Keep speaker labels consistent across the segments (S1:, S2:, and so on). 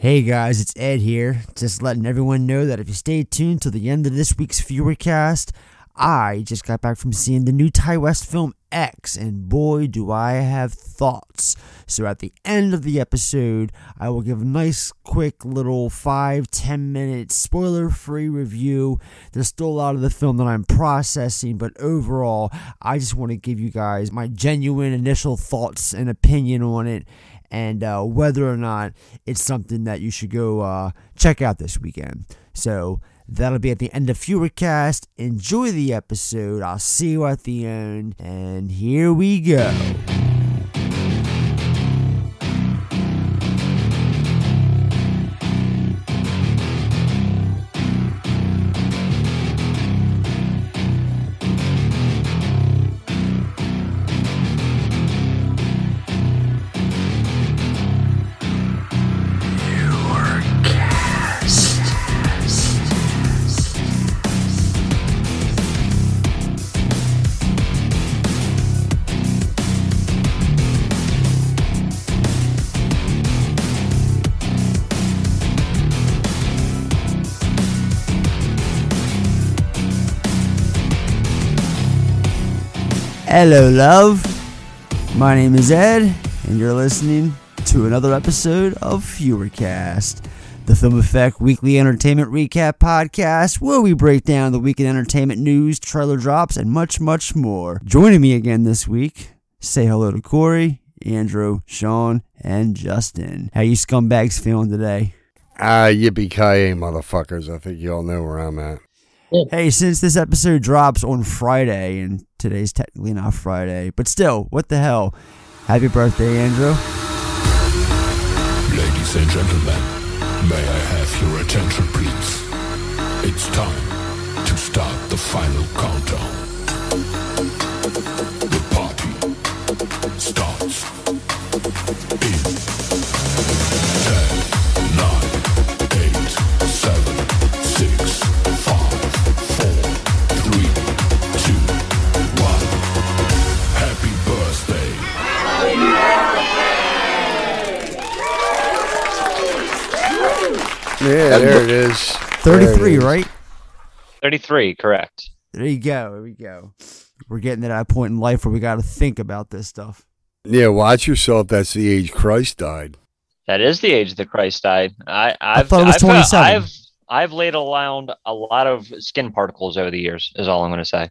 S1: Hey guys, it's Ed here. Just letting everyone know that if you stay tuned till the end of this week's FEWERcast, I just got back from seeing the new Ti West film X, and boy, do I have thoughts. So at the end of the episode, I will give a nice, quick little 5 10 minute spoiler free review. There's still a lot of the film that I'm processing, but overall, I just want to give you guys my genuine initial thoughts and opinion on it and uh, whether or not it's something that you should go uh, check out this weekend. So that'll be at the end of FEWERcast. Enjoy the episode. I'll see you at the end. And here we go. Hello, love. My name is Ed, and you're listening to another episode of FEWERcast, the Film Effect Weekly Entertainment Recap Podcast, where we break down the weekend entertainment news, trailer drops, and much, much more. Joining me again this week, say hello to Corey, Andrew, Sean, and Justin. How you scumbags feeling today?
S2: Ah, yippee ki motherfuckers! I think you all know where I'm at.
S1: Hey, since this episode drops on Friday, and today's technically not Friday, but still, what the hell? Happy birthday, Andrew.
S3: Ladies and gentlemen, may I have your attention, please? It's time to start the final countdown.
S2: Yeah, there it is. There it
S1: 33,
S2: is.
S1: right?
S4: 33, correct.
S1: There you go. There we go. We're getting to that point in life where we got to think about this stuff.
S2: Yeah, watch yourself. That's the age Christ died.
S4: That is the age that Christ died. I, I've,
S1: thought it was
S4: I've, uh,
S1: 27.
S4: I've, I've laid around a lot of skin particles over the years, is all I'm going to say.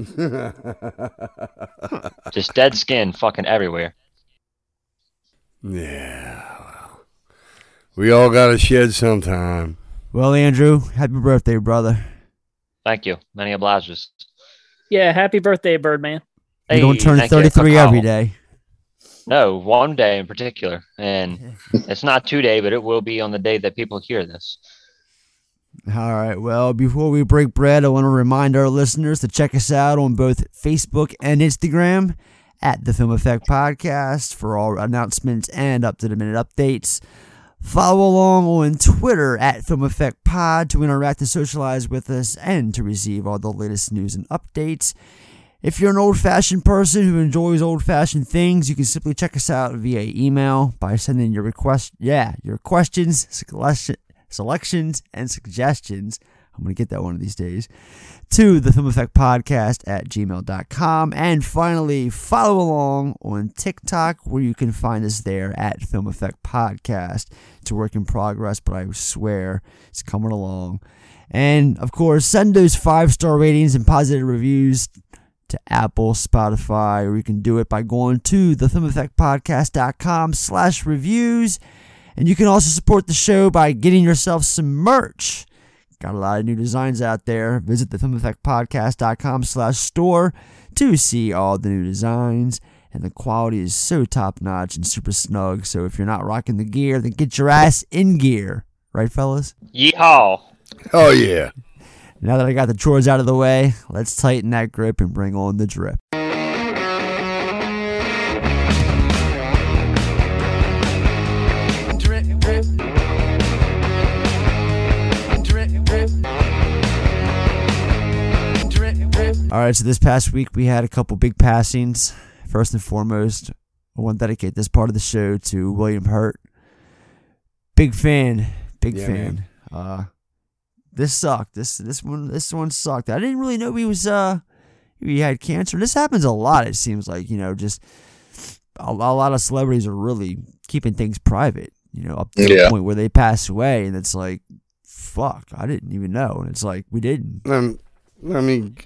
S4: Just dead skin fucking everywhere.
S2: yeah. Well, We all got to shed sometime.
S1: Well, Andrew, happy birthday, brother.
S4: Thank you. Many obliges.
S5: Yeah, happy birthday, Birdman.
S1: you don't turn 33 every day.
S4: No, one day in particular. And it's not today, but it will be on the day that people hear this.
S1: All right. Well, before we break bread, I want to remind our listeners to check us out on both Facebook and Instagram at the Film Effect Podcast for all announcements and up to the minute updates. Follow along on Twitter at Film Effect Pod to interact and socialize with us and to receive all the latest news and updates. If you're an old fashioned person who enjoys old fashioned things, you can simply check us out via email by sending your request, yeah, your questions, selection, selections, and suggestions. I'm going to get that one of these days to the Film Effect Podcast at gmail.com. And finally, follow along on TikTok where you can find us there at Film Effect Podcast. It's a work in progress, but I swear it's coming along. And of course, send those five star ratings and positive reviews to Apple, Spotify, or you can do it by going to the thefilmeffectpodcast.com slash reviews. And you can also support the show by getting yourself some merch. Got a lot of new designs out there. Visit the thefilmeffectpodcast.com slash store to see all the new designs. And the quality is so top notch and super snug. So if you're not rocking the gear, then get your ass in gear. Right, fellas?
S4: Yeehaw.
S2: Oh, yeah.
S1: Now that I got the chores out of the way, let's tighten that grip and bring on the drip.
S6: drip,
S1: All right, so this past week we had a couple big passings. First and foremost, I want to dedicate this part of the show to William Hurt, big fan, big
S2: Yeah,
S1: fan.
S2: man.
S1: Uh, this sucked. This this one this one sucked. I didn't really know he was uh he had cancer. This happens a lot. It seems like you know just a, a lot of celebrities are really keeping things private. You know, up to the point where they pass away, and it's like, fuck, I didn't even know. And it's like we didn't.
S2: Um, I mean,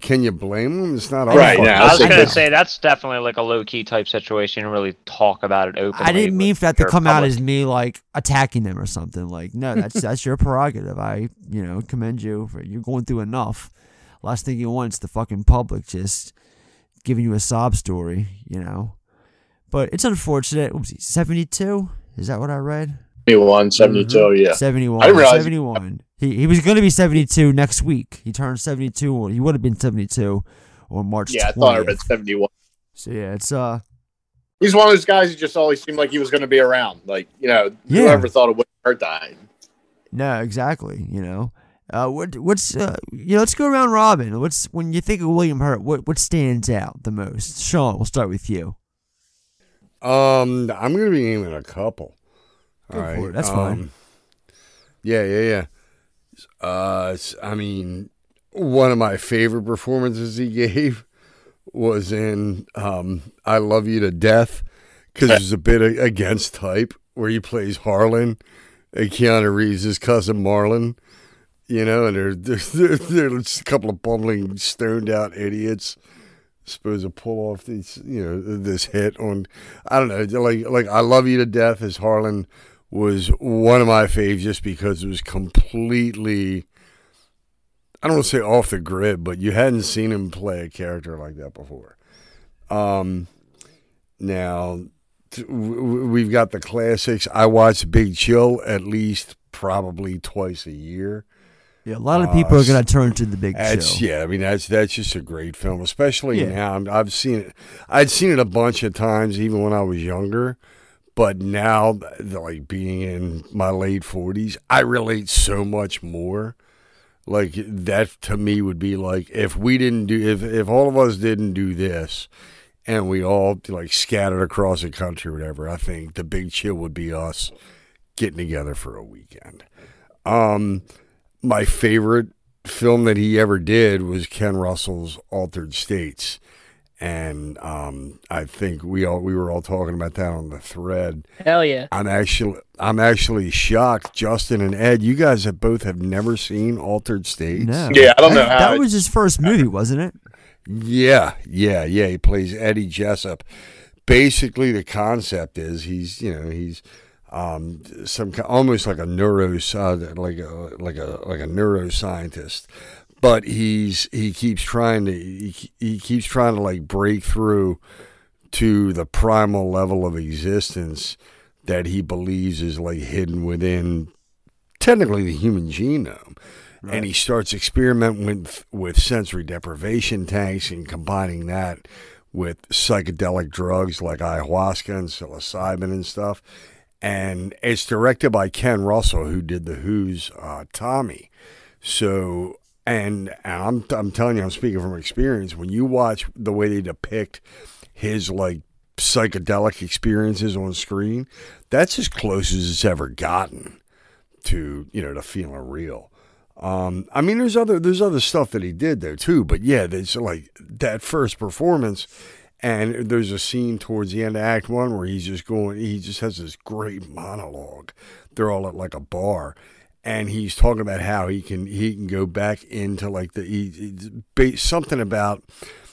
S2: can you blame them? It's not
S7: Right,
S2: our
S7: yeah,
S4: I was gonna say that's definitely like a low key type situation. and Really talk about it openly.
S1: I didn't mean for that to
S4: your
S1: come out as me like attacking them or something. Like, no, that's that's your prerogative. I, you know, commend you for you're going through enough. Last thing you want is the fucking public just giving you a sob story, you know. But it's unfortunate. What was he, 72? Is that what I read?
S7: 71, 72,
S1: Mhm.
S7: yeah.
S1: 71.
S7: I didn't realize-
S1: 71. He, he was going to be 72 next week. He turned 72, or he would have been 72 on March
S7: Yeah, I thought I read 71.
S1: So, yeah, it's, uh,
S7: He's one of those guys who just always seemed like he was going to be around. Like, you know,
S1: Yeah.
S7: whoever thought it wouldn't hurt dying.
S1: No, exactly. You know, uh, what what's uh, you know? Let's go around Robin. What's when you think of William Hurt? What what stands out the most? Sean, we'll start with you.
S2: Um, I'm gonna be naming a couple.
S1: Go
S2: All
S1: for
S2: right,
S1: it. That's fine.
S2: um, Yeah, yeah, yeah. Uh, I mean, one of my favorite performances he gave was in um, "I Love You to Death" because it's a bit a- against type where he plays Harlan, and Keanu Reeves' his cousin Marlon. You know, and they're they're, they're, just a couple of bumbling, stoned out idiots supposed to pull off these, you know, this hit on. I don't know, like like I love you to death as Harlan was one of my faves just because it was completely. I don't want to say off the grid, but you hadn't seen him play a character like that before. Um, now t- w- w- we've got the classics. I watch Big Chill at least probably twice a year.
S1: Yeah, a lot of
S2: Uh,
S1: people are gonna turn to the big
S2: That's
S1: show.
S2: yeah. I mean, that's that's just a great film, especially
S1: Yeah.
S2: now. I'm- I've seen it. I'd seen it a bunch of times, even when I was younger. But now, like being in my late forties, I relate so much more. Like that to me would be like if we didn't do if if all of us didn't do this, and we all like scattered across the country, whatever. I think the big chill would be us getting together for a weekend. Um, my favorite film that he ever did was Ken Russell's Altered States, and um, I think we all we were all talking about that on the thread.
S5: Hell yeah.
S2: I'm actually I'm actually shocked, Justin and Ed. You guys have both have never seen Altered States.
S1: No.
S7: Yeah, I don't know
S1: That,
S7: how.
S1: that was his first movie, wasn't it?
S2: Yeah, yeah, yeah. He plays Eddie Jessup. Basically, the concept is he's you know he's um, some almost like a neuro uh, like a like a like a neuroscientist, but he's he keeps trying to he, he keeps trying to like break through to the primal level of existence that he believes is like hidden within technically the human genome. And he starts experimenting with, with sensory deprivation tanks and combining that with psychedelic drugs like ayahuasca and psilocybin and stuff. And it's directed by Ken Russell, who did The Who's uh, Tommy. So, and, and I'm, I'm telling you, I'm speaking from experience. When you watch the way they depict his like psychedelic experiences on screen, that's as close as it's ever gotten to you know to feeling real. Um, I mean, there's other there's other stuff that he did there too, but yeah, there's like that first performance, and there's a scene towards the end of Act One where he's just going, he just has this great monologue. They're all at like a bar, and he's talking about how he can he can go back into like the he, he- something about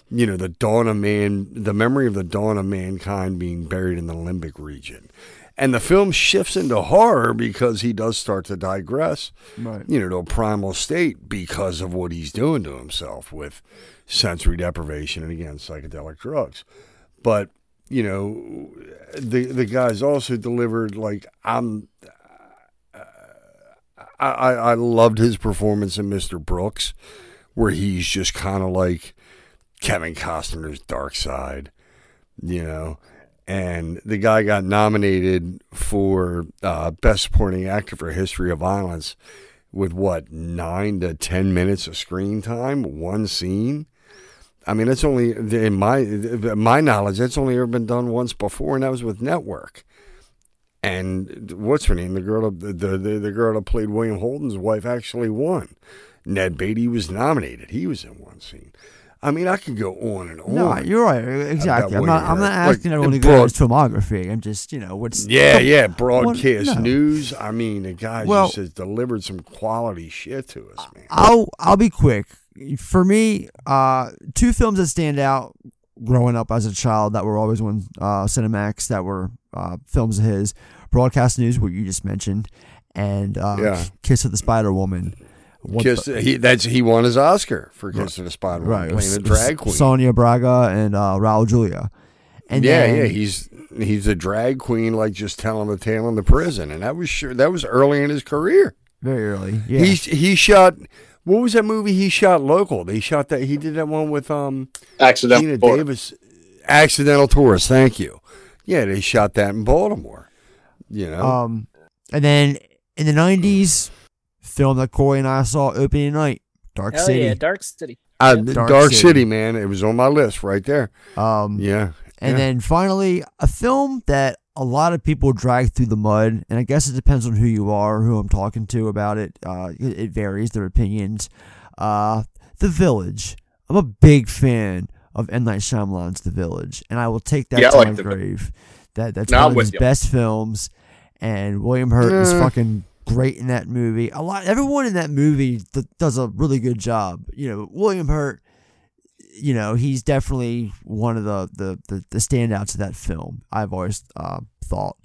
S2: you know the dawn of man, the memory of the dawn of mankind being buried in the limbic region. And the film shifts into horror because he does start to digress,
S1: Right.
S2: you know, to a primal state because of what he's doing to himself with sensory deprivation and again psychedelic drugs. But you know, the the guys also delivered like I'm. I, I loved his performance in Mr. Brooks, where he's just kind of like Kevin Costner's dark side, you know. And the guy got nominated for uh, Best Supporting Actor for History of Violence with what, nine to 10 minutes of screen time, one scene. I mean, it's only, in my, my knowledge, that's only ever been done once before, and that was with Network. And what's her name? The girl, the the the, the girl that played William Holden's wife actually won. Ned Beatty was nominated. He was in one scene. I mean, I could go on and on.
S1: No, you're right. Exactly. I'm not. I'm not asking
S2: Like,
S1: everyone to go his filmography. I'm just, you know, what's
S2: Yeah,
S1: come-
S2: yeah, broadcast
S1: no.
S2: news. I mean, the guy
S1: Well-
S2: just has delivered some quality shit to us, man.
S1: I'll I'll be quick. For me, uh, two films that stand out growing up as a child that were always on uh, Cinemax that were uh, films of his. Broadcast News, what you just mentioned, and uh,
S2: Yeah.
S1: Kiss of the Spider Woman.
S2: Kiss,
S1: the-
S2: he that's he won his Oscar for Kiss of the Spider Woman,
S1: right,
S2: playing a drag queen.
S1: Sonia Braga and uh, Raul Julia. And
S2: yeah,
S1: then,
S2: yeah, he's he's a drag queen, like just telling the tale in the prison, and that was sure that was early in his career.
S1: very early. Yeah,
S2: He he shot. What was that movie he shot local? They shot that. He did that one with um
S7: Accidental.
S2: Geena
S7: Tour.
S2: Davis, Accidental Tourist. Thank you. Yeah, they shot that in Baltimore. You know,
S1: Um, and then in the '90s, film that Corey and I saw opening night, Dark
S5: Hell
S1: City.
S5: yeah, Dark City.
S2: Uh,
S1: Dark
S2: Dark,
S1: City.
S2: City. man. It was on my list right there.
S1: Um,
S2: Yeah,
S1: And
S2: yeah.
S1: then finally, a film that a lot of people drag through the mud, and I guess it depends on who you are, who I'm talking to about it. Uh, it, it varies their opinions. Uh, the Village. I'm a big fan of M Night Shyamalan's The Village, and I will take that
S7: Yeah,
S1: to
S7: like
S1: my
S7: The-
S1: grave. That that's
S7: No,
S1: one of his
S7: you.
S1: best films, and William Hurt is fucking great in that movie. A lot, everyone in that movie th- does a really good job. You know, William Hurt you know, he's definitely one of the the the, the standouts of that film. I've always uh, thought.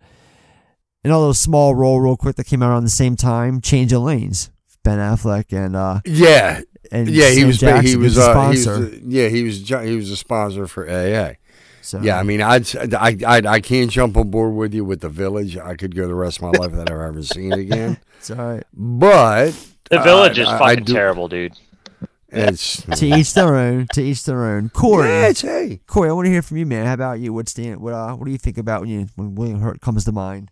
S1: Another small role, real quick, that came out around the same time. Change of Lanes. Ben Affleck and uh
S2: yeah,
S1: and
S2: yeah. He
S1: Sam
S2: was
S1: Jackson
S2: he was
S1: a
S2: uh, he was
S1: sponsor.
S2: yeah he was he was a sponsor for AA.
S1: so
S2: Yeah, I mean, I'd, I, I, I can't jump on board with you with the village. I could go the rest of my life without ever having seen it again.
S1: it's all right.
S2: But
S4: The
S2: uh,
S4: village is
S2: I- I
S4: fucking
S2: do-
S4: terrible, dude.
S2: It's
S1: To each their own. To each their own. Corey,
S2: yeah, it's hey.
S1: Corey, I want to hear from you, man. How about you? What's the what? Uh, what do you think about when you when William Hurt comes to mind?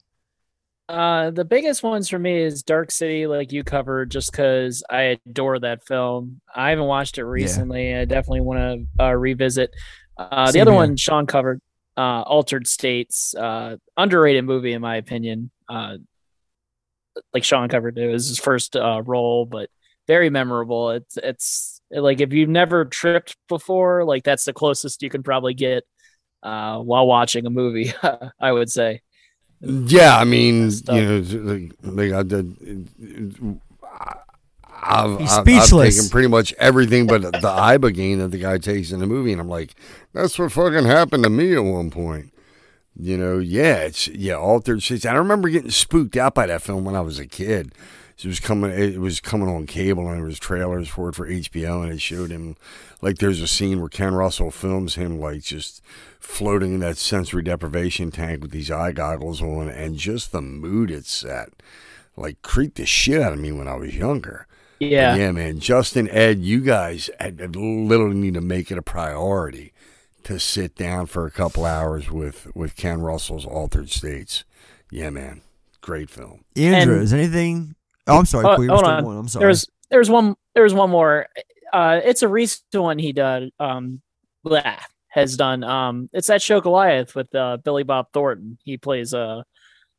S5: Uh, the biggest ones for me is Dark City, like you covered, just because I adore that film. I haven't watched it recently. I definitely want to uh, revisit. Uh, the
S1: Same
S5: other
S1: here.
S5: one, Sean covered, uh, Altered States, uh, underrated movie in my opinion. Uh, like Sean covered, it was his first uh, role, but very memorable. It's it's like if you've never tripped before, like that's the closest you can probably get uh, while watching a movie. I would say.
S2: Yeah, I mean, you know, like, like I did. I've,
S1: He's
S2: I've, I've
S1: speechless.
S2: taken pretty much everything but the ibogaine that the guy takes in the movie, and I'm like, that's what fucking happened to me at one point. You know, yeah, it's yeah, altered states. I remember getting spooked out by that film when I was a kid. It was coming. It was coming on cable, and there was trailers for it for HBO, and it showed him like there's a scene where Ken Russell films him like just floating in that sensory deprivation tank with these eye goggles on, and just the mood it set, like creeped the shit out of me when I was younger.
S5: Yeah.
S2: Yeah, man. Justin, Ed, you guys had- had literally need to make it a priority to sit down for a couple hours with with Ken Russell's Altered States. Yeah, man. Great film.
S1: Andrew,
S5: And-
S1: is anything? Oh, I'm sorry. You
S5: hold on.
S1: going. I'm sorry.
S5: There's there's one there's one more. Uh, it's a recent one he did. Um, blah, has done. Um, it's that show Goliath with uh, Billy Bob Thornton. He plays a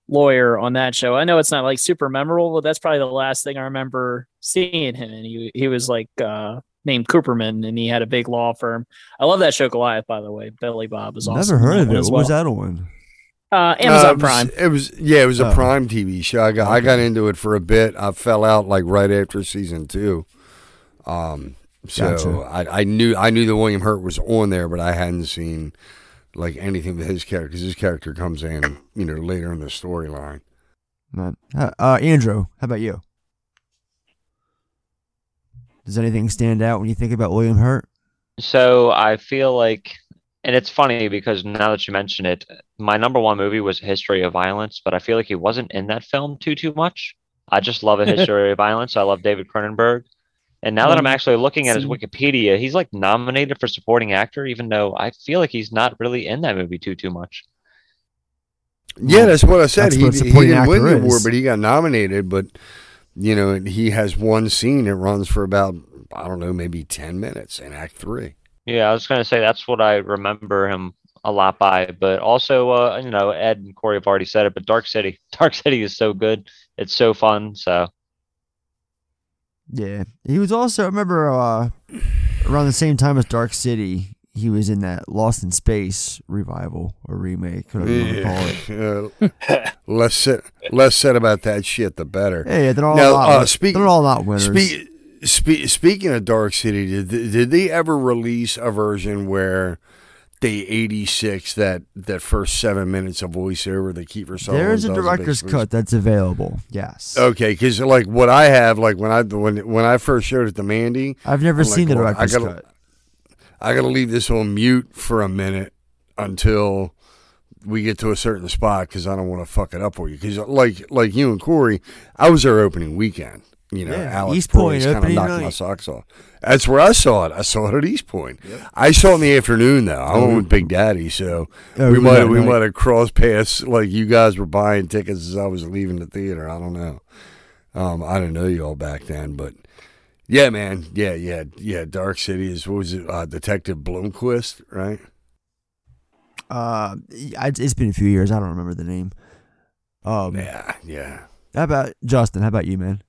S5: lawyer on that show. I know it's not like super memorable, but that's probably the last thing I remember seeing him. And he he was like uh, named Cooperman, and he had a big law firm. I love that show Goliath, by the way. Billy Bob is awesome.
S1: Never heard of
S5: one
S1: it. What was that on?
S5: Uh,
S2: Uh,
S5: Amazon
S2: it was-
S5: Prime.
S2: It was yeah, it was a
S1: Oh.
S2: Prime TV show. I got I got into it for a bit. I fell out like right after season two. Um, so
S1: Gotcha.
S2: I, I knew I knew that William Hurt was on there, but I hadn't seen like anything with his character because his character comes in you know later in the storyline.
S1: Uh, uh, Andrew, how about you? Does anything stand out when you think about William Hurt?
S4: So I feel like, and it's funny because now that you mention it, my number one movie was History of Violence, but I feel like he wasn't in that film too too much. I just love a History of Violence. I love David Cronenberg. And now that I'm
S5: Um,
S4: actually looking at his Wikipedia, he's like nominated for supporting actor, even though I feel like he's not really in that movie too too much.
S2: Yeah, that's what I said.
S1: That's
S2: He,
S1: what
S2: he didn't win the award, but he got nominated. But you know, he has one scene that runs for about I don't know, maybe ten minutes in Act Three.
S4: Yeah, I was gonna say that's what I remember him a lot by. But also, uh, you know, Ed and Corey have already said it, but Dark City, Dark City is so good. It's so fun. So
S1: Yeah, he was also. I remember uh, around the same time as Dark City, he was in that Lost in Space revival or remake, whatever you want to call it.
S2: Yeah. less said, less said about that shit, the better.
S1: Yeah, they're all
S2: Now,
S1: not.
S2: uh,
S1: win-
S2: speak-
S1: they're all not winners.
S2: Spe- spe- speaking of Dark City, did did they ever release a version where they eighty six that that first seven minutes of voiceover that Kiefer Sutherland
S1: There's a director's cut that's available. Yes,
S2: Okay, because like what I have, like when I when when I first showed it to Mandy,
S1: I've never
S2: I'm
S1: seen
S2: like,
S1: the
S2: well, I gotta-
S1: cut.
S2: I got to leave this on mute for a minute until we get to a certain spot because I don't want to fuck it up for you. Because like like you and Corey, I was there opening weekend. You know,
S1: Yeah,
S2: Alex
S1: East Point
S2: kind of knocked my socks off. That's where I saw it. I saw it at East Point. I saw it in the afternoon though. I went with Big Daddy, so
S1: Oh,
S2: we might we might have crossed paths. Like you guys were buying tickets as I was leaving the theater. I don't know. Um, I didn't know you all back then, but yeah, man, yeah, yeah, yeah. Dark City is what was it? Uh, Detective Blomquist, right?
S1: Uh, it's been a few years. I don't remember the name. Um,
S2: Yeah, yeah.
S1: how about Justin? How about you, man?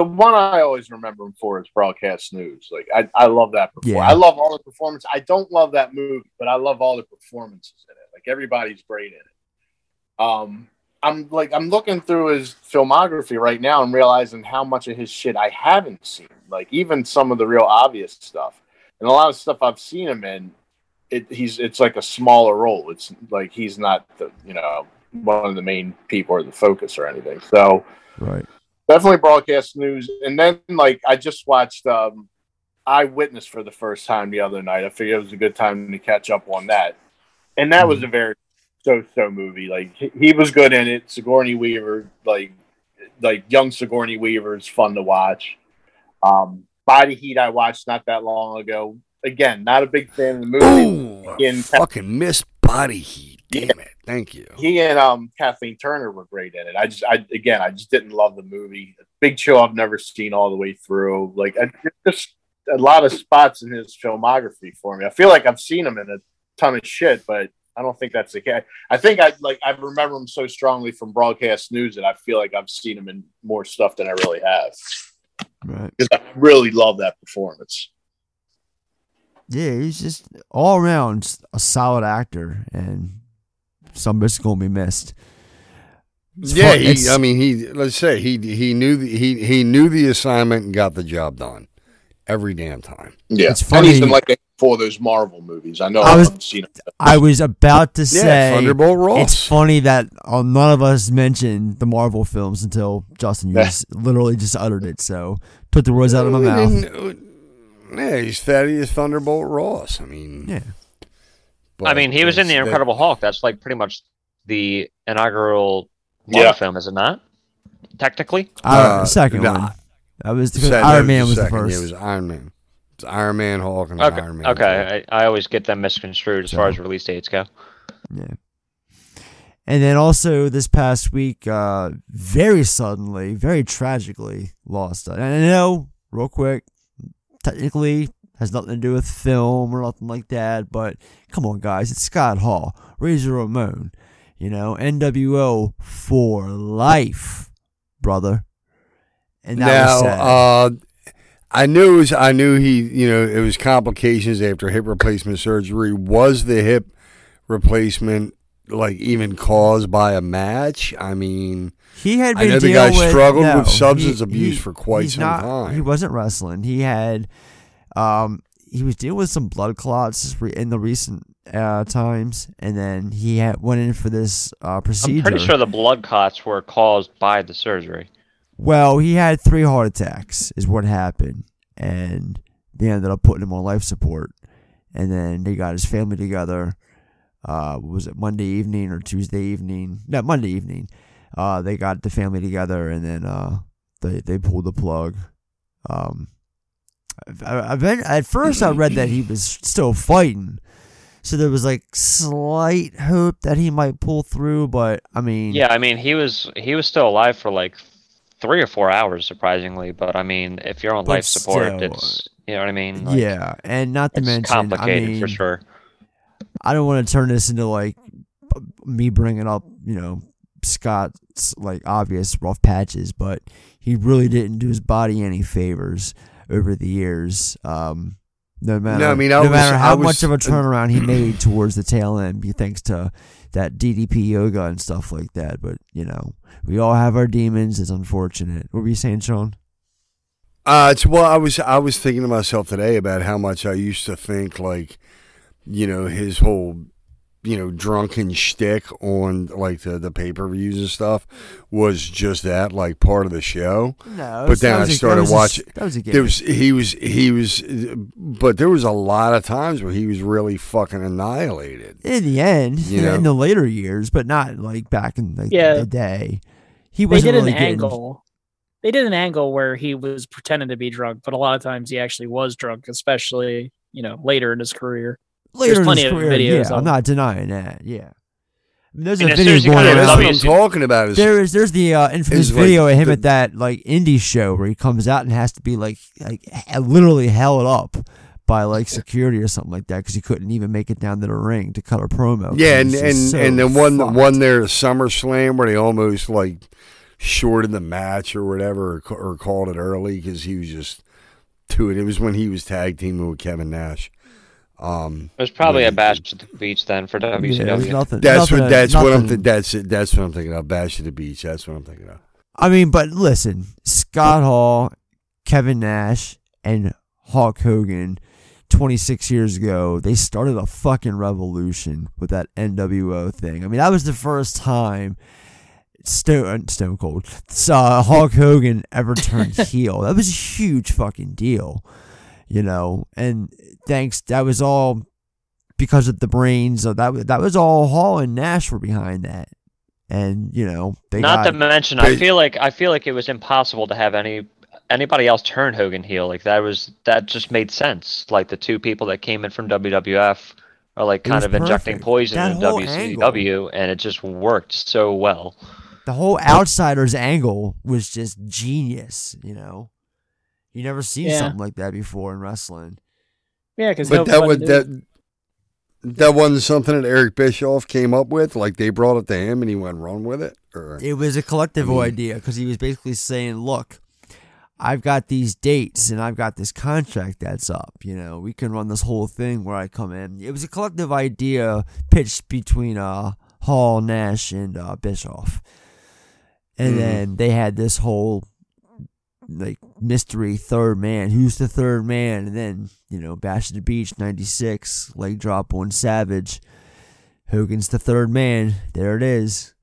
S7: The one I always remember him for is Broadcast News. Like I, I love that. Perform-
S1: Yeah.
S7: I love all the performance. I don't love that movie, but I love all the performances in it. Like everybody's great in it. Um, I'm like I'm looking through his filmography right now and realizing how much of his shit I haven't seen. Like even some of the real obvious stuff, and a lot of stuff I've seen him in. It, he's it's like a smaller role. It's like he's not the you know one of the main people or the focus or anything. So
S1: Right.
S7: Definitely broadcast news. And then like I just watched um Eyewitness for the first time the other night. I figured it was a good time to catch up on that. And that was a very so so movie. Like he, was good in it. Sigourney Weaver, like like young Sigourney Weaver is fun to watch. Um Body Heat I watched not that long ago. Again, not a big fan of the movie.
S2: I
S7: in-
S2: fucking missed body heat. Damn it. Thank you.
S7: he and um Kathleen Turner were great in it. I just I again I just didn't love the movie. Big Chill I've never seen all the way through. Like I, just a lot of spots in his filmography for me. I feel like I've seen him in a ton of shit, but I don't think that's the case. I think I like I remember him so strongly from broadcast news that I feel like I've seen him in more stuff than I really have.
S1: Right.
S7: Because I really love that performance.
S1: Yeah, he's just all around a solid actor, and somebody's gonna be missed. It's
S2: yeah, he, I mean, he. Let's say he he knew the, he he knew the assignment and got the job done every damn time.
S7: Yeah,
S1: It's
S7: and he's
S1: funny-
S7: in like four of those Marvel movies. I know
S1: I
S7: I
S1: was-
S7: have seen.
S1: I was about to
S2: Yeah,
S1: say
S2: Thunderbolt Ross.
S1: It's funny that uh, none of us mentioned the Marvel films until Justin. You just literally just uttered it, so took the words out of my mouth.
S2: Yeah, he's Thaddeus Thunderbolt Ross. I mean,
S1: Yeah.
S2: But
S4: I mean, he was in the
S2: it's-
S4: Incredible Hulk. That's like pretty much the inaugural
S7: Yeah.
S4: film, is it not? Technically,
S1: Uh,
S2: Uh,
S1: second
S2: nah.
S1: one. That was
S2: the
S1: because
S2: second-
S1: Iron
S2: that
S1: Man was the
S2: second.
S1: first.
S2: Yeah, it was Iron Man. It's Iron Man, Hulk, and
S4: okay.
S2: Iron Man.
S4: Okay, I, I always get them misconstrued as far as release dates go.
S1: Yeah. And then also this past week, uh, very suddenly, very tragically lost. And I know, real quick, technically has nothing to do with film or nothing like that, but come on, guys, it's Scott Hall, Razor Ramon, you know, NWO for life, brother. And that was
S2: Now,
S1: sad.
S2: uh, I knew it was, I knew he, you know, it was complications after hip replacement surgery. Was the hip replacement like even caused by a match? I mean,
S1: He had
S2: I
S1: been
S2: know the guy
S1: with,
S2: struggled
S1: no,
S2: with substance
S1: he-
S2: abuse
S1: he-
S2: for quite some
S1: not-
S2: time.
S1: He wasn't wrestling. He had, um, he was dealing with some blood clots in the recent uh, times, and then he had went in for this uh, procedure.
S4: I'm pretty sure the blood clots were caused by the surgery.
S1: Well, he had three heart attacks, is what happened, and they ended up putting him on life support, and then they got his family together. Uh, was it Monday evening or Tuesday evening? No, Monday evening. Uh, they got the family together, and then uh, they they pulled the plug. Um, I, I, I, at first I read that he was still fighting, so there was like slight hope that he might pull through. But I mean,
S4: Yeah, I mean, he was he was still alive for like three or four hours, surprisingly. But I mean, if you're on life support,
S1: still,
S4: it's you know what I mean. Like,
S1: yeah, and not to mention, I mean,
S4: for sure.
S1: I don't want to turn this into like me bringing up, you know, Scott's like obvious rough patches, but he really didn't do his body any favors over the years. Um, no matter,
S2: I mean,
S1: no
S2: was-
S1: matter
S2: I
S1: how
S2: was-
S1: much of a turnaround he made towards the tail end, thanks to that DDP yoga and stuff like that. But you know, we all have our demons. It's unfortunate. What were you saying, Sean?
S2: Uh, it's well, I was I was thinking to myself today about how much I used to think like, you know, his whole, you know, drunken shtick on like the the pay per views and stuff was just that like part of the show.
S1: No,
S2: But then I started watching-
S1: That was a game.
S2: There was he was he was, but there was a lot of times where he was really fucking annihilated.
S1: in the end,
S2: You know?
S1: in the later years, but not like back in like
S5: Yeah.
S1: the day. He wasn't
S5: did
S1: really
S5: an
S1: getting,
S5: angle. They did an angle where he was pretending to be drunk, but a lot of times he actually was drunk, especially you know later in his career.
S1: Later in
S5: plenty
S1: his
S5: of
S1: career.
S5: videos
S1: Yeah, I'm not denying that. Yeah, I mean, there's
S4: And
S1: a
S4: as
S1: video
S4: soon as
S1: going
S4: kinda
S2: Yeah, that's
S1: around.
S2: what I'm talking about. Is
S1: There is there's the uh, infamous
S2: Is, like,
S1: video of him
S2: the-
S1: at that like indie show where he comes out and has to be like like literally held up by like security or something like that because he couldn't even make it down to the ring to cut a promo. 'cause
S2: Yeah, and and,
S1: so
S2: and then one
S1: fucked.
S2: one there SummerSlam where they almost like shorted the match or whatever, or, or called it early because he was just to it. It was when he was tag teaming with Kevin Nash. Um,
S4: It was probably a bash at the beach then for
S1: Yeah, there's
S4: WCW.
S1: nothing.
S2: that's
S1: nothing-
S2: what that's what I'm th- that's it. That's what I'm thinking of. Bash at the beach. That's what I'm thinking of.
S1: I mean, but listen, Scott Hall, Kevin Nash, and Hulk Hogan, 26 years ago, they started a fucking revolution with that NWO thing. I mean, that was the first time Stone Stone Cold saw Hulk Hogan ever turned heel. That was a huge fucking deal, you know. And thanks, that was all because of the brains. Of that was that was all Hall and Nash were behind that. And you know they
S4: Not
S1: got
S4: to mention, I feel like I feel like it was impossible to have any anybody else turn Hogan heel. Like that was that just made sense. Like the two people that came in from WWF are like kind of injecting poison
S1: That
S4: in WCW, and it just worked so well.
S1: the whole outsiders angle was just genius, you know. You never seen
S5: Yeah.
S1: something like that before in wrestling.
S5: Yeah, because
S2: But that was that. That wasn't something that Eric Bischoff came up with. Like they brought it to him and he went run with it. Or
S1: It was a collective
S2: I mean-
S1: idea because he was basically saying, "Look, I've got these dates and I've got this contract that's up. You know, we can run this whole thing where I come in." It was a collective idea pitched between uh Hall, Nash, and uh, Bischoff, and
S2: Mhm.
S1: then they had this whole like mystery third man. Who's the third man? And then you know, Bash at the Beach '96 leg drop on Savage. Hogan's the third man. There it is.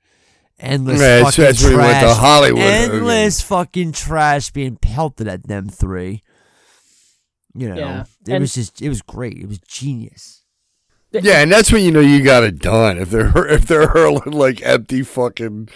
S1: Endless
S2: Yeah,
S1: fucking
S2: that's when went to
S1: trash.
S2: Hollywood, Hogan.
S1: Endless fucking trash being pelted at them three. You know,
S5: Yeah,
S1: it
S5: and-
S1: was just it was great. It was genius.
S2: Yeah, and that's when you know you got it done. If they're if they're hurling like empty fucking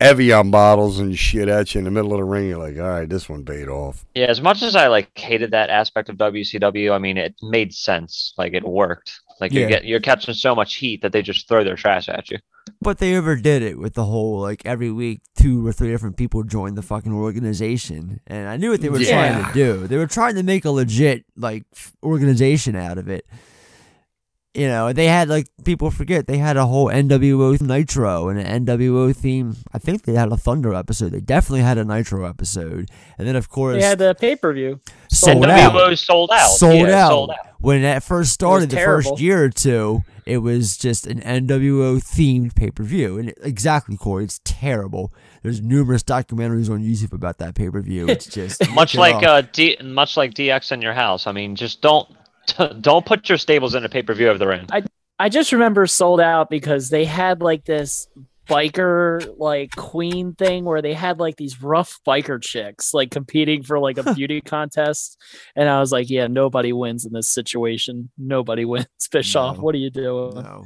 S2: Evian bottles and shit at you in the middle of the ring, you're like, all right, this one paid off.
S4: Yeah, as much as I like hated that aspect of WCW, I mean it made sense. Like it worked. Like
S1: Yeah.
S4: you get you're catching so much heat that they just throw their trash at you.
S1: But they overdid it with the whole like every week two or three different people join the fucking organization, and I knew what they were trying to do. They were trying to make a legit like organization out of it. You know, they had like people forget they had a whole NWO Nitro and an NWO theme. I think they had a Thunder episode. They definitely had a Nitro episode, and then of course
S5: They had the pay per view.
S1: sold
S4: NWO
S1: out.
S4: sold out.
S1: Sold
S4: yeah,
S1: out.
S4: Sold out.
S1: When that first started, the first year or two, it was just an NWO themed pay per view. And it- exactly, Corey, it's terrible. There's numerous documentaries on YouTube about that pay per view. It's just
S4: Much like uh, D, much like DX in your house. I mean, just don't don't put your stables in a pay per view of their end.
S5: I I just remember sold out because they had like this biker like queen thing where they had like these rough biker chicks like competing for like a beauty contest and i was like yeah nobody wins in this situation nobody wins bischoff
S1: No.
S5: what are you doing
S1: no.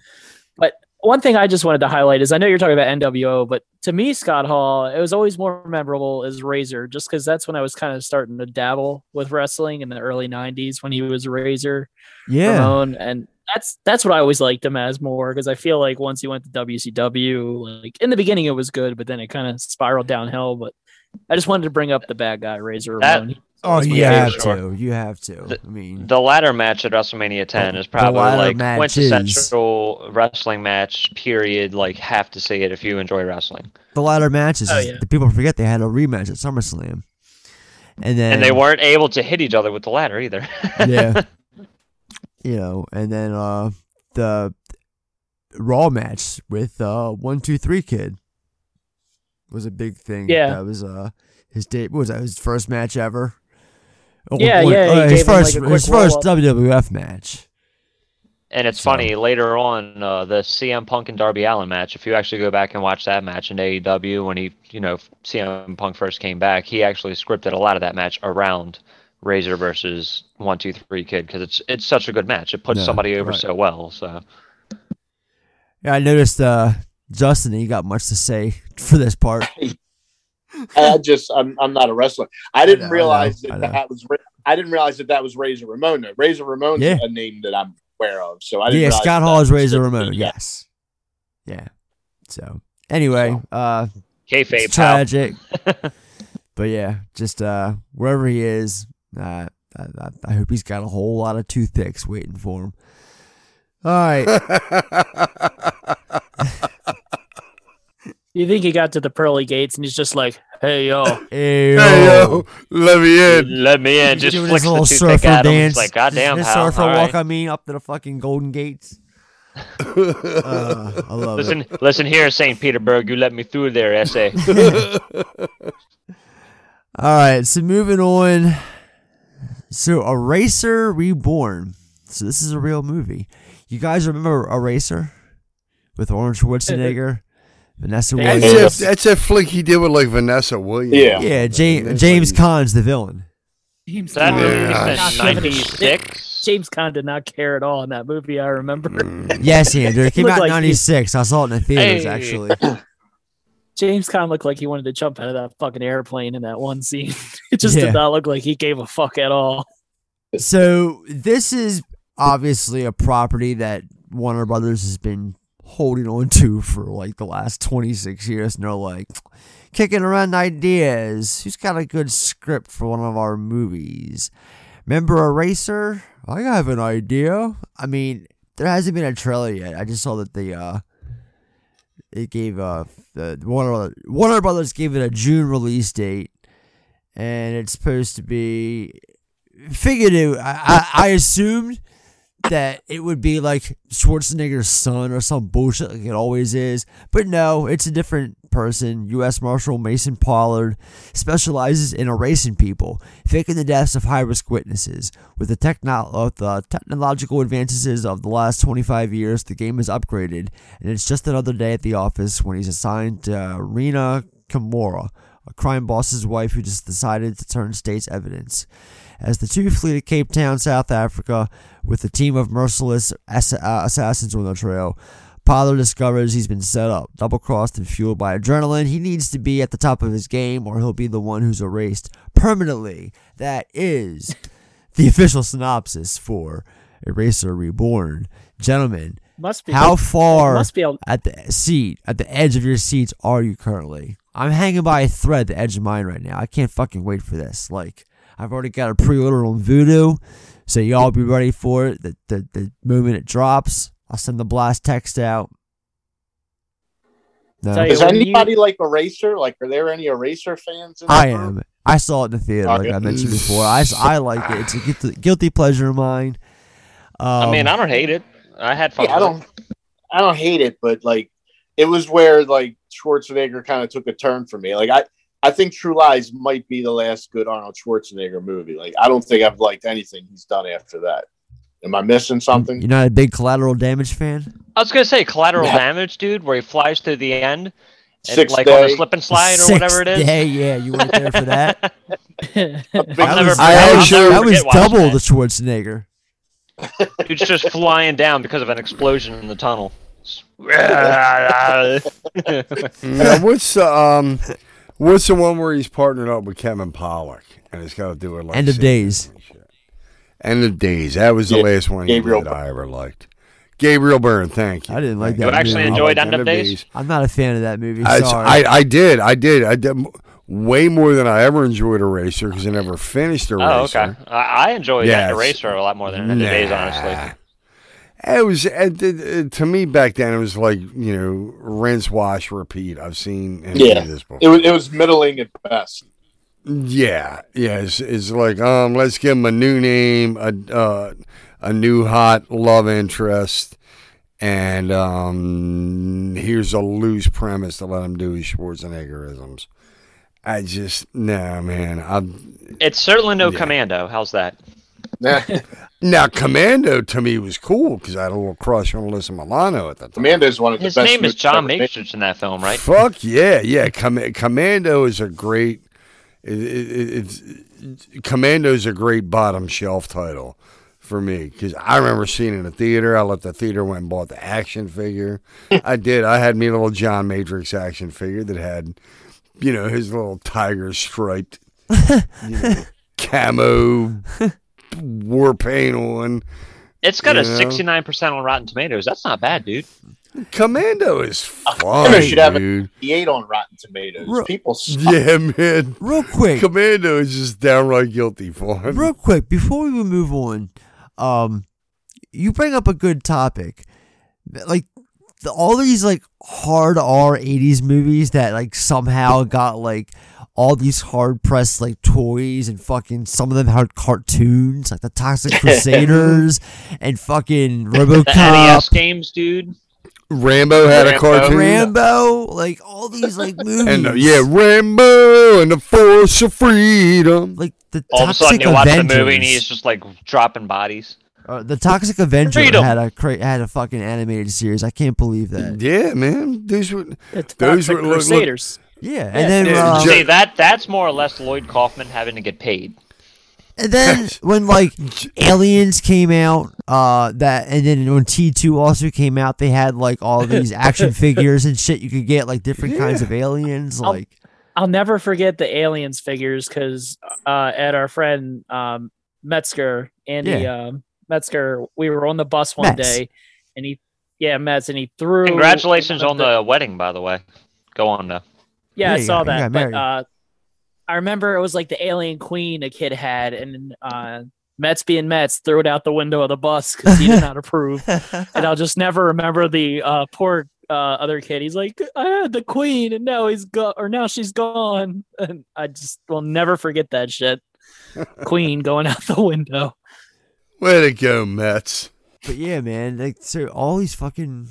S5: One thing I just wanted to highlight is I know you're talking about NWO, but to me, Scott Hall, it was always more memorable as Razor, just because that's when I was kind of starting to dabble with wrestling in the early '90s when he was Razor
S1: Yeah.
S5: Ramon, and that's that's what I always liked him as more because I feel like once he went to WCW, like in the beginning it was good, but then it kind of spiraled downhill. But I just wanted to bring up the bad guy Razor
S4: That-
S5: Ramon.
S1: Oh,
S7: That's my
S1: you
S4: yeah,
S1: have
S4: sure.
S1: to. You have to.
S4: The-
S1: I mean,
S4: The ladder match at WrestleMania 10
S1: The-
S4: is
S1: the
S4: probably
S1: ladder
S4: like
S1: match is-
S4: quintessential wrestling match. Period. Like, have to see it if you enjoy wrestling.
S1: the ladder matches.
S5: Oh,
S1: is-
S5: yeah.
S1: The people forget they had a rematch at SummerSlam, and then
S4: And they weren't able to hit each other with the ladder either.
S1: yeah, you know, and then uh the Raw match with uh one two three kid was a big thing.
S5: Yeah.
S1: that was uh his date. What was that? His first match ever. Oh,
S5: Yeah,
S1: one-
S5: yeah, he
S1: uh, his
S5: gave him, like,
S1: first his first. WWF match.
S4: And it's
S1: So-
S4: funny later on uh, the CM Punk and Darby Allin match. If you actually go back and watch that match in AEW when he, you know, CM Punk first came back, he actually scripted a lot of that match around Razor versus One Two Three Kid because it's it's such a good match. It puts
S1: Yeah,
S4: somebody over
S1: right.
S4: so well. So
S1: Yeah, I noticed uh Justin. He got much to say for this part.
S7: I just I'm I'm not a wrestler. I didn't
S1: I know,
S7: realize
S1: I
S7: that
S1: know.
S7: that was I didn't realize that that was Razor Ramon. Razor Ramon's
S1: Yeah.
S7: a name that I'm aware of. So I didn't
S1: yeah, Scott Hall is Razor
S7: specifically-
S1: Ramon.
S7: yeah.
S1: Yes. Yeah. So anyway, uh,
S4: kayfabe
S1: it's tragic. but yeah, just uh, wherever he is, uh, I, I, I hope he's got a whole lot of toothpicks waiting for him. All right.
S5: You think he got to the pearly gates and he's just like, "Hey yo,
S1: Hey,
S2: Hey yo, let me in.
S4: Let me in. Just
S1: doing
S4: flicks
S1: his
S4: the
S1: little
S4: toothpick
S1: surfer
S4: at him.
S1: dance.
S4: It's like, goddamn,
S1: His
S4: pal.
S1: surfer
S4: all
S1: walk.
S4: right.
S1: I mean, up to the fucking Golden Gates. Uh, I love it.
S4: Listen, listen here, Saint Petersburg. You let me through there, essay.
S1: All right, so moving on. So Eraser Reborn. So this is a real movie. You guys remember Eraser with Arnold Schwarzenegger, Vanessa
S5: Yeah,
S1: Williams?
S2: That's that, that's that flick he did with like Vanessa Williams.
S7: Yeah.
S1: Yeah, James James
S2: like-
S1: Caan's the villain.
S5: James
S4: That
S5: Caan
S4: movie
S2: Yeah.
S5: did not
S4: since
S5: give a shit.
S4: 96.
S5: James Caan did not care at all in that movie. I remember.
S2: Mm.
S1: Yes, Andrew. It came
S5: Looked
S1: out in
S5: like he-
S1: '96. I saw it in the theaters
S4: Hey.
S1: actually.
S5: James Caan looked like he wanted to jump out of that fucking airplane in that one scene. it just
S1: Yeah.
S5: did not look like he gave a fuck at all.
S1: So this is obviously a property that Warner Brothers has been holding on to for like the last 26 years. And they're like kicking around ideas. Who's got a good script for one of our movies? Remember Eraser? I have an idea. I mean, there hasn't been a trailer yet. I just saw that the uh it gave uh the Warner Warner Brothers gave it a June release date, and it's supposed to be figured it. I, I, I assumed that it would be like Schwarzenegger's son or some bullshit like it always is, but no, it's a different person. U.S. Marshal Mason Pollard specializes in erasing people, faking the deaths of high-risk witnesses. With the, techno- with uh, the technological advances of the last 25 years, the game is upgraded, and it's just another day at the office when he's assigned to Rena Kimura, a crime boss's wife who just decided to turn state's evidence. As the two flee to Cape Town, South Africa, with a team of merciless ass- uh, assassins on the trail, Pollard discovers he's been set up, double crossed, and fueled by adrenaline. He needs to be at the top of his game, or he'll be the one who's erased permanently. That is the official synopsis for Eraser Reborn. Gentlemen,
S5: Must be
S1: how far
S5: Must be able.
S1: at the seat, at the edge of your seats are you currently? I'm hanging by a thread, the edge of mine right now. I can't fucking wait for this. Like, I've already got a pre-order on Vudu, so y'all be ready for it. The, the, the moment it drops, I'll send the blast text out. No,
S7: Is
S5: when you-
S7: anybody like Eraser? Like, are there any Eraser fans? In
S1: I
S7: the room?
S1: am. I saw it in the theater, like I mentioned before. I, I like it. It's a guilty, guilty pleasure of mine. Um,
S4: I mean, I don't hate it. I had fun.
S7: Yeah, I don't. I don't hate it, but like, it was where like Schwarzenegger kind of took a turn for me. Like, I I think True Lies might be the last good Arnold Schwarzenegger movie. Like, I don't think I've liked anything he's done after that. Am I missing something?
S1: You're not a big collateral damage fan?
S4: I was gonna say collateral
S7: Yeah.
S4: damage, dude, where he flies to the end, and
S7: Sixth
S4: like on a slip and slide or
S1: Sixth
S4: whatever it is.
S1: Day, yeah, you weren't there for that.
S4: I'll
S1: That was,
S2: I'll
S1: was-
S2: never
S1: that was double
S4: that.
S1: the Schwarzenegger.
S4: Dude's just flying down because of an explosion in the tunnel.
S2: Now, what's um, what's the one where he's partnered up with Kevin Pollak and it's got to do with like
S1: End of Days.
S2: End of days. That was the
S7: Yeah,
S2: last one he
S7: Gabriel
S2: did I ever liked. Gabriel Byrne, thank you.
S1: I didn't like
S2: Thank
S1: that
S2: you.
S1: You actually
S2: I
S4: enjoyed
S2: liked
S4: End of Days?
S1: I'm not a fan of that movie.
S2: I,
S1: Sorry.
S2: I, I did. I did. I did. way more than I ever enjoyed Eraser because I never finished Eraser.
S4: Oh, okay. I, I enjoyed
S2: Yeah,
S4: that Eraser a lot more than End of Days, honestly.
S2: It was it, it- it- to me back then. It was like you know, rinse, wash, repeat. I've seen any
S7: Yeah.
S2: of this before.
S7: It was it was middling at best.
S2: Yeah, yeah. It's, it's like um, let's give him a new name, a uh, a new hot love interest, and um, here's a loose premise to let him do his Schwarzeneggerisms. I just no man. I
S4: It's certainly no
S2: Yeah.
S4: Commando. How's that?
S2: now Commando to me was cool because I had a little crush on Alyssa Milano at the time.
S7: Amanda's one of the
S4: His
S7: best.
S4: name is John
S7: ever.
S4: Matrix in that film, right?
S2: Fuck yeah, yeah. Com- Commando is a great. It, it, it's Commando's a great bottom shelf title for me because I remember seeing it in the theater. I left the theater, went and bought the action figure. I did. I had me a little John Matrix action figure that had, you know, his little tiger striped, you know, camo war paint on.
S4: It's got a 69% on Rotten Tomatoes. That's not bad, dude.
S2: Commando is
S7: Commando
S2: fun,
S7: should have a-
S2: dude.
S7: The eight on Rotten Tomatoes.
S1: Ro-
S7: People suck.
S2: Yeah, man.
S1: Real quick,
S2: Commando is just downright guilty for him.
S1: real quick, before we move on, um, you bring up a good topic, like the, all these like hard R '80s movies that like somehow got like all these hard pressed like toys and fucking some of them had cartoons like the Toxic Crusaders and fucking
S4: The
S1: RoboCop.
S4: NES games, dude.
S2: Rambo had a cartoon.
S1: Rambo, like all these like movies,
S2: And uh, yeah, Rambo and the Force of Freedom.
S1: like the
S4: All of a
S1: Toxic
S4: sudden, you watch the movie and he's just like dropping bodies.
S1: Uh, the Toxic Avenger
S4: Freedom.
S1: had a cra- had a fucking animated series. I can't believe that.
S2: Yeah, man. These were
S5: It's
S2: Those
S5: Toxic
S2: were- look- look-
S5: Crusaders.
S1: Yeah,
S5: Yeah,
S1: and then
S2: yeah,
S1: uh,
S4: See, that that's more or less Lloyd Kaufman having to get paid.
S1: and then when like Aliens came out, uh, that and then when T two also came out, they had like all these action figures and shit. You could get like different kinds of aliens.
S5: I'll-
S1: Like
S5: I'll never forget the aliens figures because uh, at our friend um, Metzger, Andy um, Metzger, we were on the bus one
S1: Metz.
S5: day, and he, yeah, Metz, and he threw.
S4: Congratulations on
S5: of
S4: the wedding, by the way. Go on though.
S5: Yeah,
S1: Yeah,
S5: I saw
S1: got-
S5: that. But
S1: married.
S5: uh, I remember it was like the alien queen a kid had, and uh, Metz being Metz threw it out the window of the bus because he did not approve. And I'll just never remember the uh, poor uh, other kid. He's like, I had the queen, and now he's gone, or now she's gone. And I just will never forget that shit. Queen going out the window.
S2: way to go, Metz.
S1: but yeah, man, like so all these fucking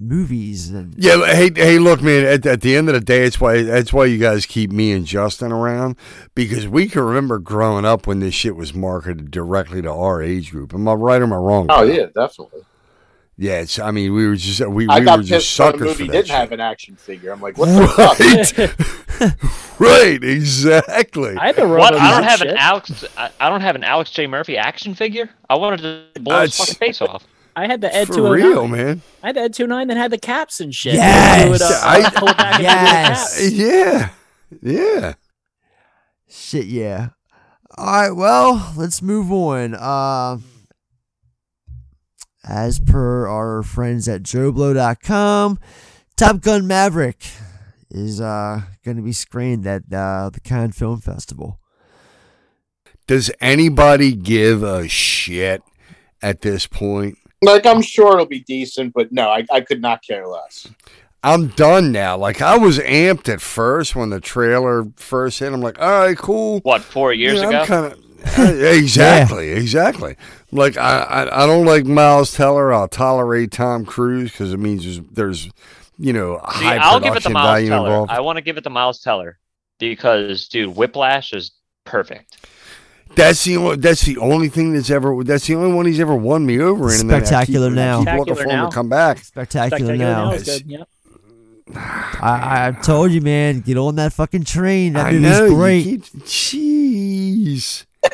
S1: movies and
S2: Yeah, hey, hey, look, man. At, at the end of the day, it's why that's why you guys keep me and Justin around because we can remember growing up when this shit was marketed directly to our age group. Am I right or am I wrong?
S7: Oh yeah, definitely.
S2: yeah. It's. I mean, we were just we,
S7: I
S2: we were just
S7: pissed the
S2: suckers
S7: movie
S2: for that
S7: didn't have an action figure. I'm like, what the fuck?
S2: Right, right, exactly.
S5: I had
S4: What? I don't have an
S5: shit.
S4: Alex. I, I don't have an Alex J Murphy action figure. I wanted to blow his fucking face off.
S5: I had the Ed
S2: For
S5: 209.
S2: real, man.
S5: I had the Ed 29 that had the caps and shit.
S1: Yes!
S5: You would, uh,
S2: I-
S5: pull it back and the
S1: Yes!
S5: caps.
S2: Yeah, yeah.
S1: shit. Yeah. All right. Well, let's move on. Uh, as per our friends at JoBlo.com, Top Gun Maverick is uh, going to be screened at uh, the Cannes Film Festival.
S2: Does anybody give a shit at this point?
S7: Like I'm sure it'll be decent, but no, I, I could not care less.
S2: I'm done now. Like I was amped at first when the trailer first hit. I'm like, all right, cool.
S4: What? Four years uh,
S2: Yeah,
S4: ago.
S2: I'm kind of exactly, exactly. Like I, I, I don't like Miles Teller. I'll tolerate Tom Cruise because it means there's, there's, you know,
S4: See,
S2: high
S4: I'll give it to
S2: production
S4: Miles
S2: value
S4: Teller.
S2: involved.
S4: I want to give it to Miles Teller because, dude, Whiplash is perfect.
S2: That's the only, that's the only thing that's ever. That's the only one he's ever won me over in. and then I keep-
S1: Spectacular
S2: I
S1: Now.
S2: keep looking
S5: Spectacular
S2: for him
S5: Now.
S2: to come back.
S1: Spectacular,
S5: Spectacular
S1: now.
S5: now is good. Yep.
S1: I, I told you, man, get on that fucking train. That
S2: I
S1: movie's
S2: know. you
S1: great.
S2: keep- Jeez.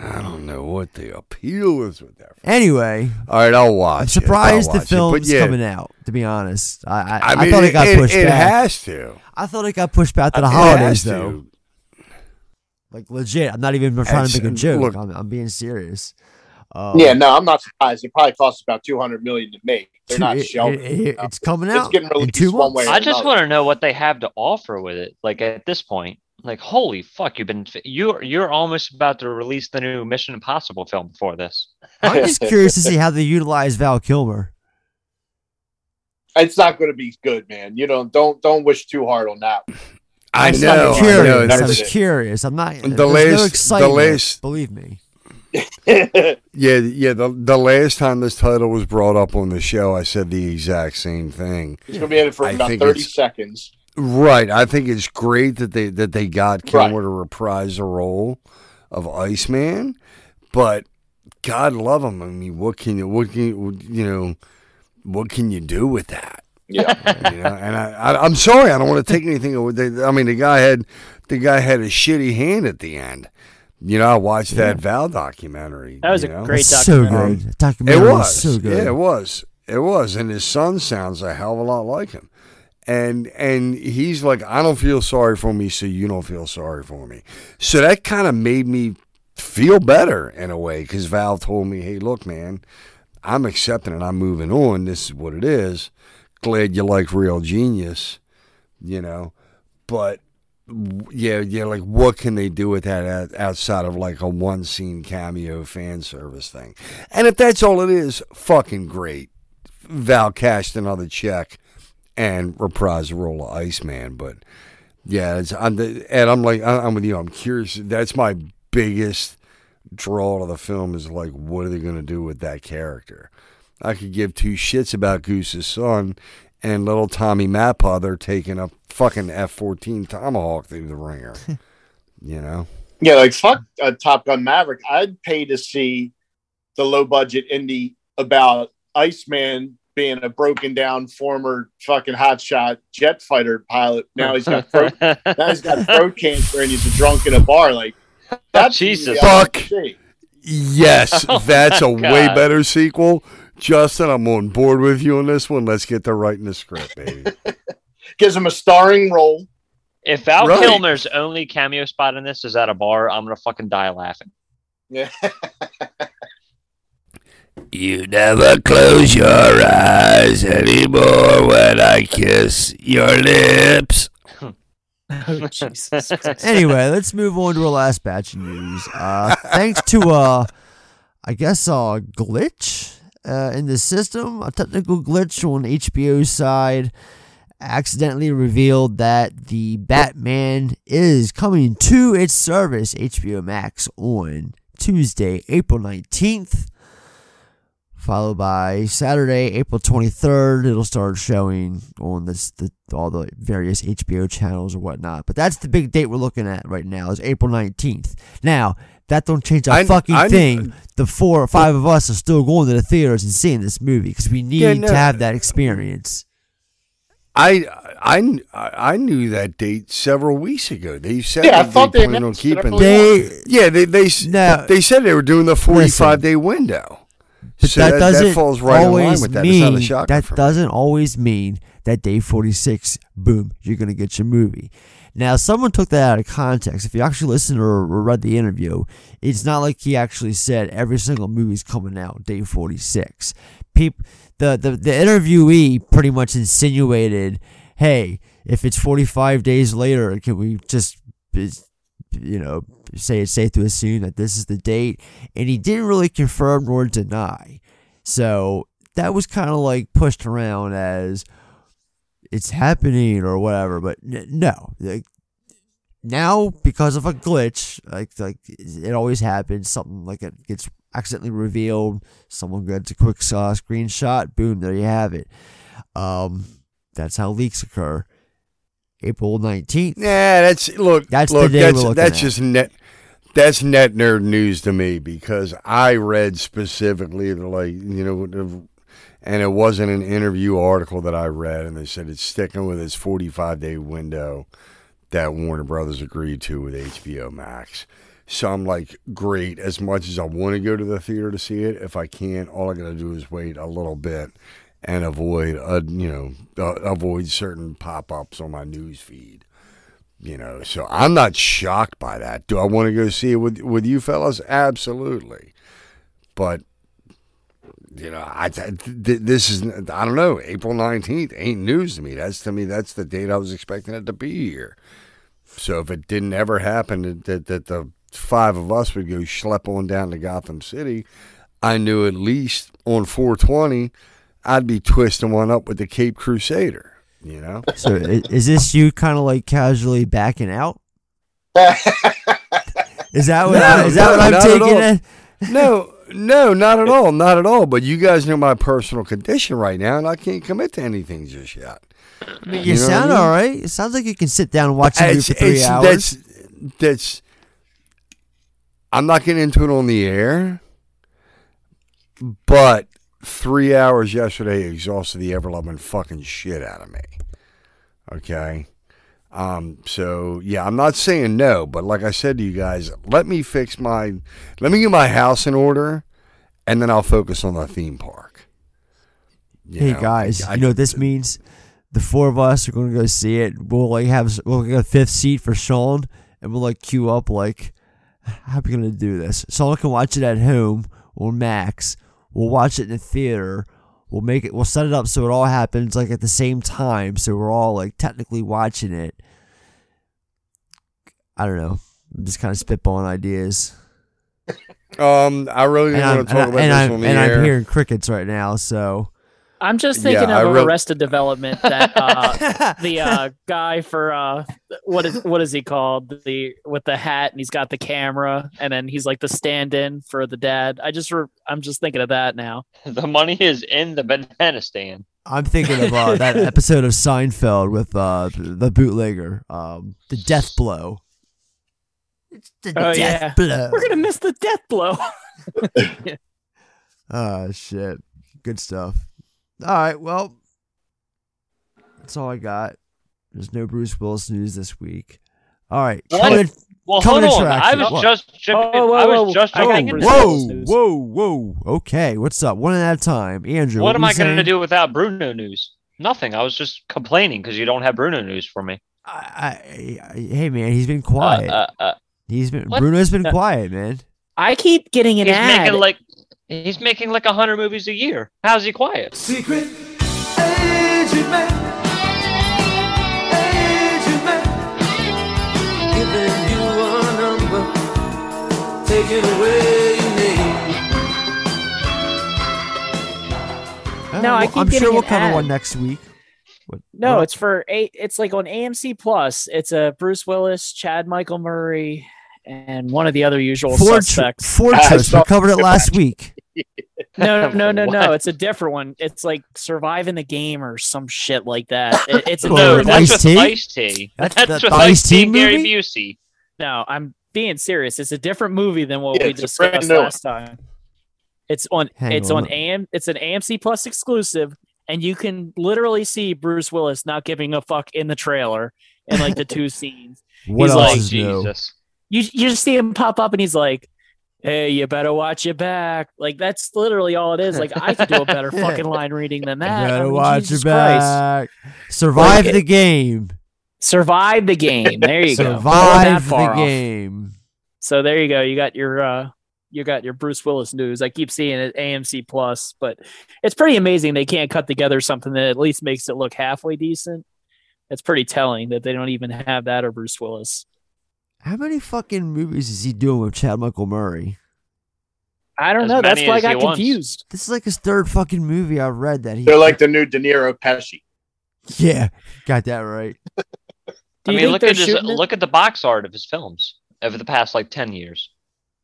S2: I don't know what the appeal is with that.
S1: Anyway,
S2: All right, I'll watch.
S1: I'm surprised
S2: I'll
S1: the
S2: watch it.
S1: film's
S2: yeah,
S1: coming out. To be honest, I I,
S2: I,
S1: I thought it got pushed
S2: it
S1: back.
S2: has to.
S1: I thought it got pushed back to the
S2: It
S1: holidays,
S2: has to.
S1: Though. Like legit, I'm not even trying to make a joke.
S2: look-
S1: I'm, I'm being serious. Um,
S7: yeah, no, I'm not surprised. It probably costs about two hundred million to make. They're not
S1: it-
S7: shelving.
S1: it- it-
S7: it.
S1: it's coming
S7: It's
S1: out
S7: getting
S1: in
S7: released
S1: two
S7: one
S1: months.
S7: way or
S4: I just
S7: another.
S4: want to know what they have to offer with it. Like at this point, like holy fuck, you've been you're you're almost about to release the new Mission Impossible film before this.
S1: I'm just curious to see how they utilize Val Kilmer.
S7: It's not going to be good, man. You don't don't don't wish too hard on that.
S2: I
S1: I'm
S2: know.
S1: I'm
S2: I know.
S1: curious. I'm
S2: That's-
S7: That's-
S1: curious. I'm not.
S2: The
S1: there's no
S2: last- the last-
S1: Believe me.
S2: Yeah, yeah. The the last time this title was brought up on the show, I said the exact same thing.
S7: He's going to be in it for
S2: I
S7: about thirty seconds.
S2: Right. I think it's great that they that they got
S7: Right.
S2: To reprise the role of Iceman, but God love him. I mean, what can you what can you, you know what can you do with that?
S7: Yeah,
S2: You know, and I, I I'm sorry, I don't want to take anything away. They- I mean, the guy had the guy had a shitty hand at the end. You know, I watched that Val documentary.
S5: That was
S2: you
S5: a
S2: know?
S5: great
S1: It's so
S5: documentary.
S1: good. The
S2: It
S1: documentary was
S2: was.
S1: so good.
S2: Yeah, it was. It was. And his son sounds a hell of a lot like him. And and he's like, I don't feel sorry for me, so you don't feel sorry for me. So that kind of made me feel better in a way because Val told me, hey, look, man, I'm accepting it. I'm moving on. This is what it is. Glad you like Real Genius, you know. But yeah, yeah, like what can they do with that outside of like a one scene cameo fan service thing? And if that's all it is, fucking great. Val cashed another check and reprised the role of Iceman. But yeah, it's, I'm the, and I'm like, I'm with you. I'm curious. That's my biggest draw to the film is like, what are they going to do with that character? I could give two shits about Goose's son and little Tommy Mappa. They're taking a fucking F 14 Tomahawk through the ringer. you know?
S7: yeah. Like fuck uh, Top Gun Maverick. I'd pay to see the low budget indie about Iceman being a broken down former fucking hotshot jet fighter pilot. Now he's got throat, now he's got throat cancer and he's a drunk in a bar. Like that's
S4: Jesus.
S7: movie I like to
S2: Fuck. Yes,
S4: Oh
S2: that's a
S4: my
S2: way better sequel. Justin, I'm on board with you on this one. Let's get to writing the script, baby.
S7: Gives him a starring role.
S4: If Val
S2: Right.
S4: Kilmer's only cameo spot in this is at a bar, I'm gonna fucking die laughing.
S7: Yeah.
S3: You never close your eyes anymore when I kiss your lips.
S5: Oh, Jesus
S1: anyway, let's move on to our last batch of news. Uh, thanks to uh, I guess a glitch uh, in the system, a technical glitch on HBO's side, accidentally revealed that the Batman is coming to its service, HBO Max, on Tuesday, April nineteenth. Followed by Saturday, April 23rd, it'll start showing on this the all the various HBO channels or whatnot. But that's the big date we're looking at right now is April 19th. Now, that don't change a
S2: I-
S1: fucking
S2: I-
S1: thing. The four or five of us are still going to the theaters and seeing this movie because we need
S2: Yeah, no.
S1: to have that experience.
S2: I, I I knew that date several weeks ago. They said
S7: Yeah, I thought they
S2: planned on keeping.
S7: early
S1: They
S2: yeah, they they s-
S1: No.
S2: they said they were doing the 45 day window.
S1: But
S2: so
S1: that,
S2: that,
S1: doesn't
S2: that falls right
S1: always
S2: with that. It's not a
S1: mean that doesn't always mean that day 46 boom you're gonna get your movie now someone took that out of context. If you actually listened or, or read the interview it's not like he actually said every single movie's coming out day 46 Peop, the, the the interviewee pretty much insinuated hey if it's 45 days later can we just you know say it's safe to assume that this is the date? And he didn't really confirm nor deny. So that was kind of like pushed around as it's happening or whatever. But n- no, like now because of a glitch, like like it always happens, something like it gets accidentally revealed. Someone gets a quick uh, screenshot. Boom, there you have it. Um, that's how leaks occur. April nineteenth.
S2: Yeah, that's look.
S1: That's the day
S2: that's
S1: we're
S2: that's
S1: at.
S2: just net. That's net nerd news to me because I read specifically the, like you know, the- and it wasn't an interview article that I read, and they said it's sticking with its forty-five day window that Warner Brothers agreed to with HBO Max. So I'm like, great. As much as I want to go to the theater to see it, if I can't, all I got to do is wait a little bit and avoid, uh, you know, uh, avoid certain pop-ups on my news feed. You know, so I'm not shocked by that. Do I want to go see it with with you fellas? Absolutely. but you know, I th- th- this is I don't know. April nineteenth ain't news to me. That's to me that's the date I was expecting it to be here. So if it didn't ever happen that that, that the five of us would go schlep on down to Gotham City, I knew at least on four twenty, I'd be twisting one up with the Cape Crusader. You know.
S1: So is this you kind of like casually backing out? Is that what
S2: No,
S1: I, is that
S2: no,
S1: what I'm taking
S2: all. no, no, not at all, not at all. But you guys know my personal condition right now, and I can't commit to anything just yet.
S1: You,
S2: You know what I
S1: sound
S2: mean?
S1: all right. It sounds like you can sit down and watch a movie for three
S2: it's-
S1: hours.
S2: That's that's. I'm not getting into it on the air, but three hours yesterday exhausted the ever loving fucking shit out of me. Okay. Um, so yeah, I'm not saying no, but like I said to you guys, let me fix my, let me get my house in order, and then I'll focus on the theme park. You
S1: hey
S2: know,
S1: guys,
S2: I-
S1: you know what this means? The four of us are going to go see it. We'll like have we'll get a fifth seat for Sean, and we'll like queue up like, how are we going to do this? Sean can watch it at home or Max. We'll watch it in the theater. We'll make it. We'll set it up so it all happens like at the same time, so we're all like technically watching it. I don't know. I'm just kind of spitballing ideas.
S2: Um, I really
S1: And
S2: didn't
S1: I'm,
S2: want to talk
S1: and,
S2: about
S1: I- and
S2: this
S1: I'm,
S2: on the
S1: and
S2: air.
S1: I'm hearing crickets right now, so
S5: I'm just thinking
S2: I
S5: of
S2: really-
S5: Arrested Development that uh, the uh, guy for uh, what is what is he called the with the hat and he's got the camera and then he's like the stand-in for the dad. I just re- I'm just thinking of that now.
S4: The money is in the banana stand.
S1: I'm thinking of uh, that episode of Seinfeld with uh, the bootlegger, um, the death blow. It's the
S5: Oh,
S1: death
S5: yeah.
S1: blow.
S5: We're gonna miss the death blow.
S1: Oh shit, good stuff. All right, well, that's all I got. There's no Bruce Willis news this week. All right,
S4: What?
S1: coming in-
S4: Well, hold on. I was
S1: What?
S4: just checking.
S5: Oh, whoa,
S4: I was
S5: whoa,
S4: just
S5: I got
S4: checking.
S5: Bruce
S4: into-
S5: Willis
S1: whoa, whoa, whoa. Okay, what's up? One at a time. Andrew,
S4: What am I going to do without Bruno news? Nothing. I was just complaining because you don't have Bruno news for me.
S1: I, I, I, hey man, he's been quiet.
S4: Uh, uh, uh,
S1: he's been
S4: what?
S1: Bruno's been quiet, man.
S5: I keep getting an
S4: he's
S5: ad.
S4: making like he's making like a hundred movies a year. How's he quiet?
S6: Secret agent man, agent man, giving you a number, taking away your name.
S5: Uh, no, I
S1: I'm sure we'll cover
S5: ad.
S1: one next week. What-
S5: No,
S1: what-
S5: it's for eight. It's like on AMC Plus. It's a Bruce Willis, Chad Michael Murray, and one of the other usual
S1: Fortress.
S5: suspects.
S1: Fortress.
S7: saw
S1: We covered it last week.
S5: No, no, no, no.
S4: What?
S5: It's a different one. It's like surviving the game or some shit like that. It- it's a
S1: Well,
S4: No, that's
S1: Ice-T?
S4: with Ice T.
S1: That's
S4: That's,
S1: the
S4: with
S1: Ice-T
S4: Ice T Gary
S1: movie?
S4: Busey.
S5: no. I'm being serious. It's a different movie than what
S7: Yeah,
S5: we
S7: it's a brand
S5: discussed
S7: new one.
S5: last time. It's on.
S1: Hang
S5: it's
S1: on.
S5: on AM. It's an AMC Plus exclusive, and you can literally see Bruce Willis not giving a fuck in the trailer in like the two scenes.
S1: What
S5: He's
S1: else
S5: like,
S1: is new?
S5: You you just see him pop up and he's like, "Hey, you better watch your back." Like that's literally all it is. Like I could do a better fucking line reading than that. I
S1: Better
S5: mean,
S1: watch
S5: Jesus
S1: your
S5: Christ.
S1: back. Survive
S5: Like,
S1: the game.
S5: Survive the game. There you go.
S1: Survive the
S5: off.
S1: game.
S5: So there you go. You got your uh you got your Bruce Willis news. I keep seeing it AMC Plus, but it's pretty amazing they can't cut together something that at least makes it look halfway decent. It's pretty telling that they don't even have that or Bruce Willis.
S1: How many fucking movies is he doing with Chad Michael Murray?
S5: I don't
S4: As
S5: know. That's why I
S4: as he
S5: got
S4: wants.
S5: confused.
S1: This is like his third fucking movie I've read that he.
S7: They're like the new De Niro Pesci.
S1: yeah, got that right.
S4: I mean, look at his,
S5: it?
S4: look at the box art of his films over the past like ten years.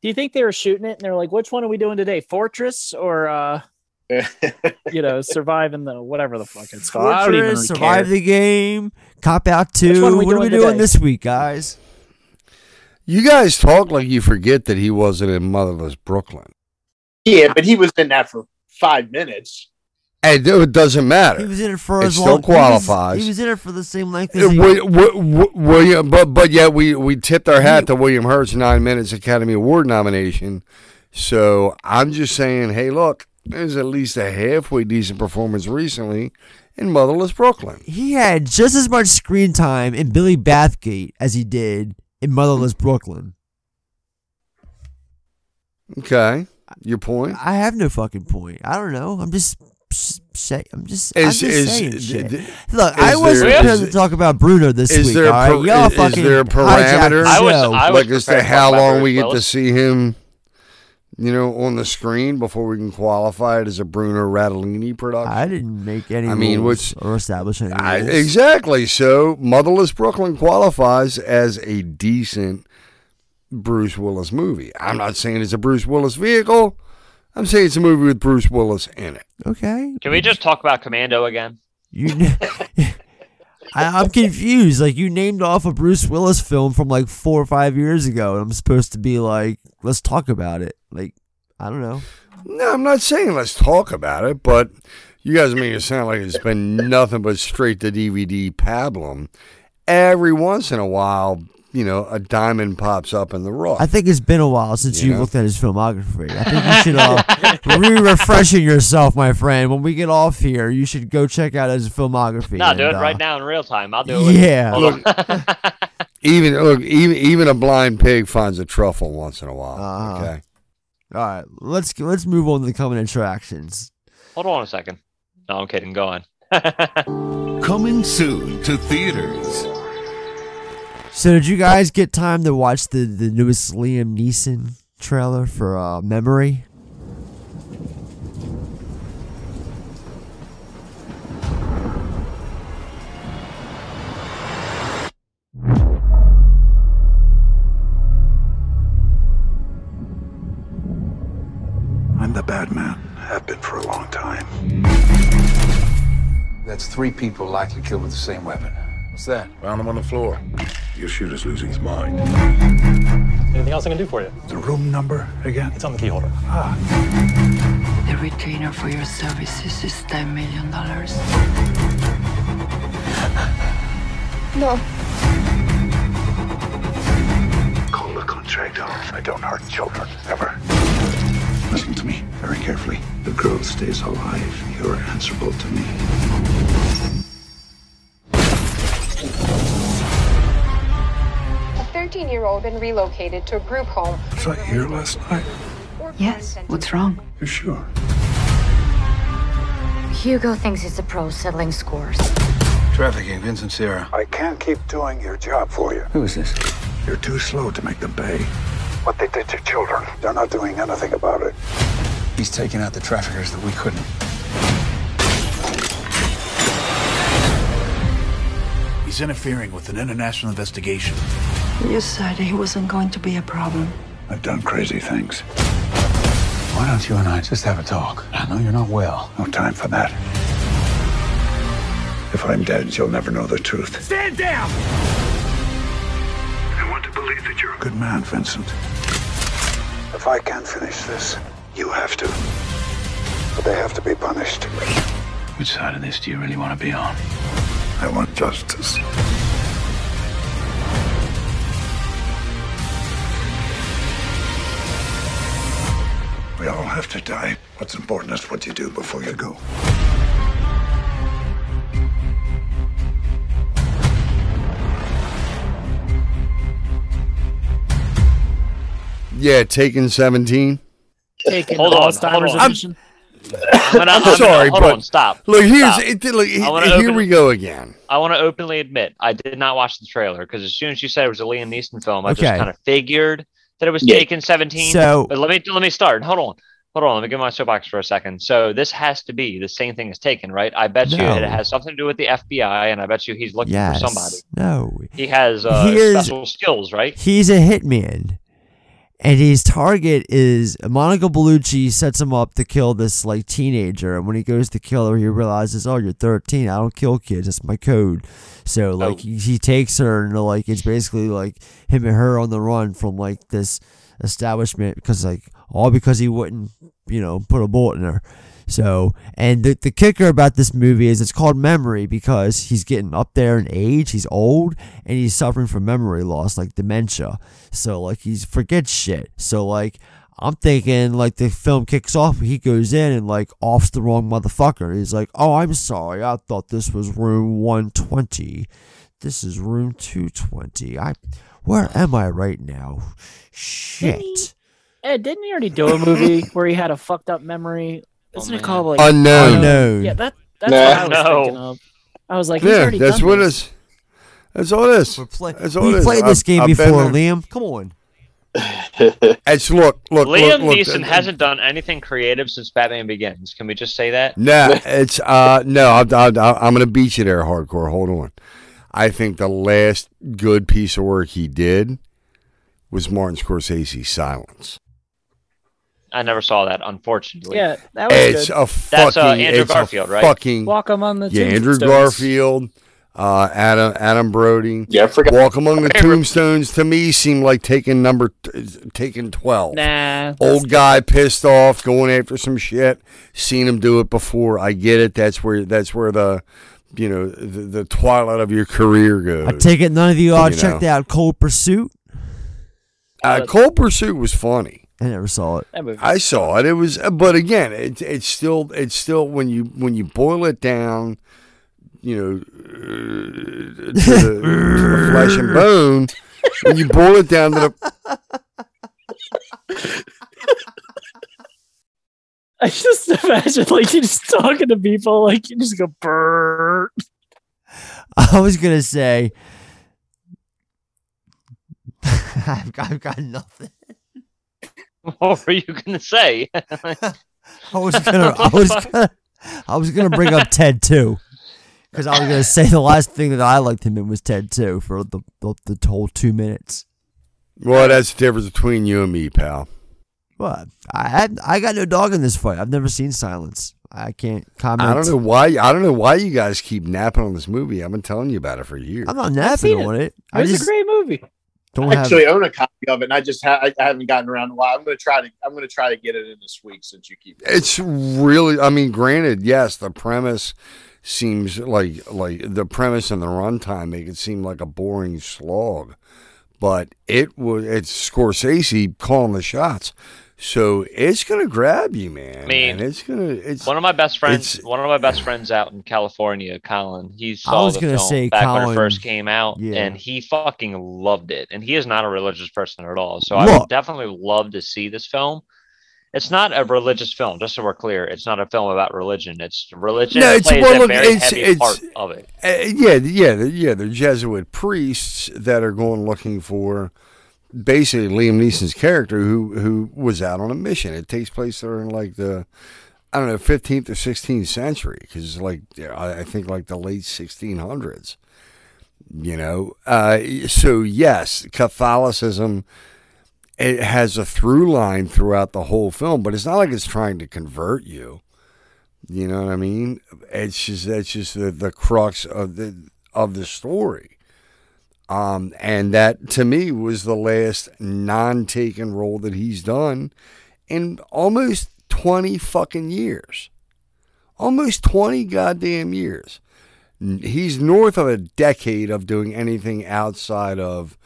S5: Do you think they were shooting it and they're like, which one are we doing today? Fortress or uh you know, surviving the whatever the fuck it's called. I don't even
S1: Fortress,
S5: really
S1: survive
S5: care.
S1: the game, cop out
S5: Which
S1: two.
S5: one are we
S1: what are we
S5: doing
S1: doing
S5: today?
S1: this week, guys?
S2: You guys talk like you forget that he wasn't in Motherless Brooklyn.
S7: yeah, but he was in that for five minutes.
S2: And it doesn't matter.
S1: He was in it for
S2: It
S1: as
S2: still
S1: long. he was-
S2: qualifies.
S1: He was, in it for the same length
S2: Uh,
S1: as he.
S2: Wi- Wi- Wi- William, but but yet we we tipped our hat to William Hurt's nine minutes Academy Award nomination. So I'm just saying, hey, look, there's at least a halfway decent performance recently in Motherless Brooklyn.
S1: He had just as much screen time in Billy Bathgate as he did in Motherless Brooklyn.
S2: Okay, Your point
S1: I have no fucking point. I don't know. I'm just s- say. I'm just.
S2: is
S1: I'm just
S2: is
S1: saying
S2: d-
S1: shit.
S2: d-
S1: Look, I wasn't
S2: there-
S1: prepared
S2: is-
S1: to talk about Bruno this
S2: is
S1: week.
S2: there a
S1: all right?
S2: per-
S1: Y'all
S2: is- is there a
S1: hijacked the
S2: parameter?
S4: I was-
S1: show.
S4: I was
S2: like as to how long we get to see him, you know, on the screen before we can qualify it as a Bruno Radolini production.
S1: I didn't make any.
S2: I mean, which-
S1: or establish any
S2: I- exactly. So, Motherless Brooklyn qualifies as a decent Bruce Willis movie. I'm not saying it's a Bruce Willis vehicle. I'm saying it's a movie with Bruce Willis in it.
S1: Okay.
S4: Can we just talk about Commando again?
S1: You. n- I, I'm confused. Like you named off a Bruce Willis film from like four or five years ago, and I'm supposed to be like, let's talk about it. Like, I don't know.
S2: No, I'm not saying let's talk about it, but you guys make it sound like it's been nothing but straight to DVD pablum. Every once in a while, you know, a diamond pops up in the rough.
S1: I think it's been a while since
S2: You
S1: you've
S2: know?
S1: looked at his filmography. I think you should uh, re-refreshing yourself, my friend. When we get off here, you should go check out his filmography.
S4: No, do
S1: and,
S4: it right
S1: uh,
S4: now in real time. I'll do it.
S1: Yeah.
S4: Hold on.
S2: even look, even even a blind pig finds a truffle once in a while.
S1: Uh-huh.
S2: Okay.
S1: All right, let's let's move on to the coming attractions.
S4: Hold on a second. No, I'm kidding. Go on.
S3: Coming soon to theaters.
S1: So, did you guys get time to watch the the newest Liam Neeson trailer for uh, Memory?
S8: The bad man. Have been for a long time.
S9: That's three people likely killed with the same weapon. What's that?
S3: Found him on the floor.
S8: Your shooter's losing his mind.
S10: Anything else I can do for you?
S8: The room number again?
S10: It's on the key holder. Ah.
S11: The retainer for your services is $10 million.
S12: No.
S8: Call the contract off. I don't hurt children, ever. Listen to me very carefully. The girl stays alive. You're answerable to me.
S12: A 13 year old been relocated to a group home.
S8: Was I here last night?
S11: Yes, what's wrong?
S8: You sure?
S11: Hugo thinks he's a pro settling scores.
S9: Trafficking, Vincent Serra.
S8: I can't keep doing your job for you.
S9: Who is this?
S8: You're too slow to make them pay. What they did to children, they're not doing anything about it.
S9: He's taking out the traffickers that we couldn't.
S8: He's interfering with an international investigation.
S11: You said he wasn't going to be a problem.
S8: I've done crazy things.
S9: Why don't you and I just have a talk? I know you're not well.
S8: No time for that. If I'm dead, you'll never know the truth.
S10: Stand down!
S8: I want to believe that you're a good man, Vincent. If I can't finish this, you have to. But they have to be punished.
S9: Which side of this do you really want to be on?
S8: I want justice. We all have to die. What's important is what you do before you go.
S2: Yeah, Taken 17.
S5: Taking
S4: Hold on,
S5: Alzheimer's
S4: hold on.
S5: edition.
S4: I'm, gonna, I'm gonna-
S2: sorry,
S4: hold
S2: but-
S4: on. Stop.
S2: Look, here's
S4: Stop.
S2: it, look, here
S4: open-
S2: we go again.
S4: I want to openly admit I did not watch the trailer because as soon as you said it was a Liam Neeson film, I
S1: Okay.
S4: just kind of figured that it was
S5: Yeah.
S4: Taken 17.
S1: So-
S4: but let me let me start. Hold on, hold on. Let me get my soapbox for a second. So this has to be the same thing as Taken, right? I bet you it has something to do with the FBI, and I bet you he's looking
S1: Yes.
S4: for somebody.
S1: No.
S4: He has uh,
S1: He is-
S4: special skills, right?
S1: He's a hitman. And his target is Monica Bellucci sets him up to kill this like teenager. And when he goes to kill her, he realizes, oh, you're 13. I don't kill kids. That's my code. So like
S4: Oh.
S1: he, he takes her and like it's basically like him and her on the run from like this establishment because like all because he wouldn't you know put a bullet in her. So, and the, the kicker about this movie is it's called Memory because he's getting up there in age, he's old, and he's suffering from memory loss, like dementia. So, like, he's forgets shit. So, like, I'm thinking, like, the film kicks off, he goes in and, like, offs the wrong motherfucker. He's like, oh, I'm sorry, I thought this was room 120. This is room 220. I, where am I right now? Shit.
S5: Ed, didn't he already do a movie where he had a fucked up memory? Isn't it called like
S2: Unknown.
S1: Unknown.
S5: Yeah, that that's
S7: Nah.
S5: what I was
S4: No.
S5: thinking of. I was like, he's
S2: Yeah,
S5: already
S2: that's
S5: done
S2: what
S5: this.
S2: is. That's all it is.
S1: We're play-
S2: That's all
S1: we
S2: it is.
S1: played this
S2: I've-
S1: game
S2: I've
S1: before. Liam. Come on.
S2: It's look, look,
S4: Liam
S2: look, look,
S4: Neeson
S2: uh,
S4: hasn't done anything creative since Batman Begins. Can we just say that?
S2: Nah, it's uh no. I'm, I'm, I'm gonna beat you there, hardcore. Hold on. I think the last good piece of work he did was Martin Scorsese's Silence.
S4: I never saw that, unfortunately.
S5: Yeah, that was
S2: It's
S5: good.
S2: a fucking.
S4: That's, uh, Andrew
S2: it's a
S4: Garfield, right?
S2: Fucking
S5: Walk among the
S2: yeah, Andrew
S5: tombstones.
S2: Garfield, uh, Adam Adam Brody.
S7: Yeah, I forgot.
S2: Walk Among the Tombstones to me seemed like taking number taking twelve.
S5: Nah,
S2: Old guy pissed off, going after some shit. Seen him do it before. I get it. That's where that's where the you know the, the twilight of your career goes.
S1: I take it none of you all
S2: You
S1: checked
S2: know.
S1: out Cold Pursuit.
S2: uh, Cold Pursuit was funny.
S1: I never saw it.
S2: I saw it. It was, but again, it, it's still it's still when you when you boil it down, you know, uh, to, the, to the flesh and bone. When you boil it down to the
S5: I just imagine like you're just talking to people, like you just go brrr.
S1: I was gonna say. I've got, I've got nothing.
S4: What were you gonna say?
S1: I was gonna, I was gonna, I was gonna bring up Ted too, because I was gonna say the last thing that I liked him in was Ted too for the the, the whole two minutes.
S2: well, that's the difference between you and me, pal.
S1: What? I had, I got no dog in this fight. I've never seen Silence. I can't comment.
S2: I don't know why. I don't know why you guys keep napping on this movie. I've been telling you about it for years.
S1: I'm not napping on it.
S5: It
S1: I just
S5: a great movie.
S1: Don't
S7: I
S1: have.
S7: actually own a copy of it, and I just ha- I haven't gotten around. I'm gonna try to I'm gonna try to get it in this week since you keep.
S2: It's really. I mean, granted, yes, the premise seems like like the premise and the runtime make it seem like a boring slog, but it was it's Scorsese calling the shots, so it's gonna grab you, man.
S4: I mean,
S2: it's gonna it's
S4: One of my best friends, one of my best friends out in California, Colin. He
S1: I was
S4: the
S1: gonna
S4: film
S1: say
S4: back when it first came out,
S1: yeah.
S4: and he fucking loved it. And he is not a religious person at all, so I would definitely love to see this film. It's not a religious film, just so we're clear. It's not a film about religion. It's religion
S2: No, it's-
S4: plays
S2: well,
S4: a very
S2: it's-
S4: heavy
S2: it's-
S4: part of it.
S2: Uh, yeah, yeah, the- yeah. They're Jesuit priests that are going looking for basically Liam Neeson's character, who who was out on a mission. It takes place during like the I don't know, fifteenth or sixteenth century, because it's like I think like the late sixteen hundreds. You know, uh, so yes, Catholicism it has a through line throughout the whole film, but it's not like it's trying to convert you. You know what I mean? It's just that's just the, the crux of the of the story. Um, and that to me was the last non-taken role that he's done in almost twenty fucking years. Almost twenty goddamn years. He's north of a decade of doing anything outside of.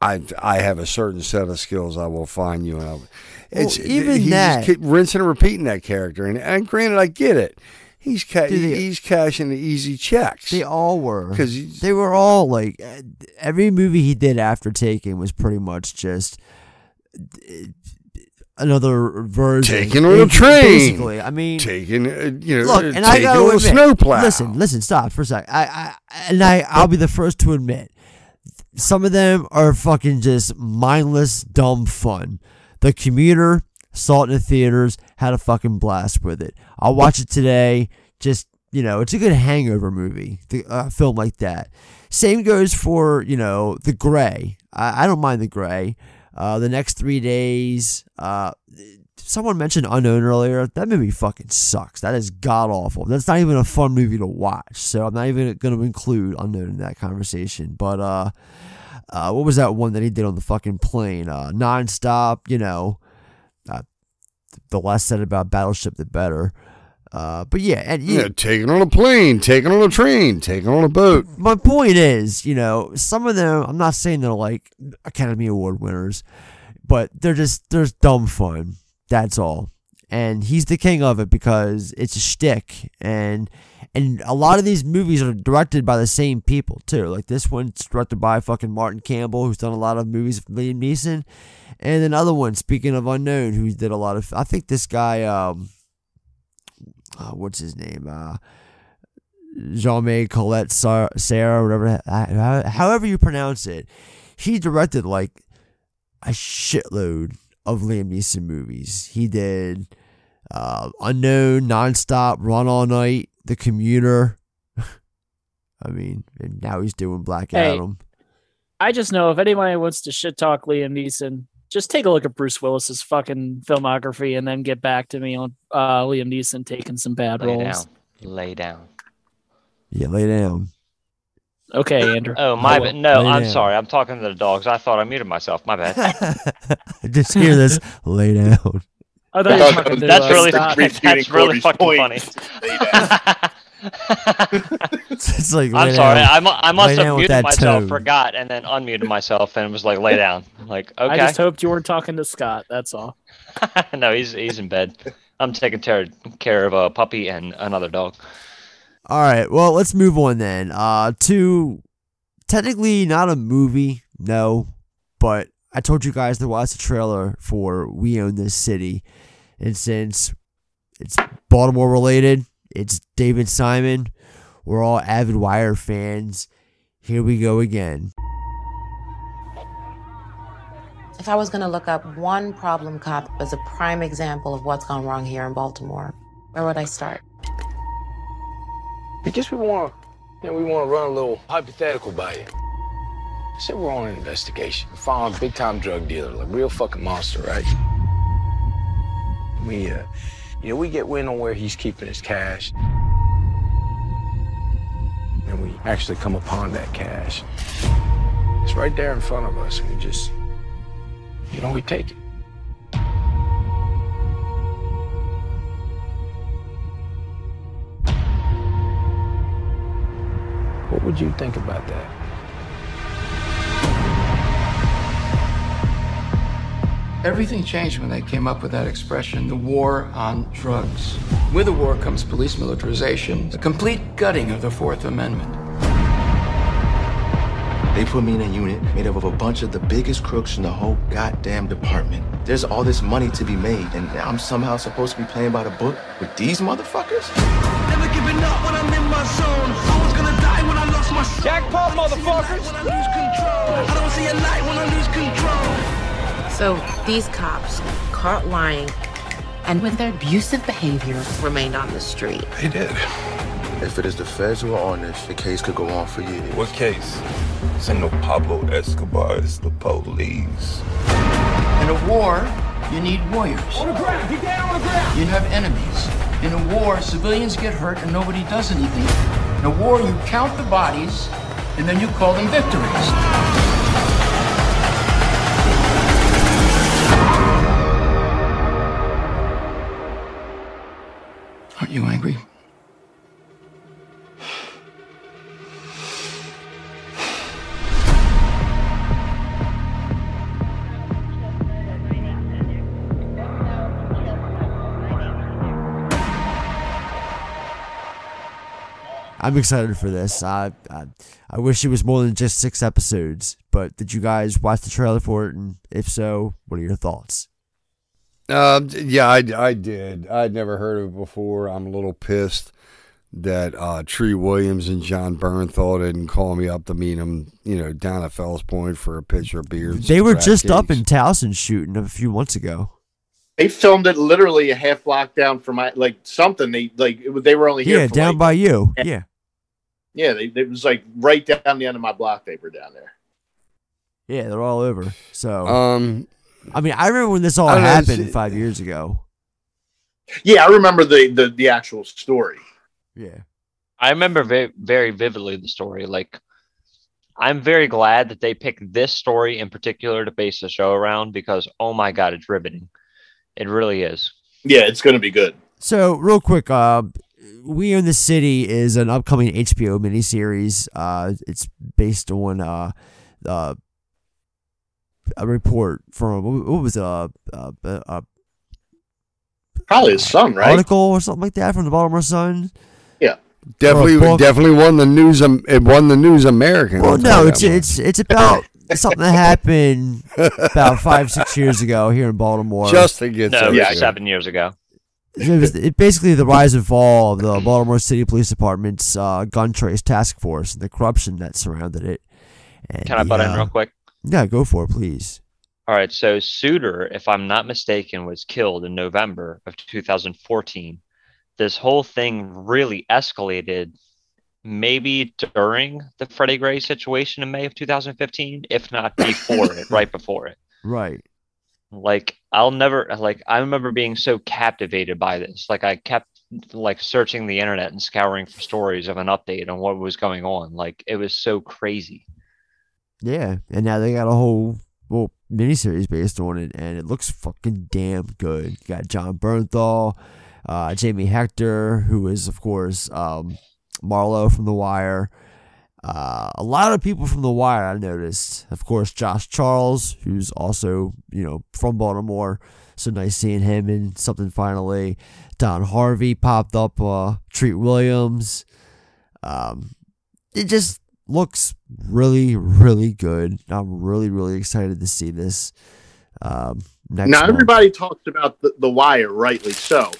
S2: I I have a certain set of skills. I will find you, and I'll. It's
S1: even
S2: he's
S1: that-
S2: keep rinsing and repeating that character, and and granted, I get it. He's ca-
S1: they-
S2: he's cashing the easy checks.
S1: They all were
S2: because
S1: they were all like uh, every movie he did after Taken was pretty much just uh, another version.
S2: Taking on a train.
S1: Basically, I mean,
S2: taking uh, you know
S1: look, and I gotta
S2: on a
S1: admit,
S2: snowplow.
S1: Listen, listen, stop for a sec. I, I, and I, I'll be the first to admit, some of them are fucking just mindless, dumb fun. The Commuter, saw it in the theaters, had a fucking blast with it. I'll watch it today. Just you know, it's a good hangover movie. Uh, film like that. Same goes for you know the Grey. I, I don't mind the Grey. Uh, the next three days. Uh, someone mentioned Unknown earlier. That movie fucking sucks. That is god awful. That's not even a fun movie to watch. So I'm not even going to include Unknown in that conversation. But uh, uh, what was that one that he did on the fucking plane? Uh, nonstop. You know, the less said about Battleship, the better. Uh, but yeah, and
S2: you know, taking on a plane, taking on a train, taking on a boat.
S1: my point is, you know, some of them, I'm not saying they're like Academy Award winners, but they're just, they're dumb fun. That's all. and he's the king of it because it's a shtick, and and a lot of these movies are directed by the same people too. Like this one's directed by fucking Martin Campbell, who's done a lot of movies with Liam Neeson, and another one, speaking of unknown, who did a lot of. I think this guy, um, uh, what's his name, uh. Jean-May Colette Sa- Sarah, whatever, however you pronounce it, he directed like a shitload of Liam Neeson movies. He did uh, Unknown, Nonstop, Run All Night, The Commuter. I mean, and now he's doing Black
S5: Hey.
S1: Adam.
S5: I just know if anybody wants to shit talk Liam Neeson, just take a look at Bruce Willis's fucking filmography and then get back to me on uh, Liam Neeson taking some bad
S4: Lay
S5: roles.
S4: down. Lay down.
S1: Yeah, lay down.
S5: Okay, Andrew.
S4: Oh my bad. No,
S1: Lay
S4: I'm
S1: down.
S4: sorry. I'm talking to the dogs. I thought I muted myself. My bad.
S1: Just hear this. lay down.
S5: I thought you were talking
S4: that's
S5: uh,
S4: really
S5: Scott.
S4: that's really fucking funny.
S1: It's like
S4: I'm
S1: lay
S4: sorry.
S1: down.
S4: I, mu- I must
S1: Lay
S4: have
S1: down
S4: muted myself,
S1: tone.
S4: forgot, and then unmuted myself, and was like, "Lay down." I'm like, okay.
S5: I just hoped you weren't talking to Scott. That's all.
S4: no, he's he's in bed. I'm taking care care of a puppy and another dog.
S1: All right, well, let's move on then. Uh, to technically not a movie, no, but I told you guys to watch the trailer for We Own This City, and since it's Baltimore related, it's David Simon. We're all avid Wire fans. Here we go again.
S13: If I was going to look up one problem cop as a prime example of what's gone wrong here in Baltimore, where would I start?
S9: I guess we want to, you know, we want to run a little hypothetical by you. Say we're on an investigation. We found a big time drug dealer, like real fucking monster, right? We, uh, you know, we get wind on where he's keeping his cash. And we actually come upon that cash. It's right there in front of us, and we just, you know, we take it. What would you think about that?
S14: Everything changed when they came up with that expression, the war on drugs. With the war comes police militarization, a complete gutting of the Fourth Amendment.
S15: They put me in a unit made up of a bunch of the biggest crooks in the whole goddamn department. There's all this money to be made, and I'm somehow supposed to be playing by the book with these motherfuckers?
S6: Never giving up when I'm in my zone. I was gonna die when I lost my soul.
S9: Jackpot, motherfuckers!
S6: I. I don't see a light when I lose control.
S13: So these cops, caught lying, and with their abusive behavior, remained on the street.
S15: They did. If it is the feds who are on this, the case could go on for years.
S16: What case? This ain't no Pablo Escobar, it's the police.
S14: In a war, you need warriors.
S6: On the ground, get down on the ground.
S14: You have enemies. In a war, civilians get hurt and nobody does anything. In a war, you count the bodies and then you call them victories. You angry?
S1: I'm excited for this. I, I I wish it was more than just six episodes. But did you guys watch the trailer for it? And if so, what are your thoughts?
S2: Um, yeah, I, I did. I'd never heard of it before. I'm a little pissed that uh, Treat Williams and Jon Bernthal didn't call me up to meet him, you know, down at Fells Point for a pitcher of beer.
S1: They were
S2: crab
S1: just up in Towson shooting a few months ago.
S7: They filmed it literally a half block down from my like something. They like it, they were only here.
S1: Yeah,
S7: for,
S1: down
S7: like-
S1: by you. Yeah.
S7: Yeah, they, it was like right down the end of my block. They were down there.
S1: Yeah, they're all over. So,
S2: Um,
S1: I mean, I remember when this all
S7: I don't know,
S1: happened five years ago.
S7: Yeah, I remember the the, the actual story.
S1: Yeah.
S4: I remember very very vividly the story. Like, I'm very glad that they picked this story in particular to base the show around because oh my god, it's riveting. It really is.
S7: Yeah, it's going to be good.
S1: So, real quick, uh, We Own This City is an upcoming HBO miniseries. Uh, it's based on uh, uh, a report from what was it? Uh, uh, uh,
S7: Probably his son, right?
S1: article or something like that from the Baltimore Sun.
S7: Yeah.
S2: Definitely, definitely won the news. Um, it won the News American.
S1: Well, no, it's
S2: that
S1: it's it's about something that happened about five six years ago here in Baltimore.
S2: Just gets
S4: No,
S2: it.
S4: it seven years ago.
S1: it was it basically the rise and fall of the Baltimore City Police Department's uh, gun trace task force and the corruption that surrounded it. And
S4: Can I
S1: the,
S4: butt in
S1: uh,
S4: real quick?
S1: Yeah, go for it, please.
S4: All right, so Suiter, if I'm not mistaken, was killed in November of 2014. This whole thing really escalated maybe during the Freddie Gray situation in May of 2015, if not before it, right before it.
S1: Right.
S4: Like I'll never like I remember being so captivated by this. Like I kept like searching the internet and scouring for stories of an update on what was going on. Like it was so crazy.
S1: Yeah, and now they got a whole well miniseries based on it, and it looks fucking damn good. You got Jon Bernthal, uh, Jamie Hector, who is of course um, Marlowe from The Wire. Uh, a lot of people from The Wire I noticed. Of course, Josh Charles, who's also you know from Baltimore. So nice seeing him in something finally. Don Harvey popped up. Uh, Treat Williams. Um, it just looks really, really good. I'm really, really excited to see this. Um, next
S7: now
S1: month.
S7: everybody talks about the, the Wire, rightly so.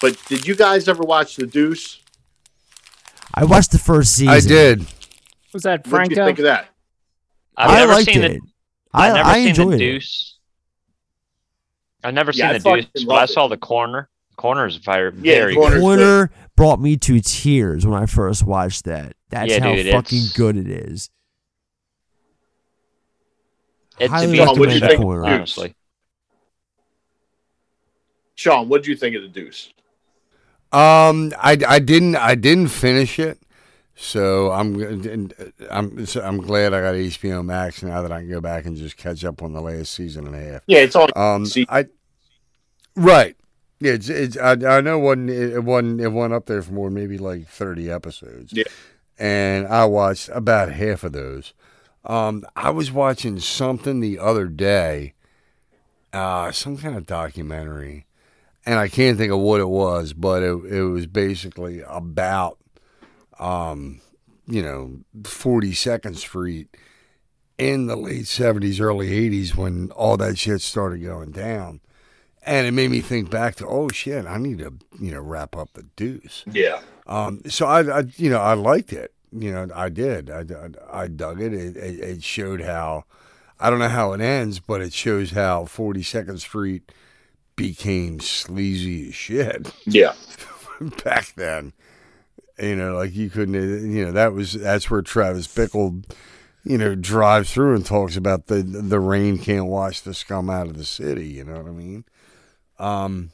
S7: But did you guys ever watch The Deuce?
S1: I watched the first season.
S2: I did.
S5: Was that
S7: What did you think of that?
S4: I've
S1: I
S4: never
S1: liked
S4: seen
S1: it.
S4: the
S1: I,
S4: I've never
S1: I
S4: seen
S1: enjoyed
S4: the
S1: it.
S4: Deuce. I've never
S7: Yeah,
S4: seen the Deuce, but I
S7: loved
S4: saw the corner. Corner's very,
S7: Yeah,
S4: very
S7: Corner's
S4: good.
S1: Corner brought me to tears when I first watched that. That's
S4: Yeah,
S1: how
S4: dude,
S1: fucking
S4: it's-
S1: good it is.
S4: It's
S1: Highly
S4: to be
S7: Sean, what'd you
S1: recommend
S7: think?
S1: Corner.
S4: honestly.
S7: Sean, what did you think of The Deuce?
S2: Um, I, I didn't I didn't finish it, so I'm I'm so I'm glad I got HBO Max now that I can go back and just catch up on the last season and a half.
S7: Yeah, it's on.
S2: Um, I right. Yeah, it's, it's I, I know it wasn't it wasn't it went up there for more maybe like thirty episodes.
S7: Yeah.
S2: And I watched about half of those. Um, I was watching something the other day, uh, some kind of documentary, and I can't think of what it was, but it it was basically about, um, you know, Forty Second Street in the late seventies, early eighties when all that shit started going down. And it made me think back to, oh shit, I need to, you know, wrap up the deuce.
S7: Yeah.
S2: Um, so I, I, you know, I liked it. You know, I did. I, I, I dug it. It, it. it showed how, I don't know how it ends, but it shows how 42nd Street became sleazy as shit
S7: Yeah.
S2: back then. You know, like you couldn't, you know, that was, that's where Travis Bickle, you know, drives through and talks about the, the rain can't wash the scum out of the city. You know what I mean? Um,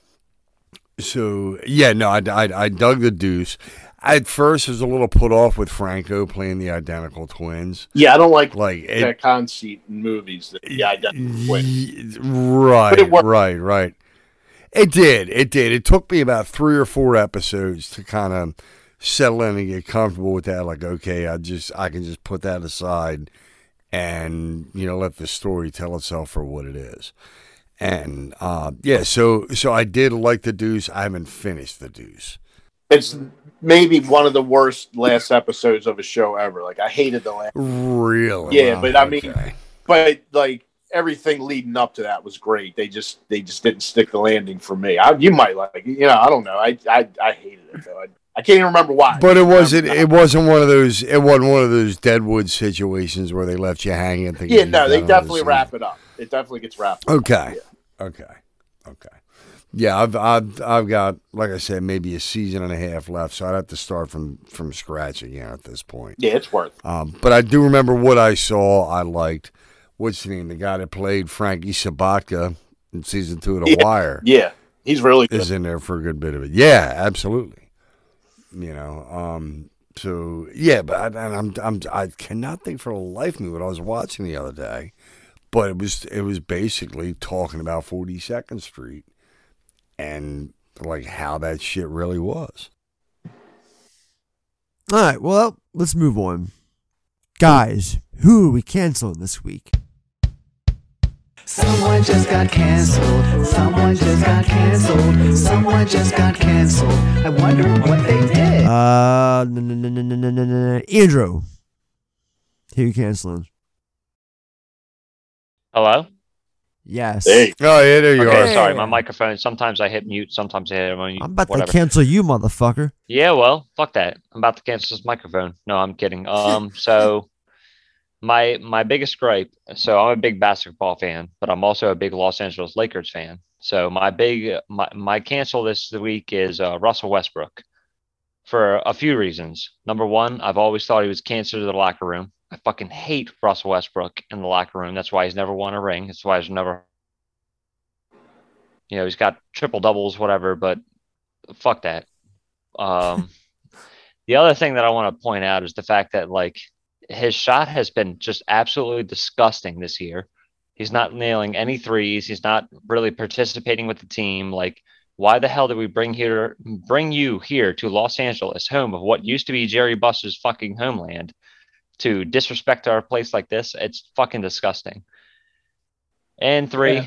S2: so yeah, no, I, I, I dug the deuce. At first, I was a little put off with Franco playing the identical twins.
S7: Yeah, I don't like
S2: Like it,
S7: that conceit in movies. That the identical twin.
S2: right,
S7: it
S2: right, right. It did. It did. It took me about three or four episodes to kind of settle in and get comfortable with that. Like, okay, I just I can just put that aside and you know let the story tell itself for what it is. And uh, yeah, so so I did like the Deuce. I haven't finished the Deuce.
S7: It's maybe one of the worst last episodes of a show ever. Like I hated the last.
S2: Really?
S7: Yeah, but I mean,
S2: Okay.
S7: but like everything leading up to that was great. They just they just didn't stick the landing for me. I, you might like, it. you know, I don't know. I I, I hated it though. I, I can't even remember why.
S2: But it wasn't. It wasn't one of those. It wasn't one of those Deadwood situations where they left you hanging.
S7: yeah, no, they definitely
S2: the
S7: wrap it up. It definitely gets wrapped. up.
S2: Okay. Okay. Okay. Yeah, I've I've I've got like I said, maybe a season and a half left, so I'd have to start from from scratch again at this point.
S7: Yeah, it's worth.
S2: Um, but I do remember what I saw. I liked. What's the name? The guy that played Frankie Sobotka in season two of The
S7: Yeah,
S2: Wire
S7: Yeah, he's really good.
S2: is in there for a good bit of it. Yeah, absolutely. You know, um, so yeah, but I, and I'm I'm I cannot think for the life of me what I was watching the other day, but it was it was basically talking about 42nd Street and like how that shit really was.
S1: All right, well, let's move on. Guys, who are we canceling this week?
S6: Someone just got canceled. Someone just got canceled. Someone just got canceled. I wonder what they did.
S1: Uh. Andrew, who are you canceling?
S4: Hello?
S1: Yes.
S2: Oh yeah, there you
S4: okay,
S2: are.
S4: sorry, my microphone. Sometimes I hit mute, sometimes I hit mute.
S1: I'm about
S4: whatever.
S1: to cancel you, motherfucker.
S4: Yeah, well, fuck that. I'm about to cancel this microphone. No, I'm kidding. Um, so my my biggest gripe. So I'm a big basketball fan, but I'm also a big Los Angeles Lakers fan. So my big my my cancel this week is uh, Russell Westbrook for a few reasons. Number one, I've always thought he was cancer to the locker room. I fucking hate Russell Westbrook in the locker room. That's why he's never won a ring. That's why he's never, you know, he's got triple doubles, whatever. But fuck that. Um, the other thing that I want to point out is the fact that like his shot has been just absolutely disgusting this year. He's not nailing any threes. He's not really participating with the team. Like, why the hell did we bring here bring you here to Los Angeles, home of what used to be Jerry Buss's fucking homeland, to disrespect our place like this? It's fucking disgusting. And three,
S5: Yeah.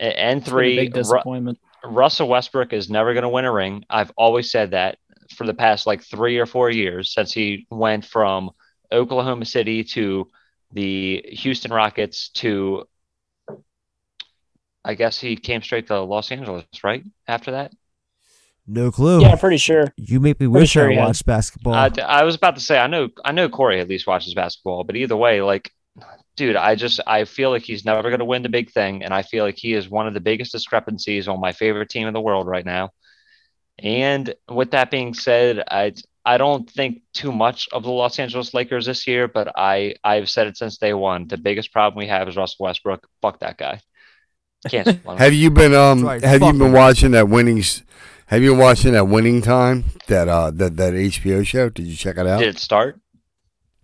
S4: and
S5: It's been a
S4: three,
S5: big
S4: Ru-
S5: disappointment.
S4: Russell Westbrook is never going to win a ring. I've always said that for the past like three or four years since he went from Oklahoma City to the Houston Rockets to, I guess he came straight to Los Angeles, right? After that?
S1: No clue.
S5: Yeah, pretty sure.
S1: You make me
S5: Pretty
S1: wish
S5: sure
S1: I
S5: he
S1: watched basketball.
S4: I, I was about to say I know I know Corey at least watches basketball, but either way, like, dude, I just I feel like he's never going to win the big thing, and I feel like he is one of the biggest discrepancies on my favorite team in the world right now. And with that being said, I I don't think too much of the Los Angeles Lakers this year, but I I've said it since day one. The biggest problem we have is Russell Westbrook. Fuck that guy. Can't.
S2: Have you been um
S1: Right,
S2: have you been
S1: him.
S2: watching that winning s- have you been watching that winning time that uh that that HBO show? Did you check it out?
S4: Did it start?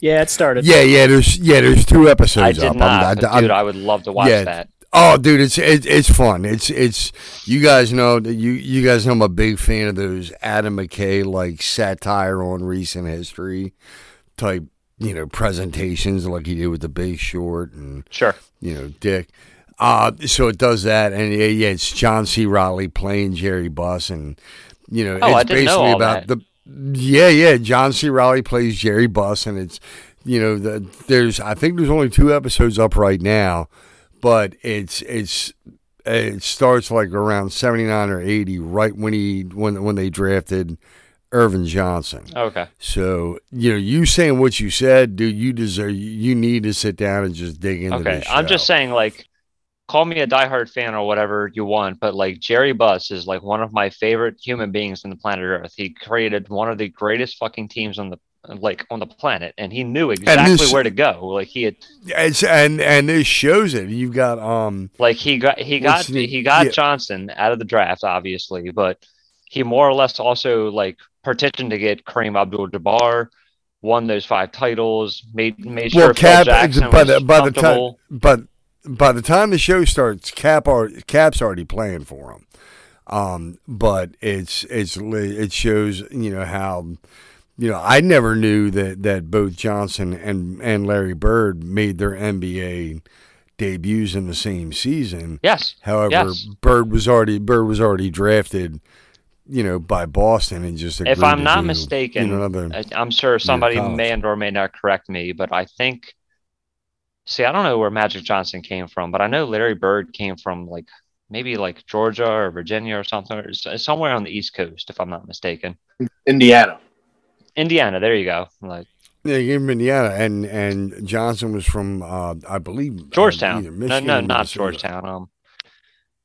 S5: Yeah, it started.
S2: Yeah, yeah, there's yeah, there's two episodes
S4: I did
S2: up.
S4: not,
S2: I'm-
S4: but
S2: I'm-
S4: dude. I would love to watch
S2: yeah.
S4: that.
S2: Oh, dude, it's it, it's fun. It's it's you guys know that you you guys know I'm a big fan of those Adam McKay like satire on recent history type you know presentations like he did with The Big Short and
S4: Sure.
S2: you know Dick. Uh so it does that, and yeah, yeah, it's John C. Reilly playing Jerry Buss, and you know
S4: Oh,
S2: it's
S4: know
S2: basically
S4: all
S2: about
S4: that.
S2: the yeah, yeah. John C. Reilly plays Jerry Buss, and it's you know the, there's I think there's only two episodes up right now, but it's it's it starts like around 79 or 80 right when he when when they drafted Earvin Johnson.
S4: Okay.
S2: So you know, you saying what you said, dude. You deserve. You need to sit down and just dig into
S4: Okay,
S2: this.
S4: I'm just saying, like, call me a diehard fan or whatever you want, but like Jerry Buss is like one of my favorite human beings on the planet Earth. He created one of the greatest fucking teams on the like on the planet, and he knew exactly
S2: this-
S4: where to go. Like he had,
S2: and and this shows it. You've got um.
S4: like he got he got
S2: the-
S4: he got
S2: yeah.
S4: Johnson out of the draft, obviously, but he more or less also like petitioned to get Kareem Abdul-Jabbar. Won those five titles. Made made sure
S2: Well,
S4: Phil
S2: Cap
S4: Jackson
S2: by the by the time but by the time the show starts, Cap are, Cap's already playing for him. Um, but it's it's it shows you know how you know I never knew that that both Johnson and and Larry Bird made their NBA debuts in the same season.
S4: Yes.
S2: However,
S4: Yes.
S2: Bird was already Bird was already drafted, you know, by Boston and just
S4: if I'm not
S2: do,
S4: mistaken,
S2: you know, another-
S4: I'm sure somebody may and or may not correct me, but I think. See, I don't know where Magic Johnson came from, but I know Larry Bird came from like maybe like Georgia or Virginia or something, or somewhere on the East Coast, if I'm not mistaken.
S7: Indiana.
S4: Indiana, there you go. Like
S2: Yeah, he came from Indiana, and and Johnson was from, uh, I believe, uh,
S4: Georgetown.
S2: either
S4: no,
S2: Michigan
S4: no,
S2: or
S4: not
S2: Minnesota.
S4: Georgetown. Um,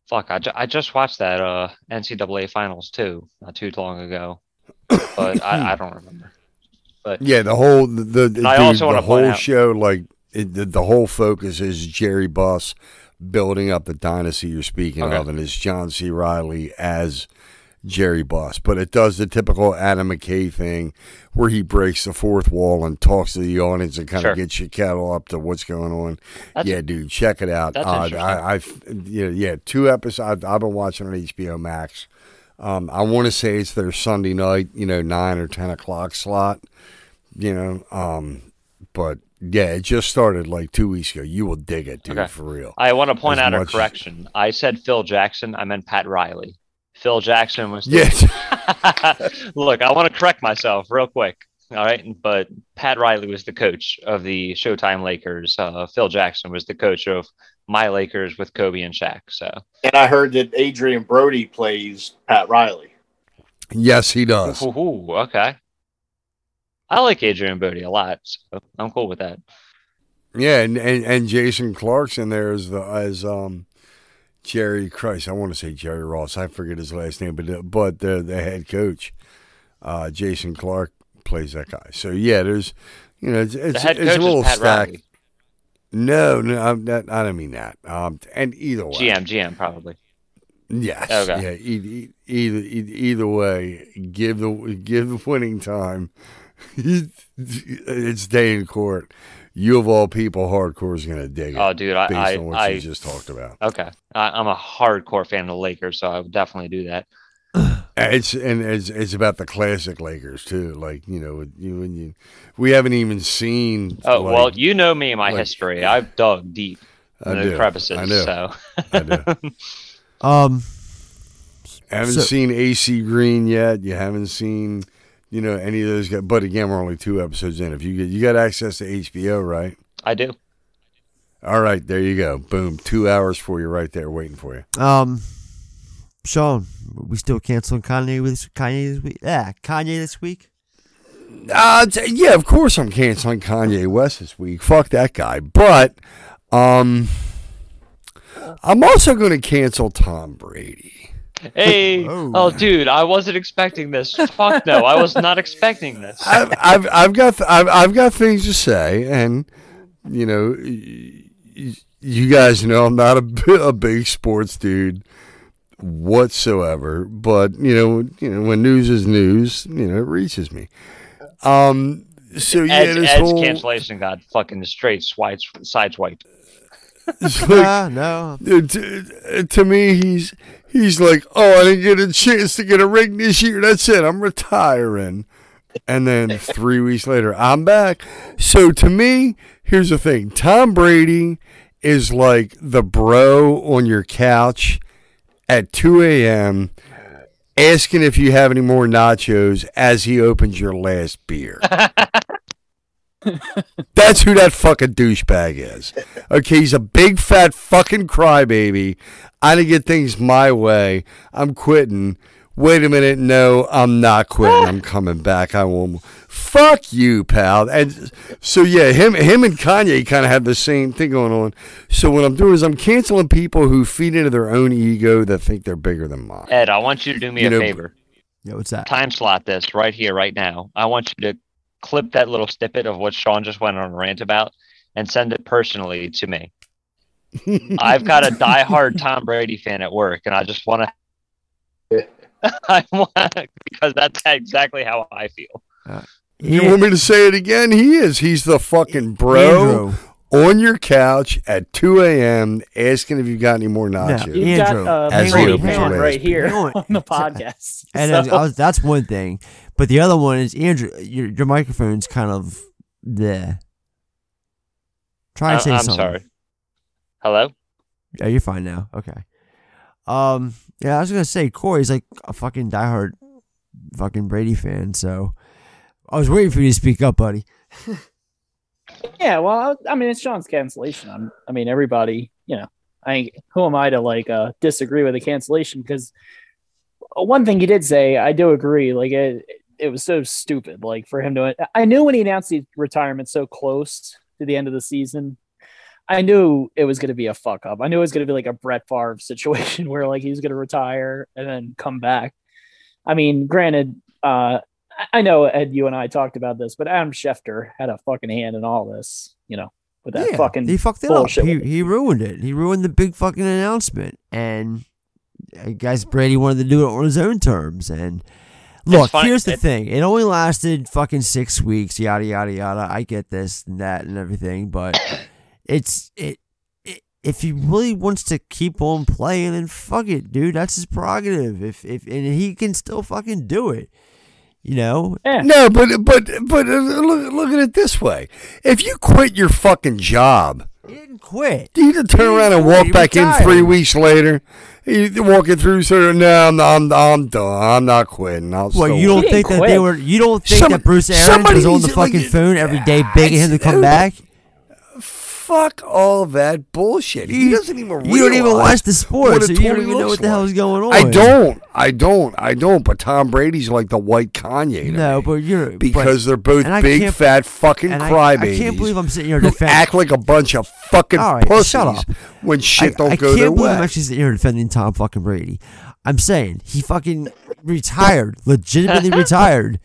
S4: fuck, I, ju- I just watched that uh NCAA finals too, not too long ago, but I, I don't remember. But
S2: Yeah, the whole the, the,
S4: I
S2: dude,
S4: also
S2: the
S4: wanna point
S2: whole
S4: out-
S2: show, like it, the, the whole focus is Jerry Buss building up the dynasty you're speaking
S4: Okay.
S2: of, and it's John C. Reilly as Jerry Buss. But it does the typical Adam McKay thing where he breaks the fourth wall and talks to the audience and kind
S4: Sure.
S2: of gets your kettle up to what's going on.
S4: That's-
S2: yeah, dude, check it out.
S4: that's
S2: uh,
S4: interesting.
S2: I, I've yeah, yeah, two episodes. I've, I've been watching on HBO Max. Um, I want to say it's their Sunday night, you know, nine or ten o'clock slot. You know, um, but Yeah, it just started like two weeks ago. You will dig it, dude,
S4: Okay.
S2: for real.
S4: I want to point
S2: As
S4: out a
S2: much-
S4: correction. I said Phil Jackson. I meant Pat Riley. Phil Jackson was. The-
S2: Yes.
S4: Look, I want to correct myself real quick. All right, but Pat Riley was the coach of the Showtime Lakers. Uh, Phil Jackson was the coach of my Lakers with Kobe and Shaq. So
S7: And I heard that Adrien Brody plays Pat Riley.
S2: Yes, he does.
S4: Ooh, okay. I like Adrien Brody a lot, so I'm cool with that.
S2: Yeah, and, and, and Jason Clarke's in there as the as um Jerry Christ. I want to say Jerry Ross. I forget his last name, but the, but the the head coach, uh, Jason Clarke plays that guy. So yeah, there's you know it's it's, it's a little.
S4: Riley.
S2: No, no, I'm not, I don't mean that. Um, and either way,
S4: GM, GM, probably.
S2: Yes.
S4: Okay.
S2: Yeah. Either, either either either way, give the give the winning time. it's day in court. You of all people, hardcore is going to dig it.
S4: Oh, dude, I,
S2: based
S4: I,
S2: on what
S4: I
S2: you just talked about.
S4: Okay, I, I'm a hardcore fan of the Lakers, so I would definitely do that.
S2: It's and it's it's about the classic Lakers too. Like you know, you and you, we haven't even seen.
S4: Oh
S2: like-
S4: well, you know me and my
S2: like-
S4: history. I've dug deep
S2: I
S4: in the
S2: do.
S4: crevices.
S2: I do.
S4: So
S2: I do.
S1: Um,
S2: haven't
S1: So-
S2: seen AC Green yet. You haven't seen, you know, any of those guys. But again, we're only two episodes in. If you get you got access to HBO, right?
S4: I do.
S2: All right, there you go. Boom, two hours for you right there, waiting for you.
S1: um, Sean, we still canceling Kanye with Kanye this week? Yeah, Kanye this week.
S2: Uh, yeah, of course I'm canceling Kanye West this week. Fuck that guy. But um, I'm also going to cancel Tom Brady.
S4: Hey, oh. dude, I wasn't expecting this. Fuck no, I was not expecting this.
S2: I've, I've, I've got th- I've, I've got things to say, and you know, y- y- you guys know I'm not a, a big sports dude whatsoever. But you know, you know, when news is news, you know, it reaches me. Um. So yeah,
S4: Ed's,
S2: this
S4: Ed's
S2: whole
S4: cancellation got fucking straight swiped, sideswiped.
S2: It's
S1: Ah, no.
S2: To, to me, he's he's like, oh, I didn't get a chance to get a ring this year. That's it. I'm retiring. And then three weeks later, I'm back. So to me, here's the thing: Tom Brady is like the bro on your couch at 2 a.m. asking if you have any more nachos as he opens your last beer. That's who that fucking douchebag is. Okay, he's a big fat fucking crybaby. I didn't get things my way. I'm quitting. Wait a minute, no, I'm not quitting. I'm coming back. I won't. Fuck you, pal. And so yeah, him, him and Kanye kind of have the same thing going on. So what I'm doing is I'm canceling people who feed into their own ego that think they're bigger than mine.
S4: Ed, I want you to do me
S2: You
S4: a
S2: know-
S4: favor.
S1: Yeah, what's that?
S4: Time slot this right here, right now. I want you to clip that little snippet of what Sean just went on a rant about and send it personally to me. I've got a diehard Tom Brady fan at work, and I just want to. I want because that's exactly how I feel.
S2: Uh, you want me to say it again? He is. He's the fucking bro
S1: Andrew.
S2: On your couch at 2 a.m. asking if you got any more nachos.
S5: You've got
S1: Andrew,
S5: uh,
S2: as
S5: Brady
S2: he opens your
S5: right
S2: last
S5: here on the podcast.
S1: And
S5: So-
S1: was, that's one thing, but the other one is Andrew. Your your microphone's kind of there. Try and
S4: I-
S1: say
S4: I'm
S1: something.
S4: sorry. Hello.
S1: Yeah, you're fine now. Okay. Um. Yeah, I was gonna say Corey's like a fucking diehard, fucking Brady fan. So I was waiting for you to speak up, buddy.
S5: Yeah, well, I mean, it's Sean's cancellation. I'm, I mean, everybody, you know, I who am I to like uh, disagree with the cancellation? Because one thing he did say, I do agree. Like it, it was so stupid. Like for him to, I knew when he announced his retirement so close to the end of the season, I knew it was going to be a fuck up. I knew it was going to be like a Brett Favre situation where like he's going to retire and then come back. I mean, granted, uh, I- I know Ed, you and I talked about this, but Adam Schefter had a fucking hand in all this, you know, with that
S1: yeah,
S5: fucking
S1: he fucked it
S5: bullshit.
S1: up. He, he ruined it. He ruined the big fucking announcement, and uh, I guess Brady wanted to do it on his own terms. And look, here's the
S4: it-
S1: thing: it only lasted fucking six weeks. Yada yada yada. I get this and that and everything, but it's it. it if he really wants to keep on playing, then fuck it, dude. That's his prerogative. If if and he can still fucking do it. You know,
S2: No, but but but uh, look, look at it this way: if you quit your fucking job,
S1: he didn't quit.
S2: you can turn around and
S1: quit,
S2: walk
S1: he
S2: back in three weeks later. You walking through, sir. No, I'm, I'm, I'm done. I'm not quitting. I'll
S1: Well, you don't
S2: work."
S1: think that they were? You don't think
S2: Some-
S1: that Bruce Arians
S2: somebody
S1: was on the
S2: needs to, like,
S1: fucking phone every day begging him to come back?
S2: Fuck all that bullshit. He doesn't even.
S1: You don't even watch the sport,
S2: what
S1: so you don't even know what the hell is going on.
S2: I don't. I don't. I don't. But Tom Brady's like the white Kanye.
S1: No,
S2: me.
S1: but you're but-
S2: because they're both big, fat, fucking
S1: and I-
S2: crybabies.
S1: I can't believe I'm sitting here defending.
S2: act like a bunch of fucking
S1: All right,
S2: pussies
S1: shut up.
S2: when shit
S1: I,
S2: don't
S1: I
S2: go
S1: can't believe. I'm actually sitting here defending Tom fucking Brady. I'm saying he fucking retired, legitimately retired.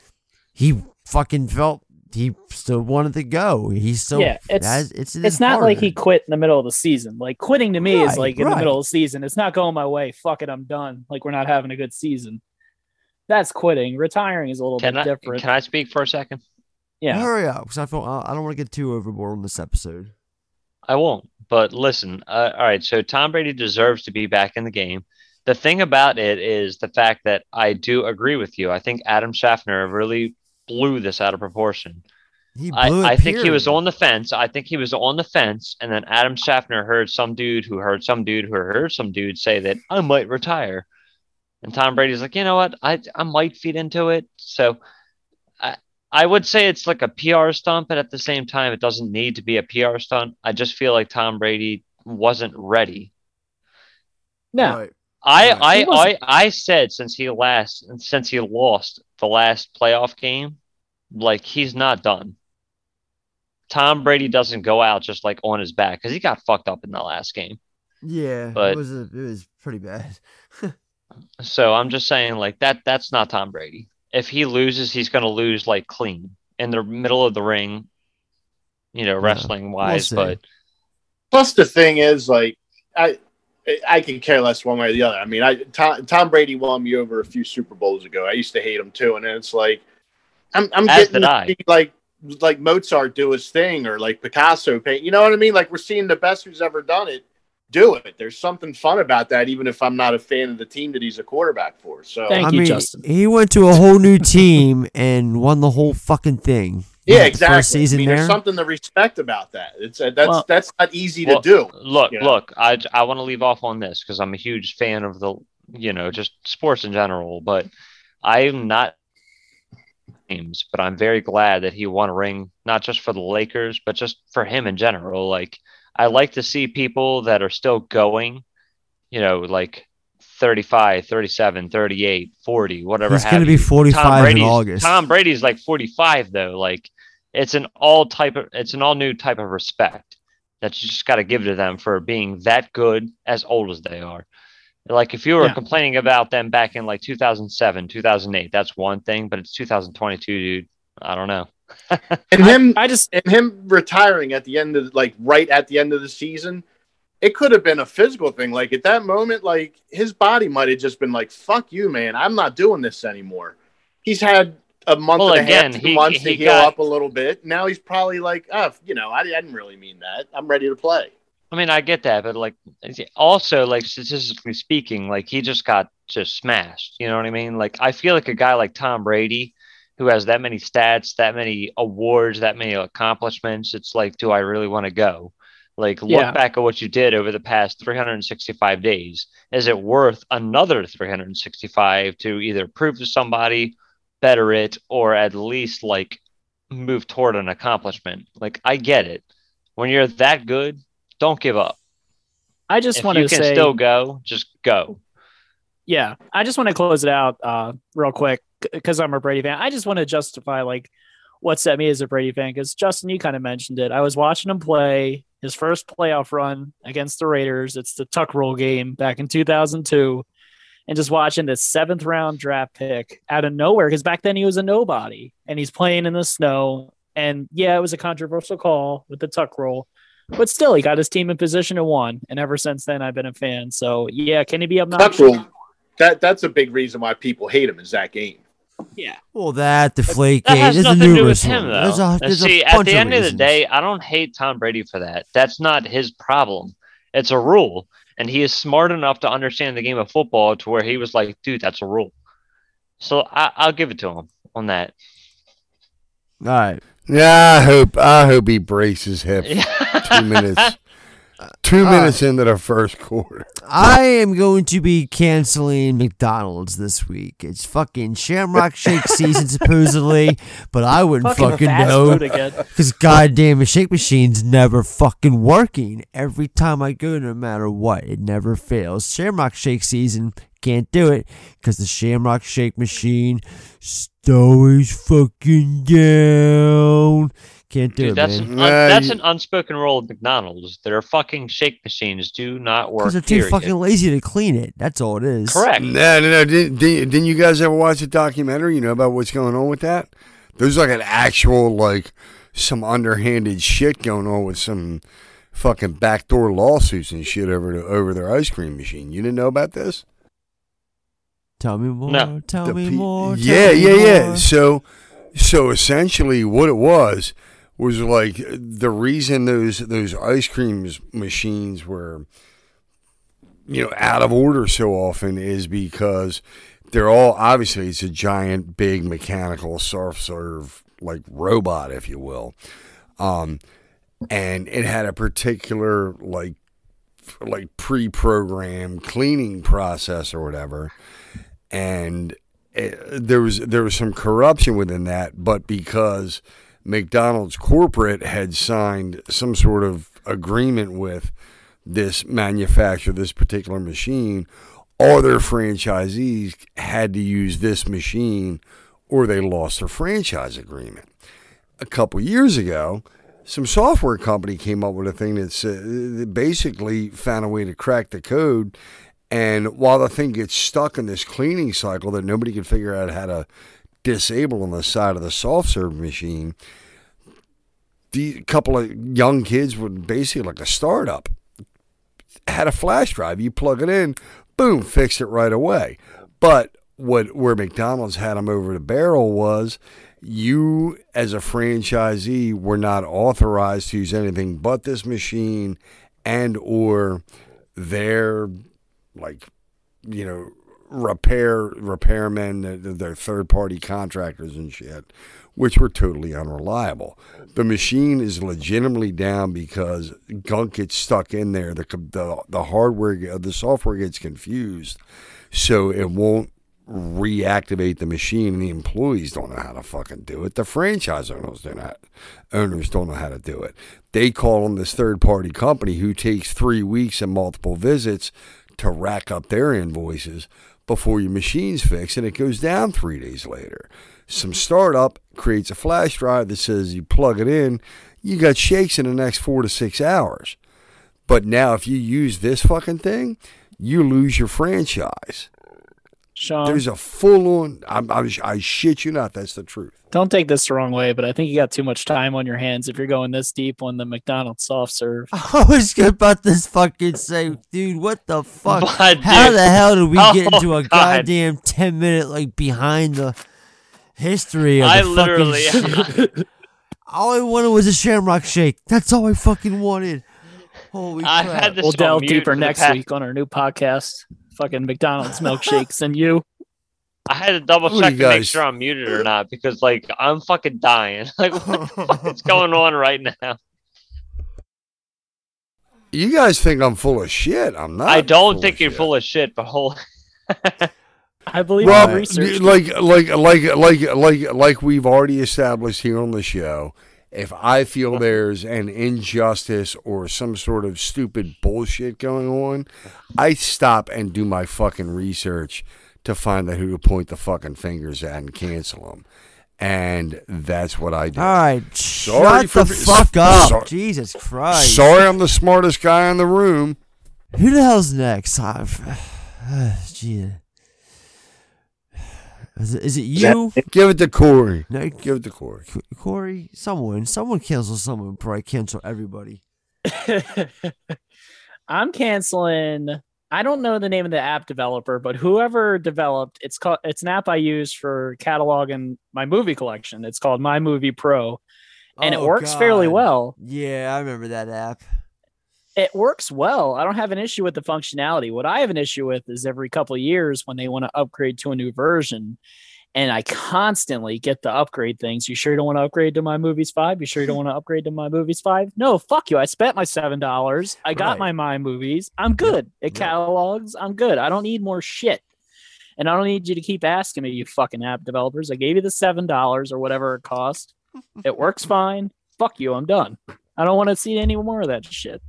S1: He fucking felt he still wanted to go. He still
S5: yeah, it's
S1: has- it's
S5: it's
S1: his
S5: not like he quit in the middle of the season. Like quitting to me
S1: Right,
S5: is like in the middle of the season. It's not going my way. Fuck it, I'm done. Like we're not having a good season. That's quitting. Retiring is a little
S4: Can
S5: bit
S4: I
S5: different.
S4: can I speak for a second?
S5: yeah.
S1: Hurry up, because I feel I I don't want to get too overboard on this episode.
S4: I won't. But listen, uh, all right. So Tom Brady deserves to be back in the game. The thing about it is the fact that I do agree with you. I think Adam Schefter really blew this out of proportion.
S1: He
S4: I,
S1: blew it,
S4: I think he was on the fence. I think he was on the fence, and then Adam Schefter heard some dude who heard some dude who heard some dude say that I might retire, and Tom Brady's like, you know what, I I might feed into it. So, I I would say it's like a PR stunt, but at the same time, it doesn't need to be a PR stunt. I just feel like Tom Brady wasn't ready.
S5: No.
S1: Right.
S4: I
S5: He
S4: I, I. I said since he last since he lost the last playoff game, like he's not done. Tom Brady doesn't go out just like on his back because he got fucked up in the last game.
S1: Yeah,
S4: But-
S1: it was a, it was pretty bad.
S4: So I'm just saying like that that's not Tom Brady. If he loses, he's gonna lose like clean in the middle of the ring, you know, wrestling wise.
S1: see.
S4: but
S7: Plus, the thing is, like, I I can care less one way or the other. I mean, I Tom, Tom Brady won me over a few Super Bowls ago. I used to hate him too, and then it's like I'm I'm
S4: As
S7: getting to see, like like Mozart do his thing or like Picasso paint. You know what I mean? Like we're seeing the best who's ever done it do it. There's something fun about that, even if I'm not a fan of the team that he's a quarterback for. So
S5: Thank
S1: I
S5: you,
S1: mean,
S5: Justin.
S1: he went to a whole new team and won the whole fucking thing.
S7: Yeah,
S1: The
S7: exactly.
S1: First season
S7: I mean,
S1: there.
S7: there's something to respect about that. It's uh, that's
S5: Well-
S7: that's not easy
S4: Well,
S7: to do.
S4: Look,
S7: you know?
S4: look, I I want to leave off on this because I'm a huge fan of the, you know, just sports in general. But I'm not games, but I'm very glad that he won a ring, not just for the Lakers, but just for him in general. Like I like to see people that are still going, you know, like 35, 37, 38, 40, whatever.
S1: He's gonna be 45
S4: Tom
S1: in August.
S4: Tom Brady's like 45 though. Like it's an all type of it's an all new type of respect that you just got to give to them for being that good as old as they are. Like if you were
S5: Yeah.
S4: complaining about them back in like 2007, 2008, that's one thing, but it's 2022, dude. I don't know.
S7: and him
S5: I just
S7: and him retiring at the end of like right at the end of the season it could have been a physical thing like at that moment like his body might have just been like fuck you man i'm not doing this anymore he's had a month
S4: Well,
S7: and a
S4: again,
S7: half two
S4: he-
S7: months
S4: he
S7: to heal
S4: got-
S7: up a little bit now he's probably like oh you know I, I didn't really mean that i'm ready to play
S4: I mean, I get that, but like also like statistically speaking, like he just got just smashed. You know what I mean? Like I feel like a guy like Tom Brady, who has that many stats, that many awards, that many accomplishments, it's like, do I really want to go? Like look
S5: Yeah.
S4: back at what you did over the past 365 days. Is it worth another 365 to either prove to somebody, better it, or at least like move toward an accomplishment? Like I get it. When you're that good, don't give up.
S5: I just want
S4: you
S5: to
S4: can
S5: say
S4: still go, just go.
S5: yeah i just want to close it out uh real quick because i'm a brady fan i just want to justify like what set me as a brady fan because justin you kind of mentioned it i was watching him play his first playoff run against the raiders it's the tuck rule game back in 2002 and just watching this seventh round draft pick out of nowhere because back then he was a nobody and he's playing in the snow. And yeah it was a controversial call with the tuck rule but still he got his team in position to won and ever since then i've been a fan. So yeah can he be
S7: Tuck
S5: obnoxious
S7: rule, that that's a big reason why people hate him is that game.
S5: Yeah.
S1: Well, that deflate
S4: That
S1: gate
S4: has
S1: is
S4: nothing to do with him,
S1: one.
S4: though.
S1: There's a,
S4: And
S1: there's
S4: see, at
S1: bunch
S4: the end of the day, I don't hate Tom Brady for that. That's not his problem. It's a rule, and he is smart enough to understand the game of football to where he was like, "Dude, that's a rule." So I, I'll give it to him. on that.
S1: All right.
S2: Yeah, I hope I hope he breaks his hip. two minutes. Two
S1: All
S2: minutes into the first quarter.
S1: I am going to be canceling McDonald's this week. It's fucking Shamrock Shake season supposedly, but I wouldn't
S5: Fucking
S1: fucking know
S5: food again.
S1: because goddamn the shake machine's never fucking working. Every time I go, no matter what, it never fails. Shamrock Shake season can't do it because the Shamrock Shake machine always fucking down. Can't do
S4: Dude,
S1: it,
S4: that's
S1: man.
S4: an, un- that's an unspoken rule of McDonald's. Their fucking shake machines do not work.
S1: Because they're too
S4: period.
S1: fucking lazy to clean it. That's all it is.
S4: Correct.
S2: No, no, no. Didn't, didn't, didn't you guys ever watch the documentary? You know about what's going on with that? There's like an actual, like, some underhanded shit going on with some fucking backdoor lawsuits and shit over the, over their ice cream machine. You didn't know about this?
S1: Tell me more.
S4: No.
S1: Tell
S2: The
S1: me
S2: pe-
S1: more.
S2: Yeah,
S1: me
S2: yeah, yeah.
S1: more.
S2: So, so essentially, what it was was like the reason those those ice cream machines were, you know, out of order so often is because they're all obviously it's a giant, big mechanical self serve like robot, if you will, um, and it had a particular like like pre-programmed cleaning process or whatever. And it, there was there was some corruption within that but because McDonald's corporate had signed some sort of agreement with this manufacturer this particular machine all their franchisees had to use this machine or they lost their franchise agreement a couple years ago some software company came up with a thing that's uh, that basically found a way to crack the code. And while the thing gets stuck in this cleaning cycle that nobody can figure out how to disable on the side of the soft serve machine, the couple of young kids would basically like a startup had a flash drive. You plug it in, boom, fixed it right away. But what where McDonald's had them over the barrel was you as a franchisee were not authorized to use anything but this machine and or their like you know repair repairmen their third party contractors and shit which were totally unreliable the machine is legitimately down because gunk gets stuck in there the the, the hardware uh, the software gets confused so it won't reactivate the machine and the employees don't know how to fucking do it. The franchise owners do not owners don't know how to do it. They call on this third party company who takes three weeks and multiple visits to rack up their invoices before your machine's fixed and it goes down three days later. Some startup creates a flash drive that says you plug it in, you got shakes in the next four to six hours. But now if you use this fucking thing, you lose your franchise.
S5: Sean,
S2: There's a full on. I'm, I'm, I shit you not. That's the truth.
S5: don't take this the wrong way, but I think you got too much time on your hands if you're going this deep on the McDonald's soft serve.
S1: I was about this fucking say, dude, what the fuck?
S4: But,
S1: How
S4: dude-
S1: the hell did we get
S4: Oh,
S1: into a
S4: God.
S1: goddamn 10 minute, like, behind the history of
S4: I
S1: the
S4: literally-
S1: fucking shit? all I wanted was a shamrock shake. That's all I fucking wanted. Holy
S4: I
S1: crap.
S4: had this
S5: We'll delve deeper next week on our new podcast. Fucking McDonald's milkshakes and you.
S4: I had to double
S2: What
S4: check
S2: you
S4: to make
S2: guys-
S4: sure I'm muted or not because like I'm fucking dying. Like what the fuck is going on right now?
S2: You guys think I'm full of shit. I'm not.
S4: I don't think you're
S2: shit.
S4: full of shit, but hold
S5: I believe
S2: Well,
S5: in research.
S2: like, like, like, like, like, like we've already established here on the show. If I feel there's an injustice or some sort of stupid bullshit going on, I stop and do my fucking research to find out who to point the fucking fingers at and cancel them. And that's what I do.
S1: All right,
S2: Sorry
S1: shut the
S2: for-
S1: fuck up.
S2: Sorry-
S1: Jesus Christ.
S2: Sorry, I'm the smartest guy in the room.
S1: Who the hell's next? I've, gee. Is it, is it you?
S2: Give it to Corey.
S1: No,
S2: Give it to Corey.
S1: Corey? Someone. Someone cancel someone. Probably cancel everybody.
S5: I'm canceling. I don't know the name of the app developer, but whoever developed it's called it's an app I use for cataloging my movie collection. It's called My Movie Pro. And
S1: Oh,
S5: it works fairly well.
S1: Yeah, I remember that app.
S5: It works well. I don't have an issue with the functionality. What I have an issue with is every couple of years when they want to upgrade to a new version, and I constantly get the upgrade things. You sure you don't want to upgrade to my movies five? You sure you don't want to upgrade to my movies five? No, fuck you. I spent my seven dollars. I got
S1: Right.
S5: my my movies. I'm good. It catalogs. I'm good. I don't need more shit. And I don't need you to keep asking me, you fucking app developers. I gave you the seven dollars or whatever it cost. It works fine. Fuck you. I'm done. I don't want to see any more of that shit.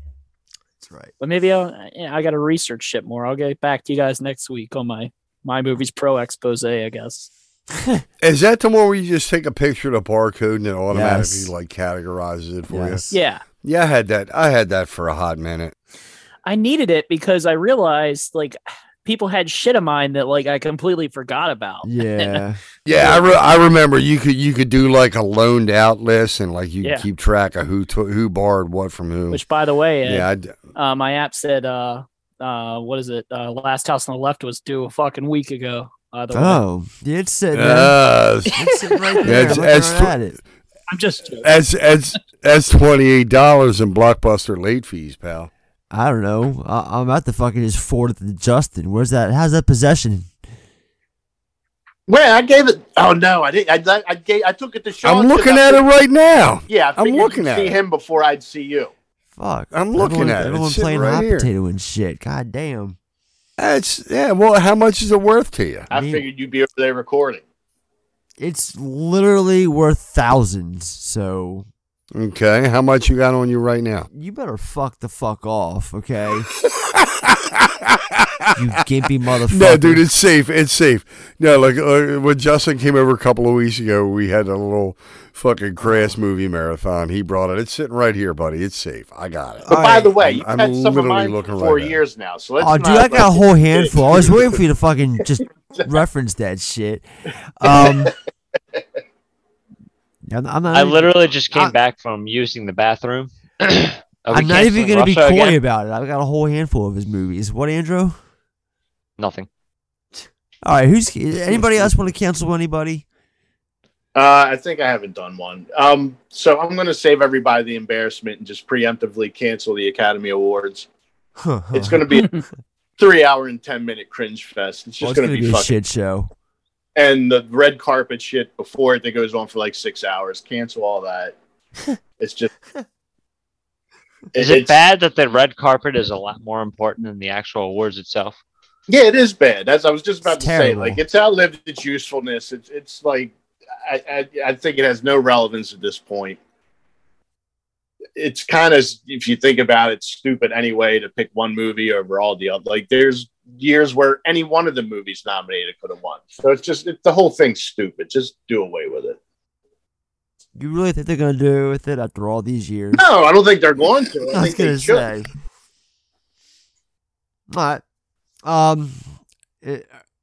S1: That's right.
S5: But maybe I'll, yeah, I got to research shit more. I'll get back to you guys next week on my my movies pro expose. I guess.
S2: Is that the one where you just take a picture of the barcode and it automatically
S5: Yes.
S2: like categorizes it for
S5: Yes.
S2: you?
S5: Yeah.
S2: Yeah, I had that. I had that for a hot minute.
S5: I needed it because I realized like people had shit of mine that like I completely forgot about.
S1: Yeah.
S2: Yeah, I, re- I remember you could you could do like a loaned out list and like you
S5: Yeah.
S2: keep track of who to- who borrowed what from who.
S5: Which, by the way,
S2: yeah, I
S5: uh,
S2: d-
S5: uh, my app said, uh, uh, what is it? Uh, Last House on the Left was due a fucking week ago. By the way.
S1: Oh, yeah, it's sitting.
S2: Uh,
S1: it's sitting right there.
S2: that's-
S1: I'm
S2: tw-
S1: at it.
S5: I'm just joking.
S2: that's that's that's twenty eight dollars in blockbuster late fees, pal.
S1: I don't know. I, I'm about to fucking just forward it to Justin. Where's that? How's that possession?
S7: Wait, I gave it. Oh no, I didn't. I, I gave. I took it to Sean.
S2: I'm looking at it right now.
S7: Yeah, I
S2: I'm looking
S7: you'd
S2: at
S7: see
S2: it.
S7: him before I'd see you.
S1: Fuck.
S2: I'm looking
S1: everyone,
S2: at it.
S1: Everyone
S2: It's sitting
S1: playing
S2: right
S1: hot
S2: here.
S1: potato and shit. God damn.
S2: That's yeah. Well, how much is it worth to you?
S7: I figured you'd be over there recording.
S1: It's literally worth thousands. So
S2: Okay, how much you got on you right now?
S1: you better fuck the fuck off, okay? you gimpy motherfucker.
S2: No, dude, it's safe. It's safe. No, like uh, when Justin came over a couple of weeks ago, we had a little fucking crass movie marathon. He brought it. It's sitting right here, buddy. It's safe. I got it.
S7: But by the way,
S2: I'm-
S7: you've
S2: I'm
S7: had some of
S2: literally
S7: mine
S2: looking
S7: for four
S2: right
S7: years now. So let's
S1: Oh, dude, I got a whole handful. I was waiting for you to fucking just reference that shit. Um, I'm, I'm not
S4: I
S1: even-
S4: literally just came
S1: I-
S4: back from using the bathroom.
S1: I'm not even gonna be coy
S4: again?
S1: about it. I've got a whole handful of his movies. What, Andrew?
S4: Nothing.
S1: All right, who's anybody else want to cancel anybody?
S7: Uh, I think I haven't done one. Um, so I'm going to save everybody the embarrassment and just preemptively cancel the Academy Awards. It's going to be a three hour and 10 minute cringe fest. It's just
S1: it's
S7: going to
S1: gonna
S7: be,
S1: be a shit show.
S7: And the red carpet shit before it that goes on for like six hours. Cancel all that. it's just.
S4: Is it bad that the red carpet is a lot more important than the actual awards itself?
S7: Yeah, it is bad. As I was just about
S4: It's
S7: to say, like it's outlived its usefulness. It's it's like I, I I think it has no relevance at this point. It's kind of if you think about it, stupid anyway to pick one movie over all the other. Like there's years where any one of the movies nominated could have won. So it's just it, the whole thing's stupid. Just do away with it.
S1: You really think they're gonna do with it after all these years?
S7: No, I don't think they're going to. I,
S1: I was
S7: think they
S1: gonna
S7: should.
S1: say. All right. Um, uh,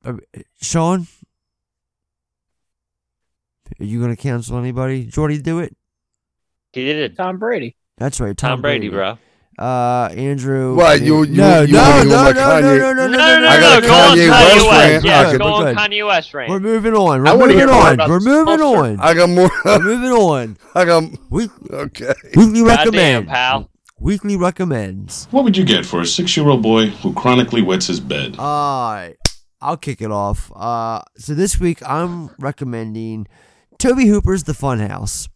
S1: uh, Sean, are you gonna cancel anybody? Jordy, do it.
S4: He did it.
S5: Tom Brady.
S1: That's right, Tom,
S4: Tom Brady, bro.
S1: Uh, Andrew.
S2: What, you- you-
S1: no,
S2: you
S1: no,
S2: wanna
S1: no, no,
S2: Kanye?
S1: no, no, no, no, no, no,
S2: I got a
S1: no,
S4: go on
S2: Kanye
S4: Kanye
S2: West
S4: West.
S2: rant.
S4: Yes,
S2: Okay,
S4: go
S2: we're
S4: on
S2: good.
S4: Kanye West rant.
S1: We're moving on.
S7: I
S1: We're
S7: wanna hear
S1: moving
S7: more
S1: on.
S7: about
S1: We're
S7: the
S1: moving
S7: sponsor.
S1: on.
S2: I got more.
S1: We're moving on.
S2: I got
S1: We,
S2: okay.
S1: weekly
S4: Goddamn,
S1: recommend.
S4: pal.
S1: Weekly recommends.
S17: What would you get for a six year old boy who chronically wets his bed?
S1: All right, I'll kick it off. Uh, so this week I'm recommending Tobe Hooper's The Funhouse.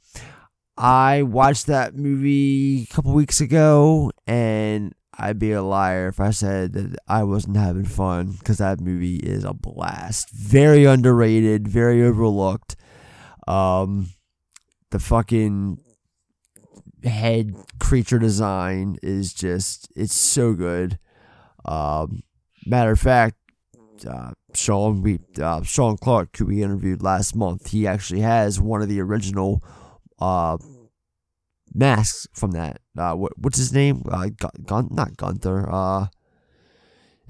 S1: I watched that movie a couple weeks ago, and I'd be a liar if I said that I wasn't having fun because that movie is a blast. Very underrated, very overlooked. Um, the fucking head creature design is just it's so good. Um, matter of fact, uh, Sean we uh, Sean Clark, who we interviewed last month, he actually has one of the original uh masks from that. Uh, what what's his name? Uh, Gun, Gun not Gunther. Uh,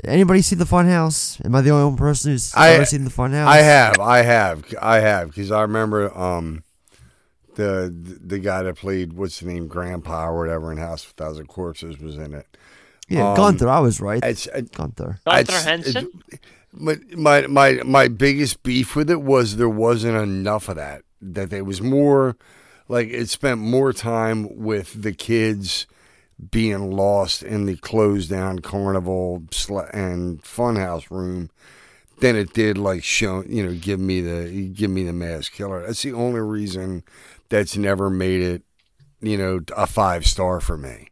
S1: anybody see the Funhouse? Am I the only one person who's
S2: I
S1: ever seen the Funhouse?
S2: I have, I have, I have, because I remember um, the the guy that played what's the name, Grandpa or whatever in House of a Thousand Corpses was in it.
S1: Yeah,
S2: Um,
S1: Gunther. I was right.
S2: It's, uh,
S1: Gunther.
S4: Gunther
S2: it's-
S4: Henson?
S2: it's- my, my my my biggest beef with it was there wasn't enough of that. That there was more, like it spent more time with the kids being lost in the closed down carnival and funhouse room than it did like show you know give me the give me the mass killer. That's the only reason that's never made it you know a five star for me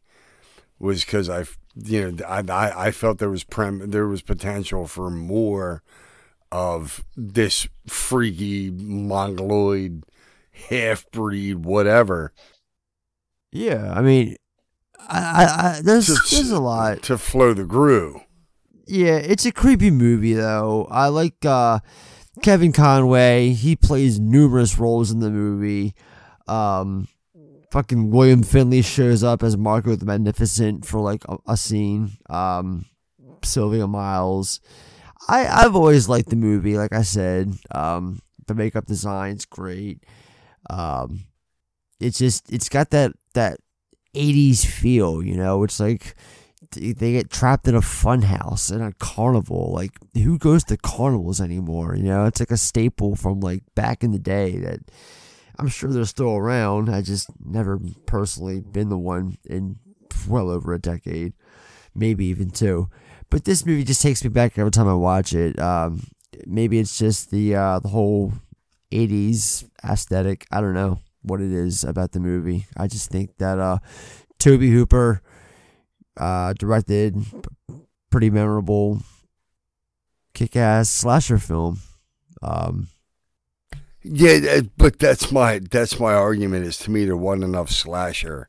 S2: was because I you know I, I I felt there was prem there was potential for more of this freaky mongoloid half breed whatever.
S1: Yeah, I mean, I, I, I there's
S2: To-
S1: there's a lot.
S2: to flow the grew.
S1: Yeah, it's a creepy movie though. I like uh, Kevin Conway. He plays numerous roles in the movie. Um, fucking William Finley shows up as Marco the Magnificent for like a, a scene. Um, Sylvia Miles. I I've always liked the movie. Like I said, um, the makeup design's great. Um, it's just it's got that that 80s feel, you know. It's like they get trapped in a fun house in a carnival. Like who goes to carnivals anymore? You know, it's like a staple from like back in the day that I'm sure they're still around. I just never personally been the one in well over a decade, maybe even two. But this movie just takes me back every time I watch it. Um, maybe it's just the uh, the whole '80s aesthetic. I don't know what it is about the movie. I just think that uh, Tobe Hooper uh, directed pretty memorable kick-ass slasher film. Um,
S2: Yeah, but that's my that's my argument. Is to me there wasn't enough slasher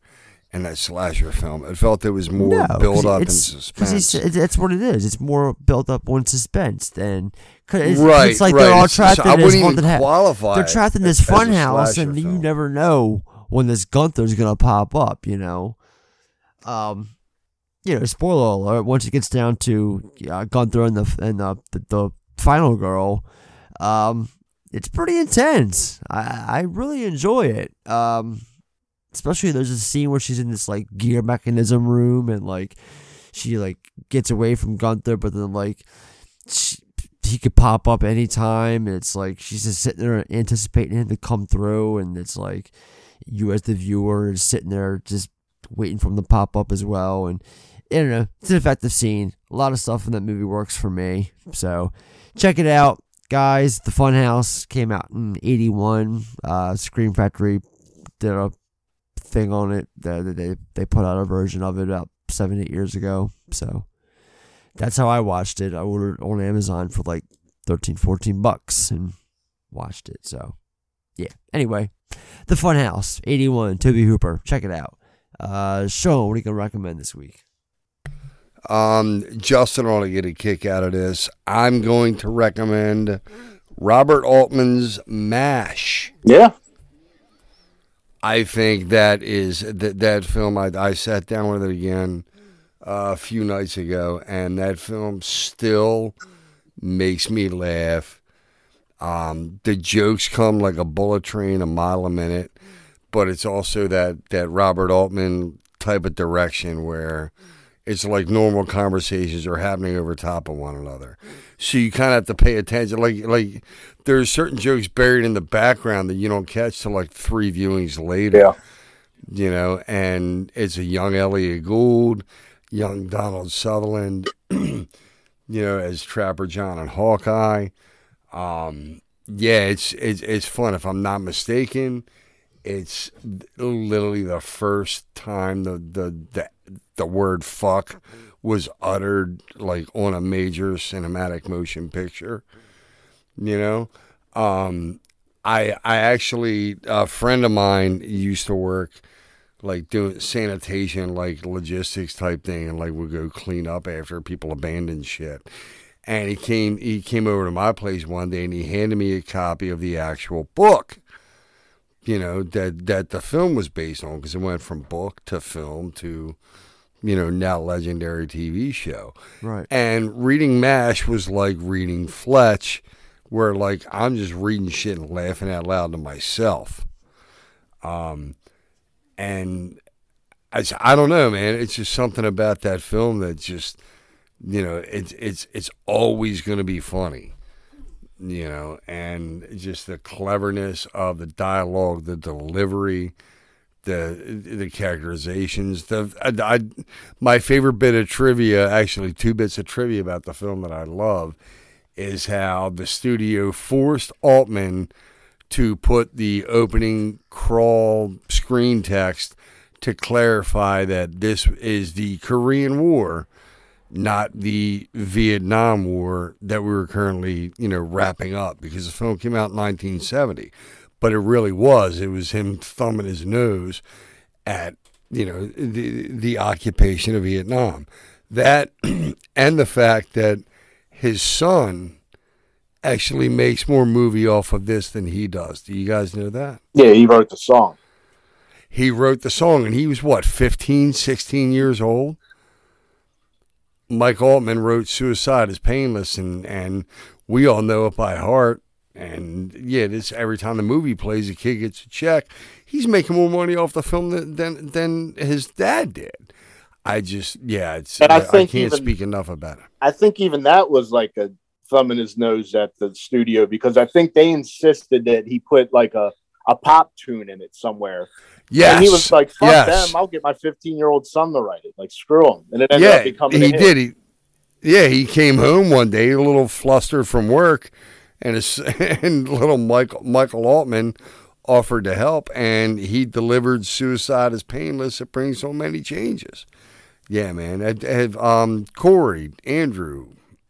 S2: in that slasher film. It felt there was more
S1: No,
S2: build up and
S1: it's-
S2: suspense.
S1: it- that's what it is. It's more built up on suspense than cause it's,
S2: Right,
S1: It's like
S2: right.
S1: they're all trapped
S2: so I
S1: in this haunted house.
S2: qualify
S1: They're trapped in this
S2: as a
S1: fun house,
S2: slasher
S1: and you never know when this Gunther's gonna pop up. You know, um, you know, spoiler alert. Once it gets down to uh, Gunther and the and the, the the final girl, um, it's pretty intense. I I really enjoy it. Um, especially there's a scene where she's in this like gear mechanism room and like she like gets away from Gunther, but then like she, he could pop up anytime. And it's like she's just sitting there anticipating him to come through, and it's like you as the viewer is sitting there just waiting for him to pop up as well. And I don't know, it's an effective scene. A lot of stuff in that movie works for me. So check it out, guys. The Funhouse came out in '81. Uh, Scream Factory did a thing on it. They, they they put out a version of it about seven eight years ago. So that's how I watched it. I ordered on Amazon for like 13, 14 bucks and watched it. So yeah. Anyway, The Funhouse, 81, Tobe Hooper. Check it out. Uh, Sean, what are you going to recommend this week?
S2: Um, Justin ought to get a kick out of this. I'm going to recommend Robert Altman's MASH.
S7: Yeah.
S2: I think that is that that film. I, I sat down with it again uh, a few nights ago, and that film still makes me laugh. Um, the jokes come like a bullet train, a mile a minute, but it's also that that Robert Altman type of direction where it's like normal conversations are happening over top of one another. So you kind of have to pay attention. Like like there's certain jokes buried in the background that you don't catch till like three viewings later.
S7: Yeah.
S2: You know, and it's a young Elliot Gould, young Donald Sutherland, you know, as Trapper John and Hawkeye. Um, yeah, it's it's it's fun. If I'm not mistaken, it's literally the first time the the the, the word "fuck" was uttered like on a major cinematic motion picture. You know, um, I I actually a friend of mine used to work like doing sanitation, like logistics type thing, and like would go clean up after people abandon shit. And he came he came over to my place one day and he handed me a copy of the actual book. You know that that the film was based on because it went from book to film to you know now legendary TV show.
S1: Right.
S2: And reading Mash was like reading Fletch, where like I'm just reading shit and laughing out loud to myself. Um, and I, I don't know, man. It's just something about that film that just, you know, it's it's it's always going to be funny, you know, and just the cleverness of the dialogue, the delivery, the the characterizations. The I, I, my favorite bit of trivia, actually, two bits of trivia about the film that I love, is how the studio forced Altman to put the opening crawl screen text to clarify that this is the Korean War, not the Vietnam War that we were currently, you know, wrapping up because the film came out in 1970. But it really was. It was him thumbing his nose at, you know, the the occupation of Vietnam. That and the fact that his son actually makes more movie off of this than he does. Do you guys know that?
S7: Yeah, he wrote the song.
S2: He wrote the song and he was what, 15, 16 years old? Mike Altman wrote Suicide is Painless and and we all know it by heart. And yeah, this every time the movie plays, the kid gets a check. He's making more money off the film than than, than his dad did. I just yeah, it's
S7: I
S2: I, I
S7: think
S2: can't
S7: even-
S2: speak enough about it.
S7: I think even that was like a thumb in his nose at the studio because I think they insisted that he put like a, a pop tune in it somewhere.
S2: Yes,
S7: And he was like, fuck
S2: yes.
S7: them. I'll get my 15 year old son to write it. Like, screw him. And it ended up becoming
S2: he did. He, yeah, he came home one day a little flustered from work, and his and little Michael Michael Altman offered to help, and he delivered "Suicide is Painless." It brings so many changes. Yeah, man. Have, have um Corey, Andrew,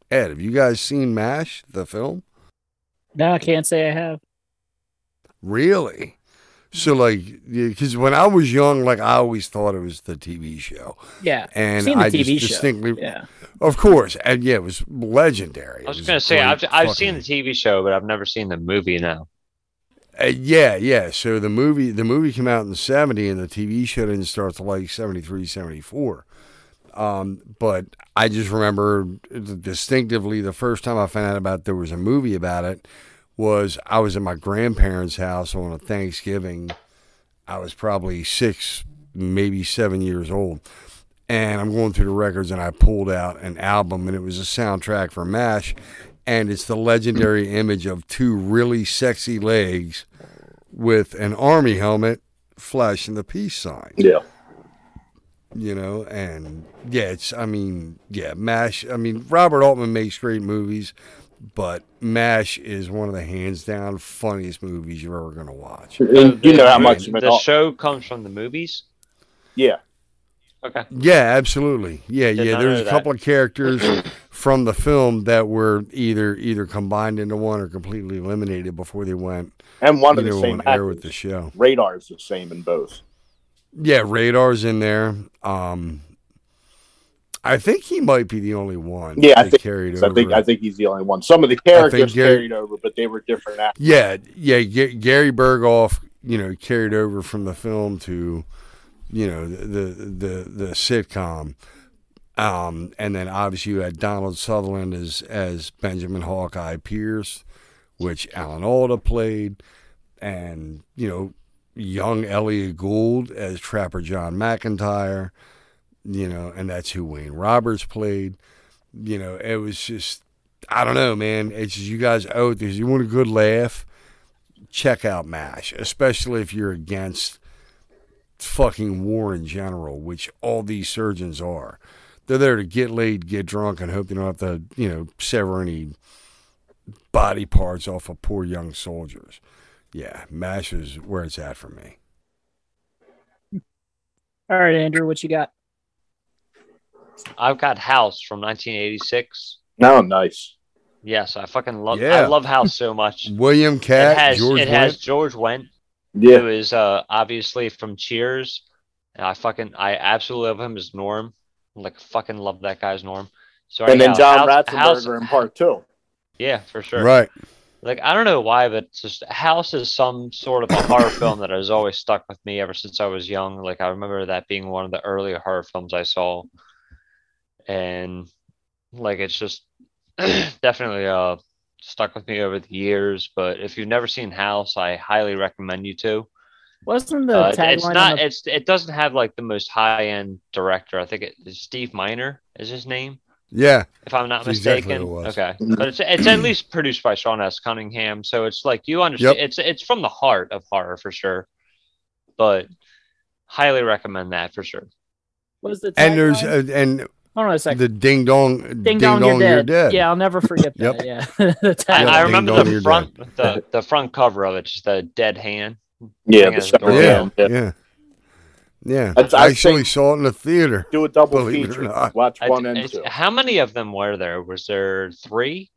S2: Ed, have you guys seen Mash the film?
S5: No, I can't say I have.
S2: Really? So like, because when I was young, like I always thought it was the TV show.
S5: Yeah,
S2: and
S5: seen the
S2: I
S5: TV
S2: just
S5: show.
S2: distinctly,
S5: Yeah.
S2: Of course, and yeah, it was legendary.
S4: I was
S2: It
S4: gonna say I've I've
S2: fucking-
S4: seen the TV show, but I've never seen the movie. Now,
S2: Uh, yeah, yeah. So the movie the movie came out in the 70 and the TV show didn't start till like 73, 74. Um, but I just remember distinctively the first time I found out about there was a movie about it was I was at my grandparents' house on a Thanksgiving. I was probably six, maybe seven years old. And I'm going through the records and I pulled out an album and it was a soundtrack for MASH. And it's the legendary image of two really sexy legs with an army helmet flashing the peace sign.
S7: Yeah.
S2: You know, and yeah, it's, I mean, yeah, MASH. I mean, Robert Altman makes great movies, but MASH is one of the hands down funniest movies you're ever going to watch.
S7: And you know how
S2: And-
S7: much
S4: the show comes from the movies.
S7: Yeah.
S4: Okay.
S2: Yeah, absolutely. Yeah,
S4: Did
S2: yeah. There's a
S4: that.
S2: couple of characters from the film that were either either combined into one or completely eliminated before they went.
S7: And one of the same
S2: on air
S7: actors.
S2: with the show.
S7: Radar is the same in both.
S2: Yeah, Radar's in there. Um, I think he might be the only one.
S7: Yeah, I think,
S2: carried
S7: I think I think he's the only one. Some of the characters
S2: Gary-
S7: carried over, but they were different actors.
S2: Yeah, yeah. G- Gary Burghoff, you know, carried over from the film to, you know, the the the, sitcom, um, and then obviously you had Donald Sutherland as as Benjamin Hawkeye Pierce, which Alan Alda played, and you know, young Elliot Gould as Trapper John McIntyre, you know, and that's who Wayne Roberts played. You know, it was just I don't know, man. It's just you guys owe it you want a good laugh. Check out MASH, especially if you're against fucking war in general, which all these surgeons are. They're there to get laid, get drunk, and hope they don't have to, you know, sever any body parts off of poor young soldiers. Yeah, MASH is where it's at for me.
S5: All right, Andrew, what you got?
S4: I've got House from 1986.
S7: No, nice.
S4: Yes, I fucking love.
S2: Yeah.
S4: I love House so much.
S2: William Katt,
S4: it has
S2: George
S4: it has George Wendt,
S7: Yeah.
S4: who is uh obviously from Cheers. And I fucking I absolutely love him as Norm. Like fucking love that guy's Norm. So
S7: and then
S4: anyhow,
S7: John
S4: House-
S7: Ratzenberger
S4: House-
S7: in part two.
S4: Yeah, for sure.
S2: Right.
S4: Like I don't know why, but just House is some sort of a horror film that has always stuck with me ever since I was young. Like I remember that being one of the early horror films I saw, and like it's just definitely uh stuck with me over the years. But if you've never seen House, I highly recommend you to.
S5: Wasn't the
S4: Uh,
S5: tagline?
S4: it's not.
S5: the-
S4: It's it doesn't have like the most high end director. I think it is Steve Miner is his name
S2: Yeah.
S4: if I'm not
S2: That's exactly
S4: mistaken.
S2: was.
S4: Okay, but it's it's at least produced by Sean S. Cunningham, so it's like you understand.
S2: Yep.
S4: It's it's from the heart of horror for sure, but highly recommend that for sure.
S5: was the
S2: And there's
S5: tagline?
S2: uh, and
S5: Hold on a second.
S2: The ding dong,
S5: Ding, dong, you're, dead. Yeah, I'll never forget
S2: Yep.
S5: that. Yeah. The
S4: I,
S5: tag.
S4: I remember
S2: dong,
S4: the
S2: you're
S4: front, the, the front cover of it, just a dead hand.
S7: Yeah,
S4: hanging
S7: the
S4: at
S7: second
S4: door.
S2: Yeah, yeah, yeah.
S7: That's-
S2: I
S7: I
S2: actually saw it in the theater.
S7: Do a double
S2: Believe
S7: feature.
S2: not.
S7: Watch
S4: I-
S7: one and two.
S4: How many of them were there? Was there three?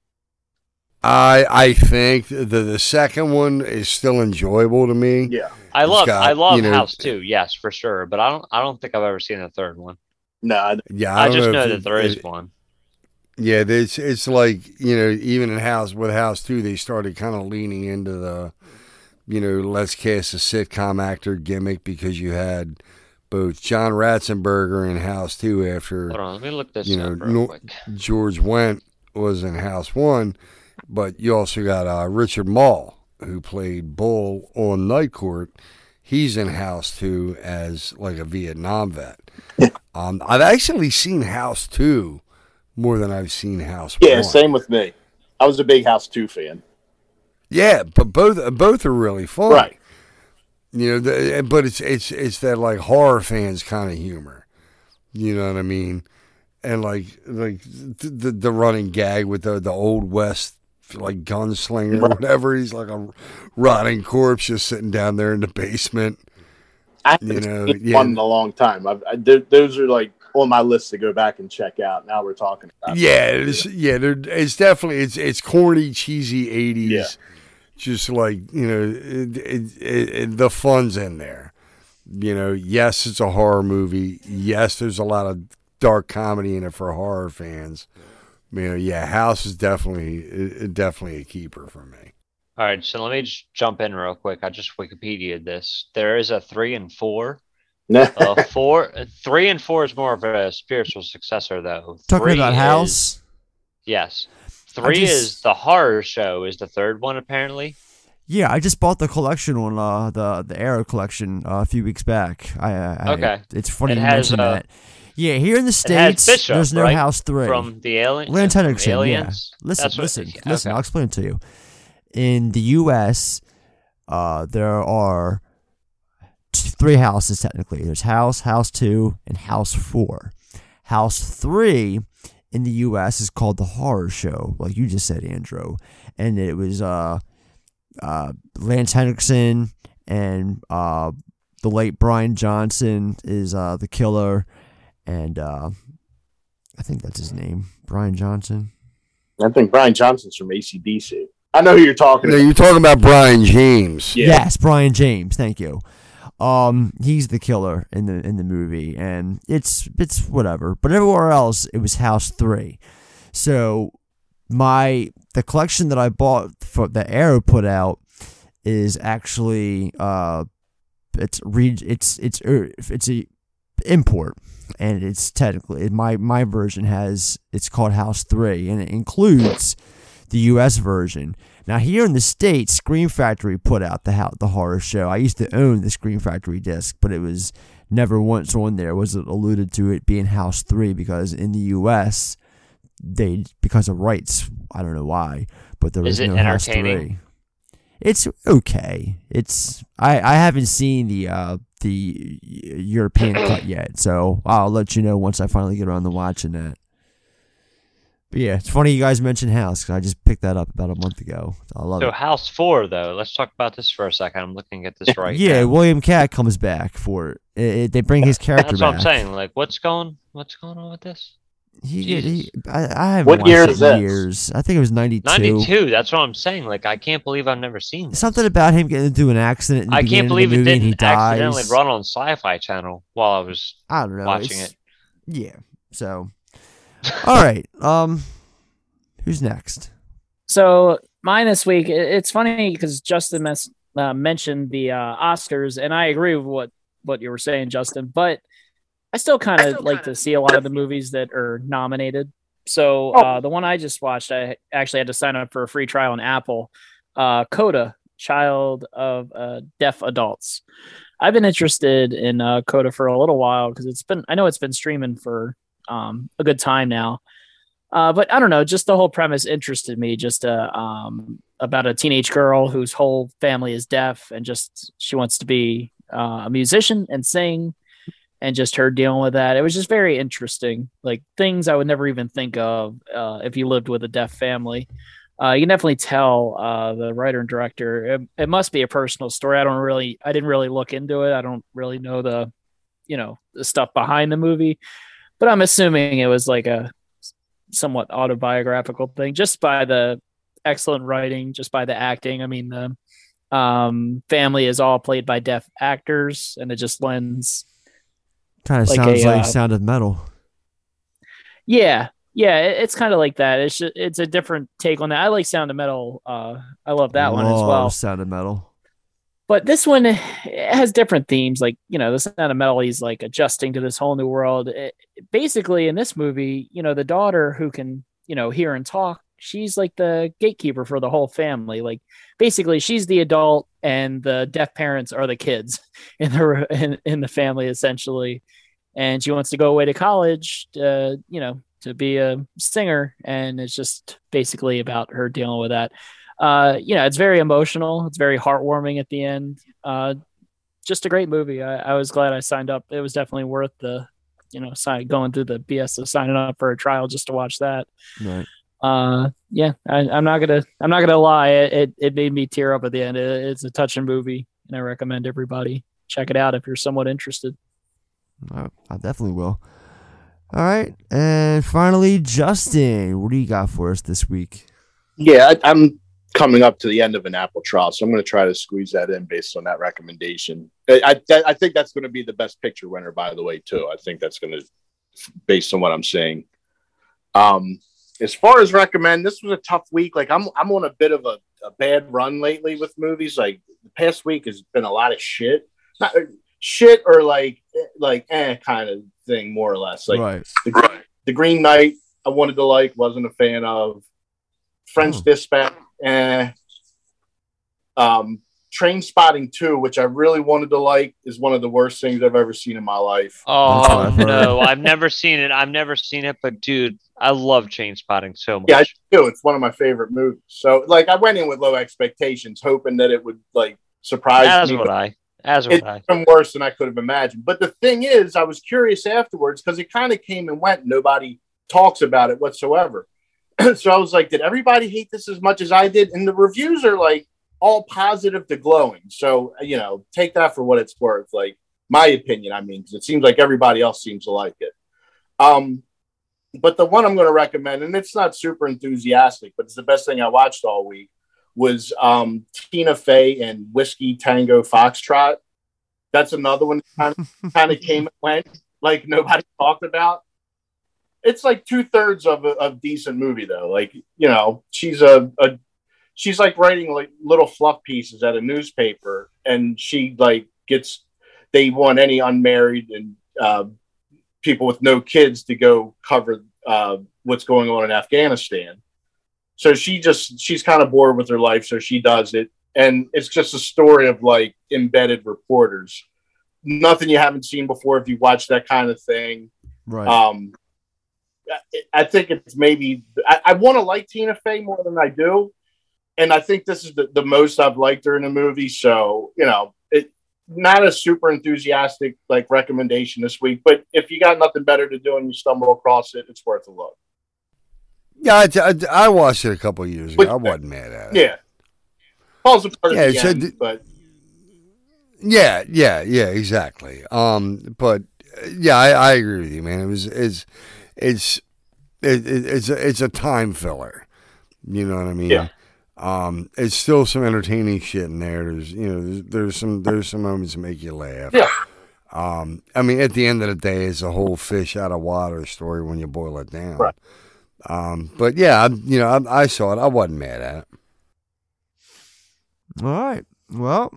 S2: I I think the the second one is still enjoyable to me.
S7: Yeah.
S4: I
S2: It's
S4: love
S2: got,
S4: I love
S2: you know-
S4: House Two, yes, for sure. But I don't I don't think I've ever seen the third one.
S7: No,
S2: Yeah,
S4: I,
S2: don't
S4: just know
S2: it-
S4: that there is one.
S2: Yeah, it's it's like you know even in House with House Two, they started kind of leaning into the, you know, let's cast a sitcom actor gimmick because you had both John Ratzenberger in House Two after
S4: Hold on, let me look this
S2: you know
S4: quick.
S2: George Wendt was in House One, but you also got uh, Richard Moll who played Bull on Night Court. He's in House Two as like a Vietnam vet. um, I've actually seen House Two more than I've seen House
S7: Yeah,
S2: One.
S7: same with me. I was a big House Two fan.
S2: Yeah, but both both are really fun.
S7: Right.
S2: You know, the, but it's it's it's that like horror fans kind of humor. You know what I mean? And like like the the, the running gag with the the old west like gunslinger or whatever. He's like a rotting corpse just sitting down there in the basement.
S7: I
S2: You
S7: haven't
S2: know,
S7: seen
S2: yeah.
S7: one in a long time. I've, I, those are like on my list to go back and check out. Now we're talking about.
S2: Yeah, it's, yeah, it's definitely it's it's corny, cheesy eighties.
S7: Yeah.
S2: Just like you know, it, it, it, the fun's in there. You know, yes, it's a horror movie. Yes, there's a lot of dark comedy in it for horror fans. You know, yeah, House is definitely it, it definitely a keeper for me.
S4: All right, so let me just jump in real quick. I just Wikipedia this. There is a three and four. uh, four, three and four is more of a spiritual successor, though.
S1: Talking
S4: Three
S1: about
S4: is-
S1: House.
S4: Yes, three
S1: just-
S4: is the horror show. Is the third one apparently?
S1: Yeah, I just bought the collection on uh, the the Arrow collection uh, a few weeks back. I, I
S4: Okay.
S1: It's funny
S4: It
S1: you
S4: has,
S1: mention
S4: uh,
S1: that. Yeah, here in the states,
S4: Bishop,
S1: there's no
S4: right?
S1: House Three
S4: from the alien. From
S1: Henriksen, yeah.
S4: Aliens.
S1: Listen,
S4: That's what-
S1: listen,
S4: yeah,
S1: listen.
S4: okay.
S1: I'll explain it to you. In the U.S., uh, there are three houses technically. There's House, House Two, and House Four. House Three in the U.S. is called the Horror Show, like you just said, Andrew, and it was uh, uh, Lance Henriksen and uh, the late Brian Johnson is uh, the killer, and uh, I think that's his name, Brian Johnson.
S7: I think Brian Johnson's from ACDC. I know who you're talking
S2: No,
S7: about.
S2: you're talking about Brian James.
S7: Yeah.
S1: Yes, Brian James. Thank you. Um, he's the killer in the in the movie, and it's it's whatever. But everywhere else, it was House Three. So my the collection that I bought for the Arrow put out is actually uh, it's read it's it's er, it's a import, and it's technically my my version has it's called House Three, and it includes the U.S. version. Now here in the states, Scream Factory put out the the horror show. I used to own the Scream Factory disc, but it was never once on there was it alluded to it being House Three because in the U.S. they because of rights. I don't know why, but there
S4: Is
S1: was no House? Three. It's okay. It's I I haven't seen the uh the European cut yet, so I'll let you know once I finally get around to watching that. But yeah, it's funny you guys mentioned House 'cause I just picked that up about a month ago. I love
S4: So
S1: it.
S4: House Four, though. Let's talk about this for a second. I'm looking at this right.
S1: yeah,
S4: now.
S1: William Katt comes back for it. It- it- they bring his character
S4: That's
S1: back.
S4: what I'm saying. Like, what's going, what's going on with this?
S1: He, he, I, I haven't
S7: What
S1: watched
S7: year
S1: it
S7: is
S1: in
S7: this?
S1: years. I think it was ninety two.
S4: Ninety-two. That's what I'm saying. Like, I can't believe I've never seen this.
S1: Something about him getting into an accident. In the
S4: I can't believe
S1: of the
S4: it
S1: movie and
S4: didn't
S1: he dies.
S4: accidentally run on Sci-Fi Channel while I was
S1: I don't know.
S4: watching
S1: it's-
S4: it.
S1: Yeah. So, all right. Um, who's next?
S5: So mine this week, it's funny because Justin mes- uh, mentioned the uh, Oscars, and I agree with what what you were saying, Justin. But I still kind of like to see a lot of the movies that are nominated. So uh, the one I just watched, I actually had to sign up for a free trial on Apple. Uh, Coda, Child of uh, Deaf Adults. I've been interested in uh, Coda for a little while because it's been I know it's been streaming for um, a good time now. Uh, but I don't know, just the whole premise interested me. Just uh, um, about a teenage girl whose whole family is deaf, and just she wants to be uh, a musician and sing. and just her dealing with that. It was just very interesting, like things I would never even think of uh, if you lived with a deaf family. Uh, you can definitely tell uh, the writer and director. It, it must be a personal story. I don't really, I didn't really look into it. I don't really know the, you know, the stuff behind the movie, but I'm assuming it was like a somewhat autobiographical thing, just by the excellent writing, just by the acting. I mean, the um, family is all played by deaf actors, and it just lends
S1: Kind of
S5: Like
S1: sounds
S5: a,
S1: like
S5: uh,
S1: Sound of Metal.
S5: Yeah, yeah, it- it's kind of like that. It's just, it's a different take on that. I like Sound of Metal. Uh, I love that one as well.
S1: Sound of Metal.
S5: But this one it has different themes. Like you know, the Sound of Metal, he's like adjusting to this whole new world. It- basically, in this movie, you know, the daughter who can you know hear and talk, she's like the gatekeeper for the whole family. Like basically, she's the adult, and the deaf parents are the kids in the in, in the family essentially. And she wants to go away to college, uh, you know, to be a singer, and it's just basically about her dealing with that. Uh, you know, it's very emotional. It's very heartwarming at the end. Uh, just a great movie. I, I was glad I signed up. It was definitely worth the, you know, sign, going through the BS of signing up for a trial just to watch that.
S1: Right.
S5: Uh, yeah, I, I'm not gonna, I'm not gonna lie. It, it, it made me tear up at the end. It, it's a touching movie, and I recommend everybody check it out if you're somewhat interested.
S1: I, I definitely will. All right. And finally, Justin, what do you got for us this week?
S7: Yeah, I, I'm coming up to the end of an Apple trial, so I'm going to try to squeeze that in based on that recommendation. I I, I think that's going to be the best picture winner, by the way, too. I think that's going to, based on what I'm saying. Um, as far as recommend, this was a tough week. Like I'm I'm on a bit of a, a bad run lately with movies. Like the past week has been a lot of shit, not shit or like eh, like eh kind of thing, more or less. Like
S1: right.
S7: the, the Green Knight, I wanted to like, wasn't a fan of. French Dispatch, eh. Um, Trainspotting 2, which I really wanted to like, is one of the worst things I've ever seen in my life.
S4: Oh no, I've never seen it. I've never seen it, but dude, I love Trainspotting so much.
S7: Yeah, I do. It's one of my favorite movies. So, like, I went in with low expectations, hoping that it would like surprise
S4: As
S7: me.
S4: would
S7: but
S4: I. As would
S7: It's
S4: I.
S7: been worse than I could have imagined. But the thing is, I was curious afterwards because it kind of came and went. Nobody talks about it whatsoever. so I was like, did everybody hate this as much as I did? And the reviews are like all positive to glowing. So, you know, take that for what it's worth. Like, my opinion, I mean, because it seems like everybody else seems to like it. Um, but the one I'm going to recommend, and it's not super enthusiastic, but it's the best thing I watched all week, was um, Tina Fey and Whiskey Tango Foxtrot. That's another one that kind of, kind of came and went, like nobody talked about. It's like two thirds of a of decent movie though. Like you know, she's a, a she's like writing like little fluff pieces at a newspaper, and she like gets they want any unmarried and uh, people with no kids to go cover uh, what's going on in Afghanistan. So she just she's kind of bored with her life, so she does it, and it's just a story of like embedded reporters. Nothing you haven't seen before if you watch that kind of thing.
S1: Right.
S7: Um, I- I think it's maybe I, I want to like Tina Fey more than I do, and I think this is the, the most I've liked her in a movie. So you know, it not a super enthusiastic like recommendation this week, but if you got nothing better to do and you stumble across it, it's worth a look.
S2: Yeah, I, I, I watched it a couple of years ago. I wasn't mad at it.
S7: Yeah, falls apart
S2: Yeah,
S7: at the
S2: so
S7: end,
S2: d-
S7: but
S2: Yeah, yeah, yeah, exactly. Um, but yeah, I, I agree with you, man. It was it's it's it, it, it's a, it's a time filler. You know what I mean?
S7: Yeah.
S2: Um, it's still some entertaining shit in there. There's you know there's, there's some there's some moments that make you laugh.
S7: Yeah.
S2: Um, I mean, at the end of the day, it's a whole fish out of water story when you boil it down.
S7: Right.
S2: Um, but yeah, I, you know, I, I saw it. I wasn't mad at it.
S1: All right. Well,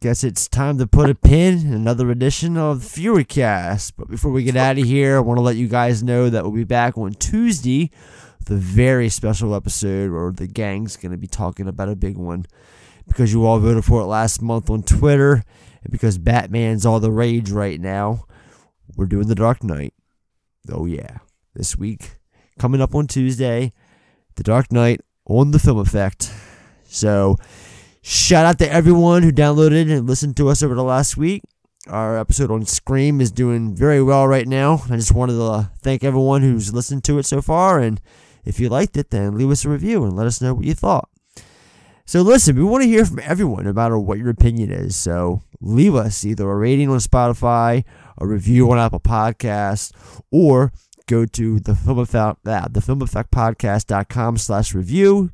S1: Guess it's time to put a pin in another edition of FEWERcast. But before we get out of here, I want to let you guys know that we'll be back on Tuesday with a very special episode where the gang's going to be talking about a big one. Because you all voted for it last month on Twitter, and because Batman's all the rage right now, we're doing The Dark Knight. Oh, yeah. This week, coming up on Tuesday, The Dark Knight on the Film Effect. So, Shout out to everyone who downloaded and listened to us over the last week. Our episode on Scream is doing very well right now. I just wanted to thank everyone who's listened to it so far. And if you liked it, then leave us a review and let us know what you thought. So listen, we want to hear from everyone no matter what your opinion is. So leave us either a rating on Spotify, a review on Apple Podcasts, or go to the film effect uh, the film effect podcast.com slash review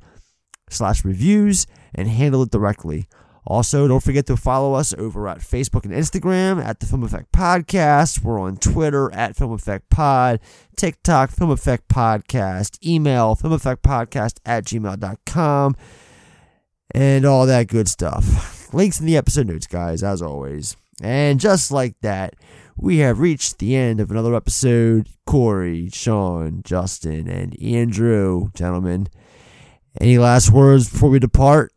S1: slash reviews and handle it directly. Also, don't forget to follow us over at Facebook and Instagram at the Film Effect Podcast. We're on Twitter at Film Effect Pod, TikTok, Film Effect Podcast, email Film Effect Podcast at gmail.com, and all that good stuff. Links in the episode notes, guys, as always. And just like that, we have reached the end of another episode. Corey, Sean, Justin, and Andrew, gentlemen. Any last words before we depart?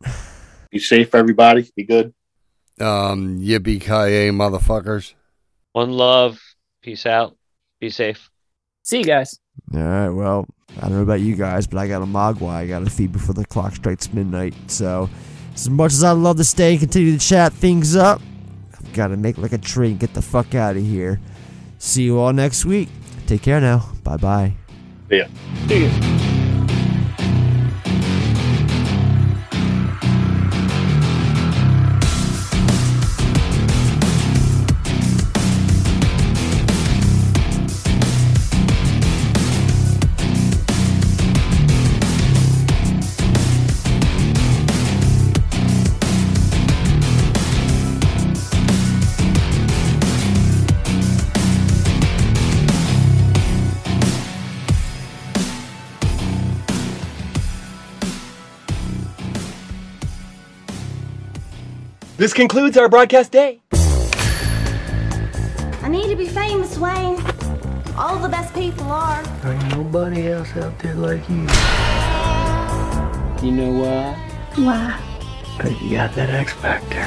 S7: Be safe, everybody. Be good.
S2: Um, yippee ki motherfuckers.
S4: One love. Peace out. Be safe.
S5: See you guys.
S1: All right. Well, I don't know about you guys, but I got a mogwai I got to feed before the clock strikes midnight. So, as much as I'd love to stay and continue to chat things up, I've got to make like a tree and get the fuck out of here. See you all next week. Take care now. Bye bye.
S7: See ya.
S5: See ya.
S18: This concludes our broadcast day.
S19: I need to be famous, Wayne. All the best people are.
S20: There ain't nobody else out there like you. You know why?
S19: Why?
S20: Because you got that X Factor.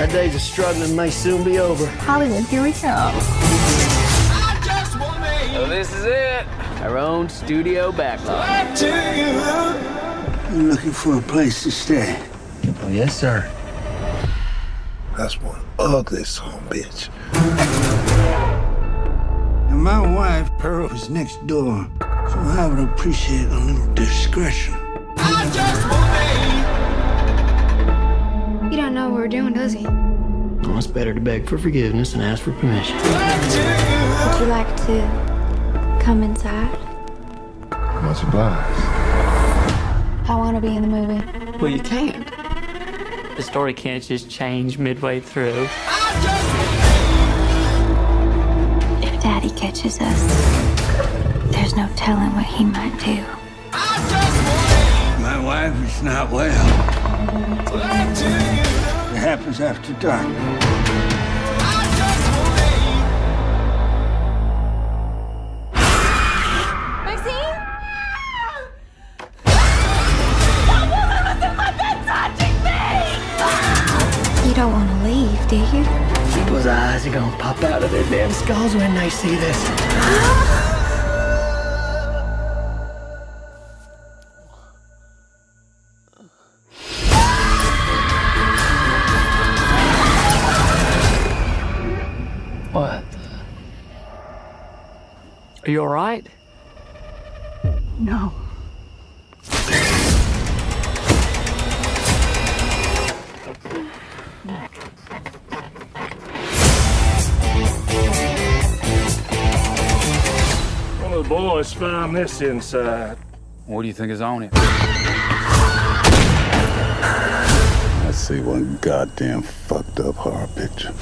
S20: Our days of struggling and may soon be over.
S19: Hollywood, here we go.
S18: So this is it. Our own studio backlot.
S8: I'm looking for a place to stay.
S20: Oh, yes, sir.
S8: That's one ugly son bitch. And my wife, Pearl, is next door, so I would appreciate a little discretion. I just obey.
S19: He don't know what we're doing, does he?
S20: Well, it's better to beg for forgiveness than ask for permission.
S19: Would you like to come inside?
S8: Much obliged.
S19: I want to be in the movie.
S20: Well, you can't. The story can't just change midway through.
S19: If Daddy catches us, there's no telling what he might do.
S8: My wife is not well. It happens after dark.
S19: Don't want to leave, do you?
S20: People's eyes are gonna pop out of their damn skulls when they see this. What? Are you alright?
S19: No.
S21: One the boys found this inside.
S9: What do you think is on it?
S8: I see one goddamn fucked up horror picture.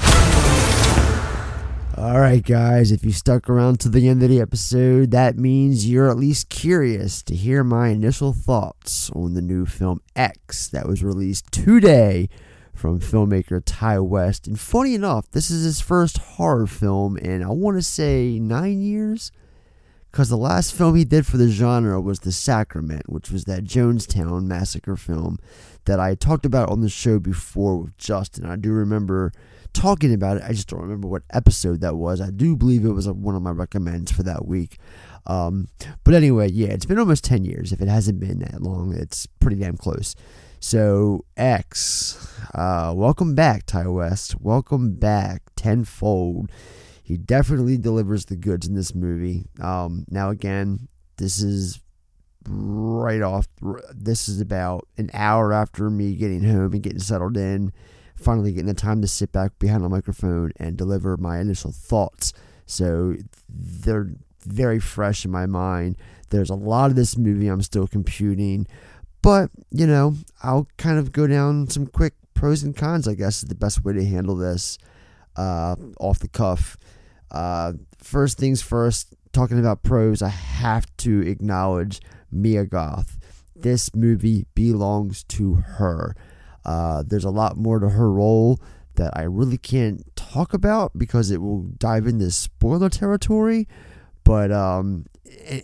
S1: All right, guys, if you stuck around to the end of the episode, that means you're at least curious to hear my initial thoughts on the new film X that was released today from filmmaker Ti West. And funny enough, this is his first horror film in, I want to say, nine years. Because the last film he did for the genre was The Sacrament, which was that Jonestown massacre film that I talked about on the show before with Justin. I do remember talking about it. I just don't remember what episode that was. I do believe it was one of my recommends for that week. Um, but anyway, yeah, it's been almost 10 years. If it hasn't been that long, it's pretty damn close. So X, uh, welcome back, Ti West. Welcome back tenfold. He definitely delivers the goods in this movie. Um, now again, this is right off. This is about an hour after me getting home and getting settled in, finally getting the time to sit back behind the microphone and deliver my initial thoughts. So they're very fresh in my mind. There's a lot of this movie I'm still computing, but you know, I'll kind of go down some quick pros and cons. I guess is the best way to handle this uh, off the cuff. Uh, first things first, talking about pros, I have to acknowledge Mia Goth. This movie belongs to her. Uh, there's a lot more to her role that I really can't talk about because it will dive into spoiler territory. But um,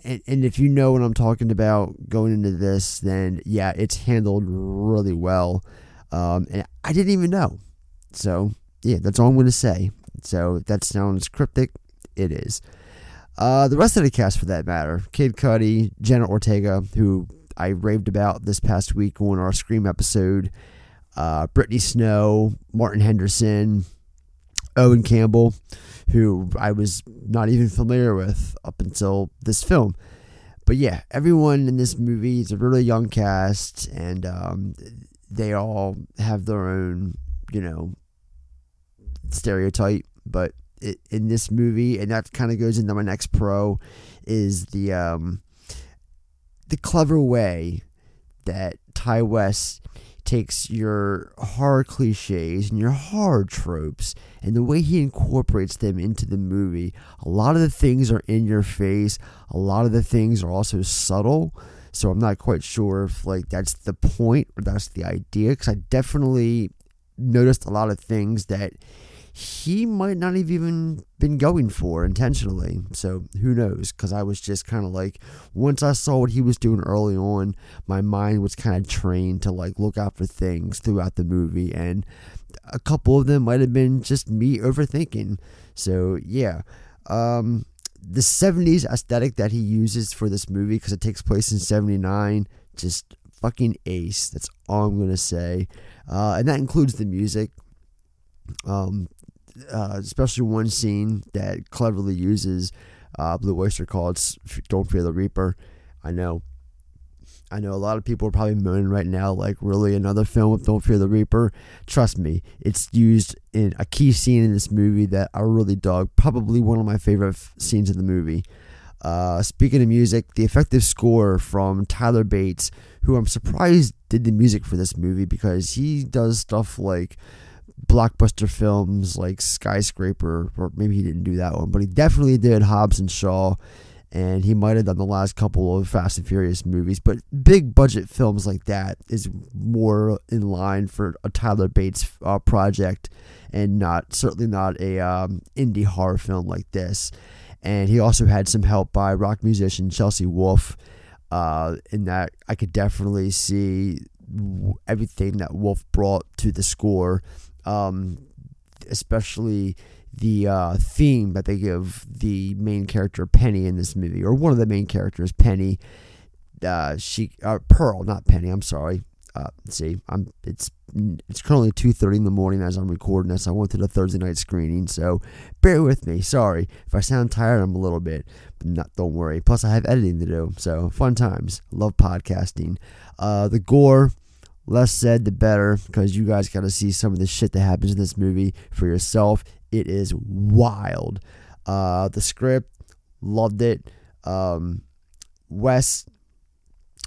S1: and, and if you know what I'm talking about going into this, then yeah, it's handled really well. Um, and I didn't even know. So yeah, that's all I'm going to say. So that sounds cryptic. It is. Uh, the rest of the cast, for that matter, Kid Cudi, Jenna Ortega, who I raved about this past week on our Scream episode, uh, Brittany Snow, Martin Henderson, Owen Campbell, who I was not even familiar with up until this film. But yeah, everyone in this movie is a really young cast, and um, they all have their own, you know, stereotype. But it, in this movie, and that kind of goes into my next pro, is the um, the clever way that Ti West takes your horror cliches and your horror tropes and the way he incorporates them into the movie. A lot of the things are in your face, a lot of the things are also subtle. So I'm not quite sure if like that's the point or that's the idea because I definitely noticed a lot of things that he might not have even been going for intentionally. So who knows? Because I was just kind of like, once I saw what he was doing early on, my mind was kind of trained to like look out for things throughout the movie. And a couple of them might have been just me overthinking. So yeah. Um, the 70s aesthetic that he uses for this movie, because it takes place in 79, just fucking ace. That's all I'm going to say. Uh, and that includes the music. Um, uh, especially one scene that cleverly uses uh, Blue Oyster Cult "Don't Fear the Reaper." I know, I know a lot of people are probably moaning right now, like, really another film with "Don't Fear the Reaper." Trust me, it's used in a key scene in this movie that I really dug. Probably one of my favorite f- scenes in the movie. Uh, speaking of music, the effective score from Tyler Bates, who I'm surprised did the music for this movie because he does stuff like blockbuster films like Skyscraper, or maybe he didn't do that one, but he definitely did Hobbs and Shaw, and he might have done the last couple of Fast and Furious movies. But big budget films like that is more in line for a Tyler Bates uh, project, and not certainly not a um, indie horror film like this. And he also had some help by rock musician Chelsea Wolfe. Uh, in that, I could definitely see everything that Wolfe brought to the score um, especially the uh, theme that they give the main character Penny in this movie, or one of the main characters, Penny. Uh, she uh, Pearl, not Penny. I'm sorry. Uh, see, I'm it's it's currently two thirty in the morning as I'm recording this. I went to the Thursday night screening, so bear with me. Sorry if I sound tired. I'm a little bit, but not. Don't worry. Plus, I have editing to do, so fun times. Love podcasting. Uh, the gore less said the better because you guys got to see some of the shit that happens in this movie for yourself. It is wild. Uh, the script, loved it. Um, Wes,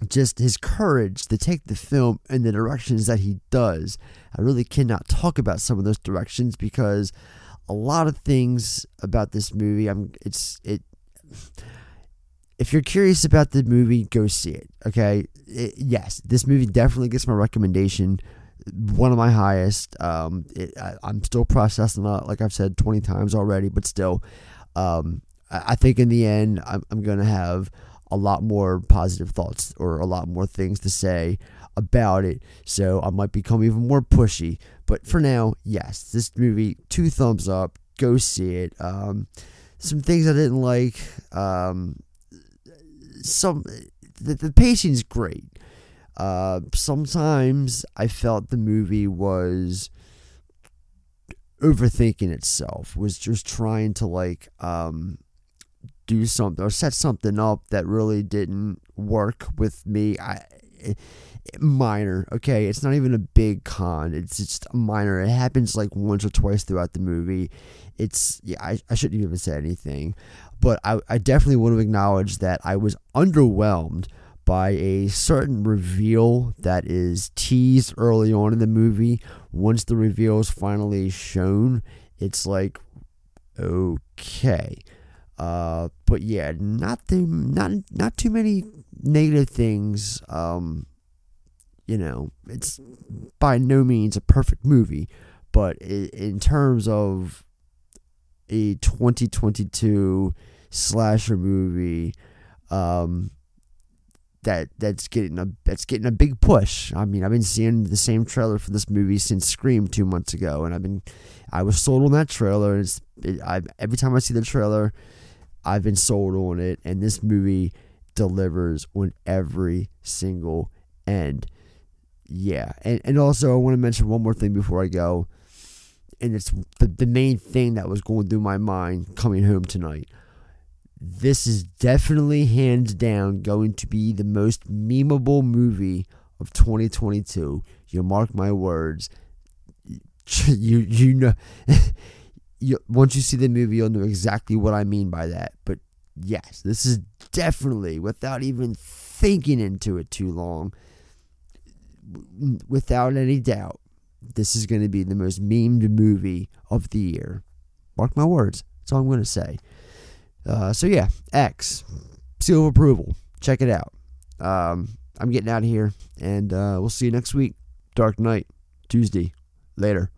S1: just his courage to take the film in the directions that he does. I really cannot talk about some of those directions because a lot of things about this movie, I'm it's it if you're curious about the movie, go see it. Okay, it, yes, this movie definitely gets my recommendation, one of my highest. Um, it, I, am still processing it, like I've said 20 times already, but still, um, I, I think in the end, I'm, I'm gonna have a lot more positive thoughts or a lot more things to say about it. So I might become even more pushy. But for now, yes, this movie, two thumbs up. Go see it. Um, some things I didn't like. Um, some the, the pacing's great. Uh, sometimes I felt the movie was overthinking itself, was just trying to like um, do something or set something up that really didn't work with me. I it, minor, okay. It's not even a big con. It's just minor. It happens like once or twice throughout the movie. It's yeah. I, I shouldn't even say anything, but I I definitely want to acknowledge that I was underwhelmed by a certain reveal that is teased early on in the movie. Once the reveal is finally shown, it's like, okay. Uh, but yeah, not the not not too many negative things. Um, you know, it's by no means a perfect movie, but in terms of a 2022 slasher movie, um, that that's getting a that's getting a big push. I mean, I've been seeing the same trailer for this movie since Scream two months ago, and I've been I was sold on that trailer. It's it, I every time I see the trailer, I've been sold on it, and this movie delivers on every single end. Yeah, and and also I want to mention one more thing before I go, and it's the the main thing that was going through my mind coming home tonight this is definitely hands down going to be the most memeable movie of 2022. You mark my words. You you know you, once you see the movie you'll know exactly what I mean by that. But yes, this is definitely without even thinking into it too long without any doubt this is going to be the most memed movie of the year. Mark my words. That's all I'm going to say. Uh, so yeah, X seal of approval. Check it out. Um, I'm getting out of here, and uh, we'll see you next week. Dark Knight Tuesday. Later.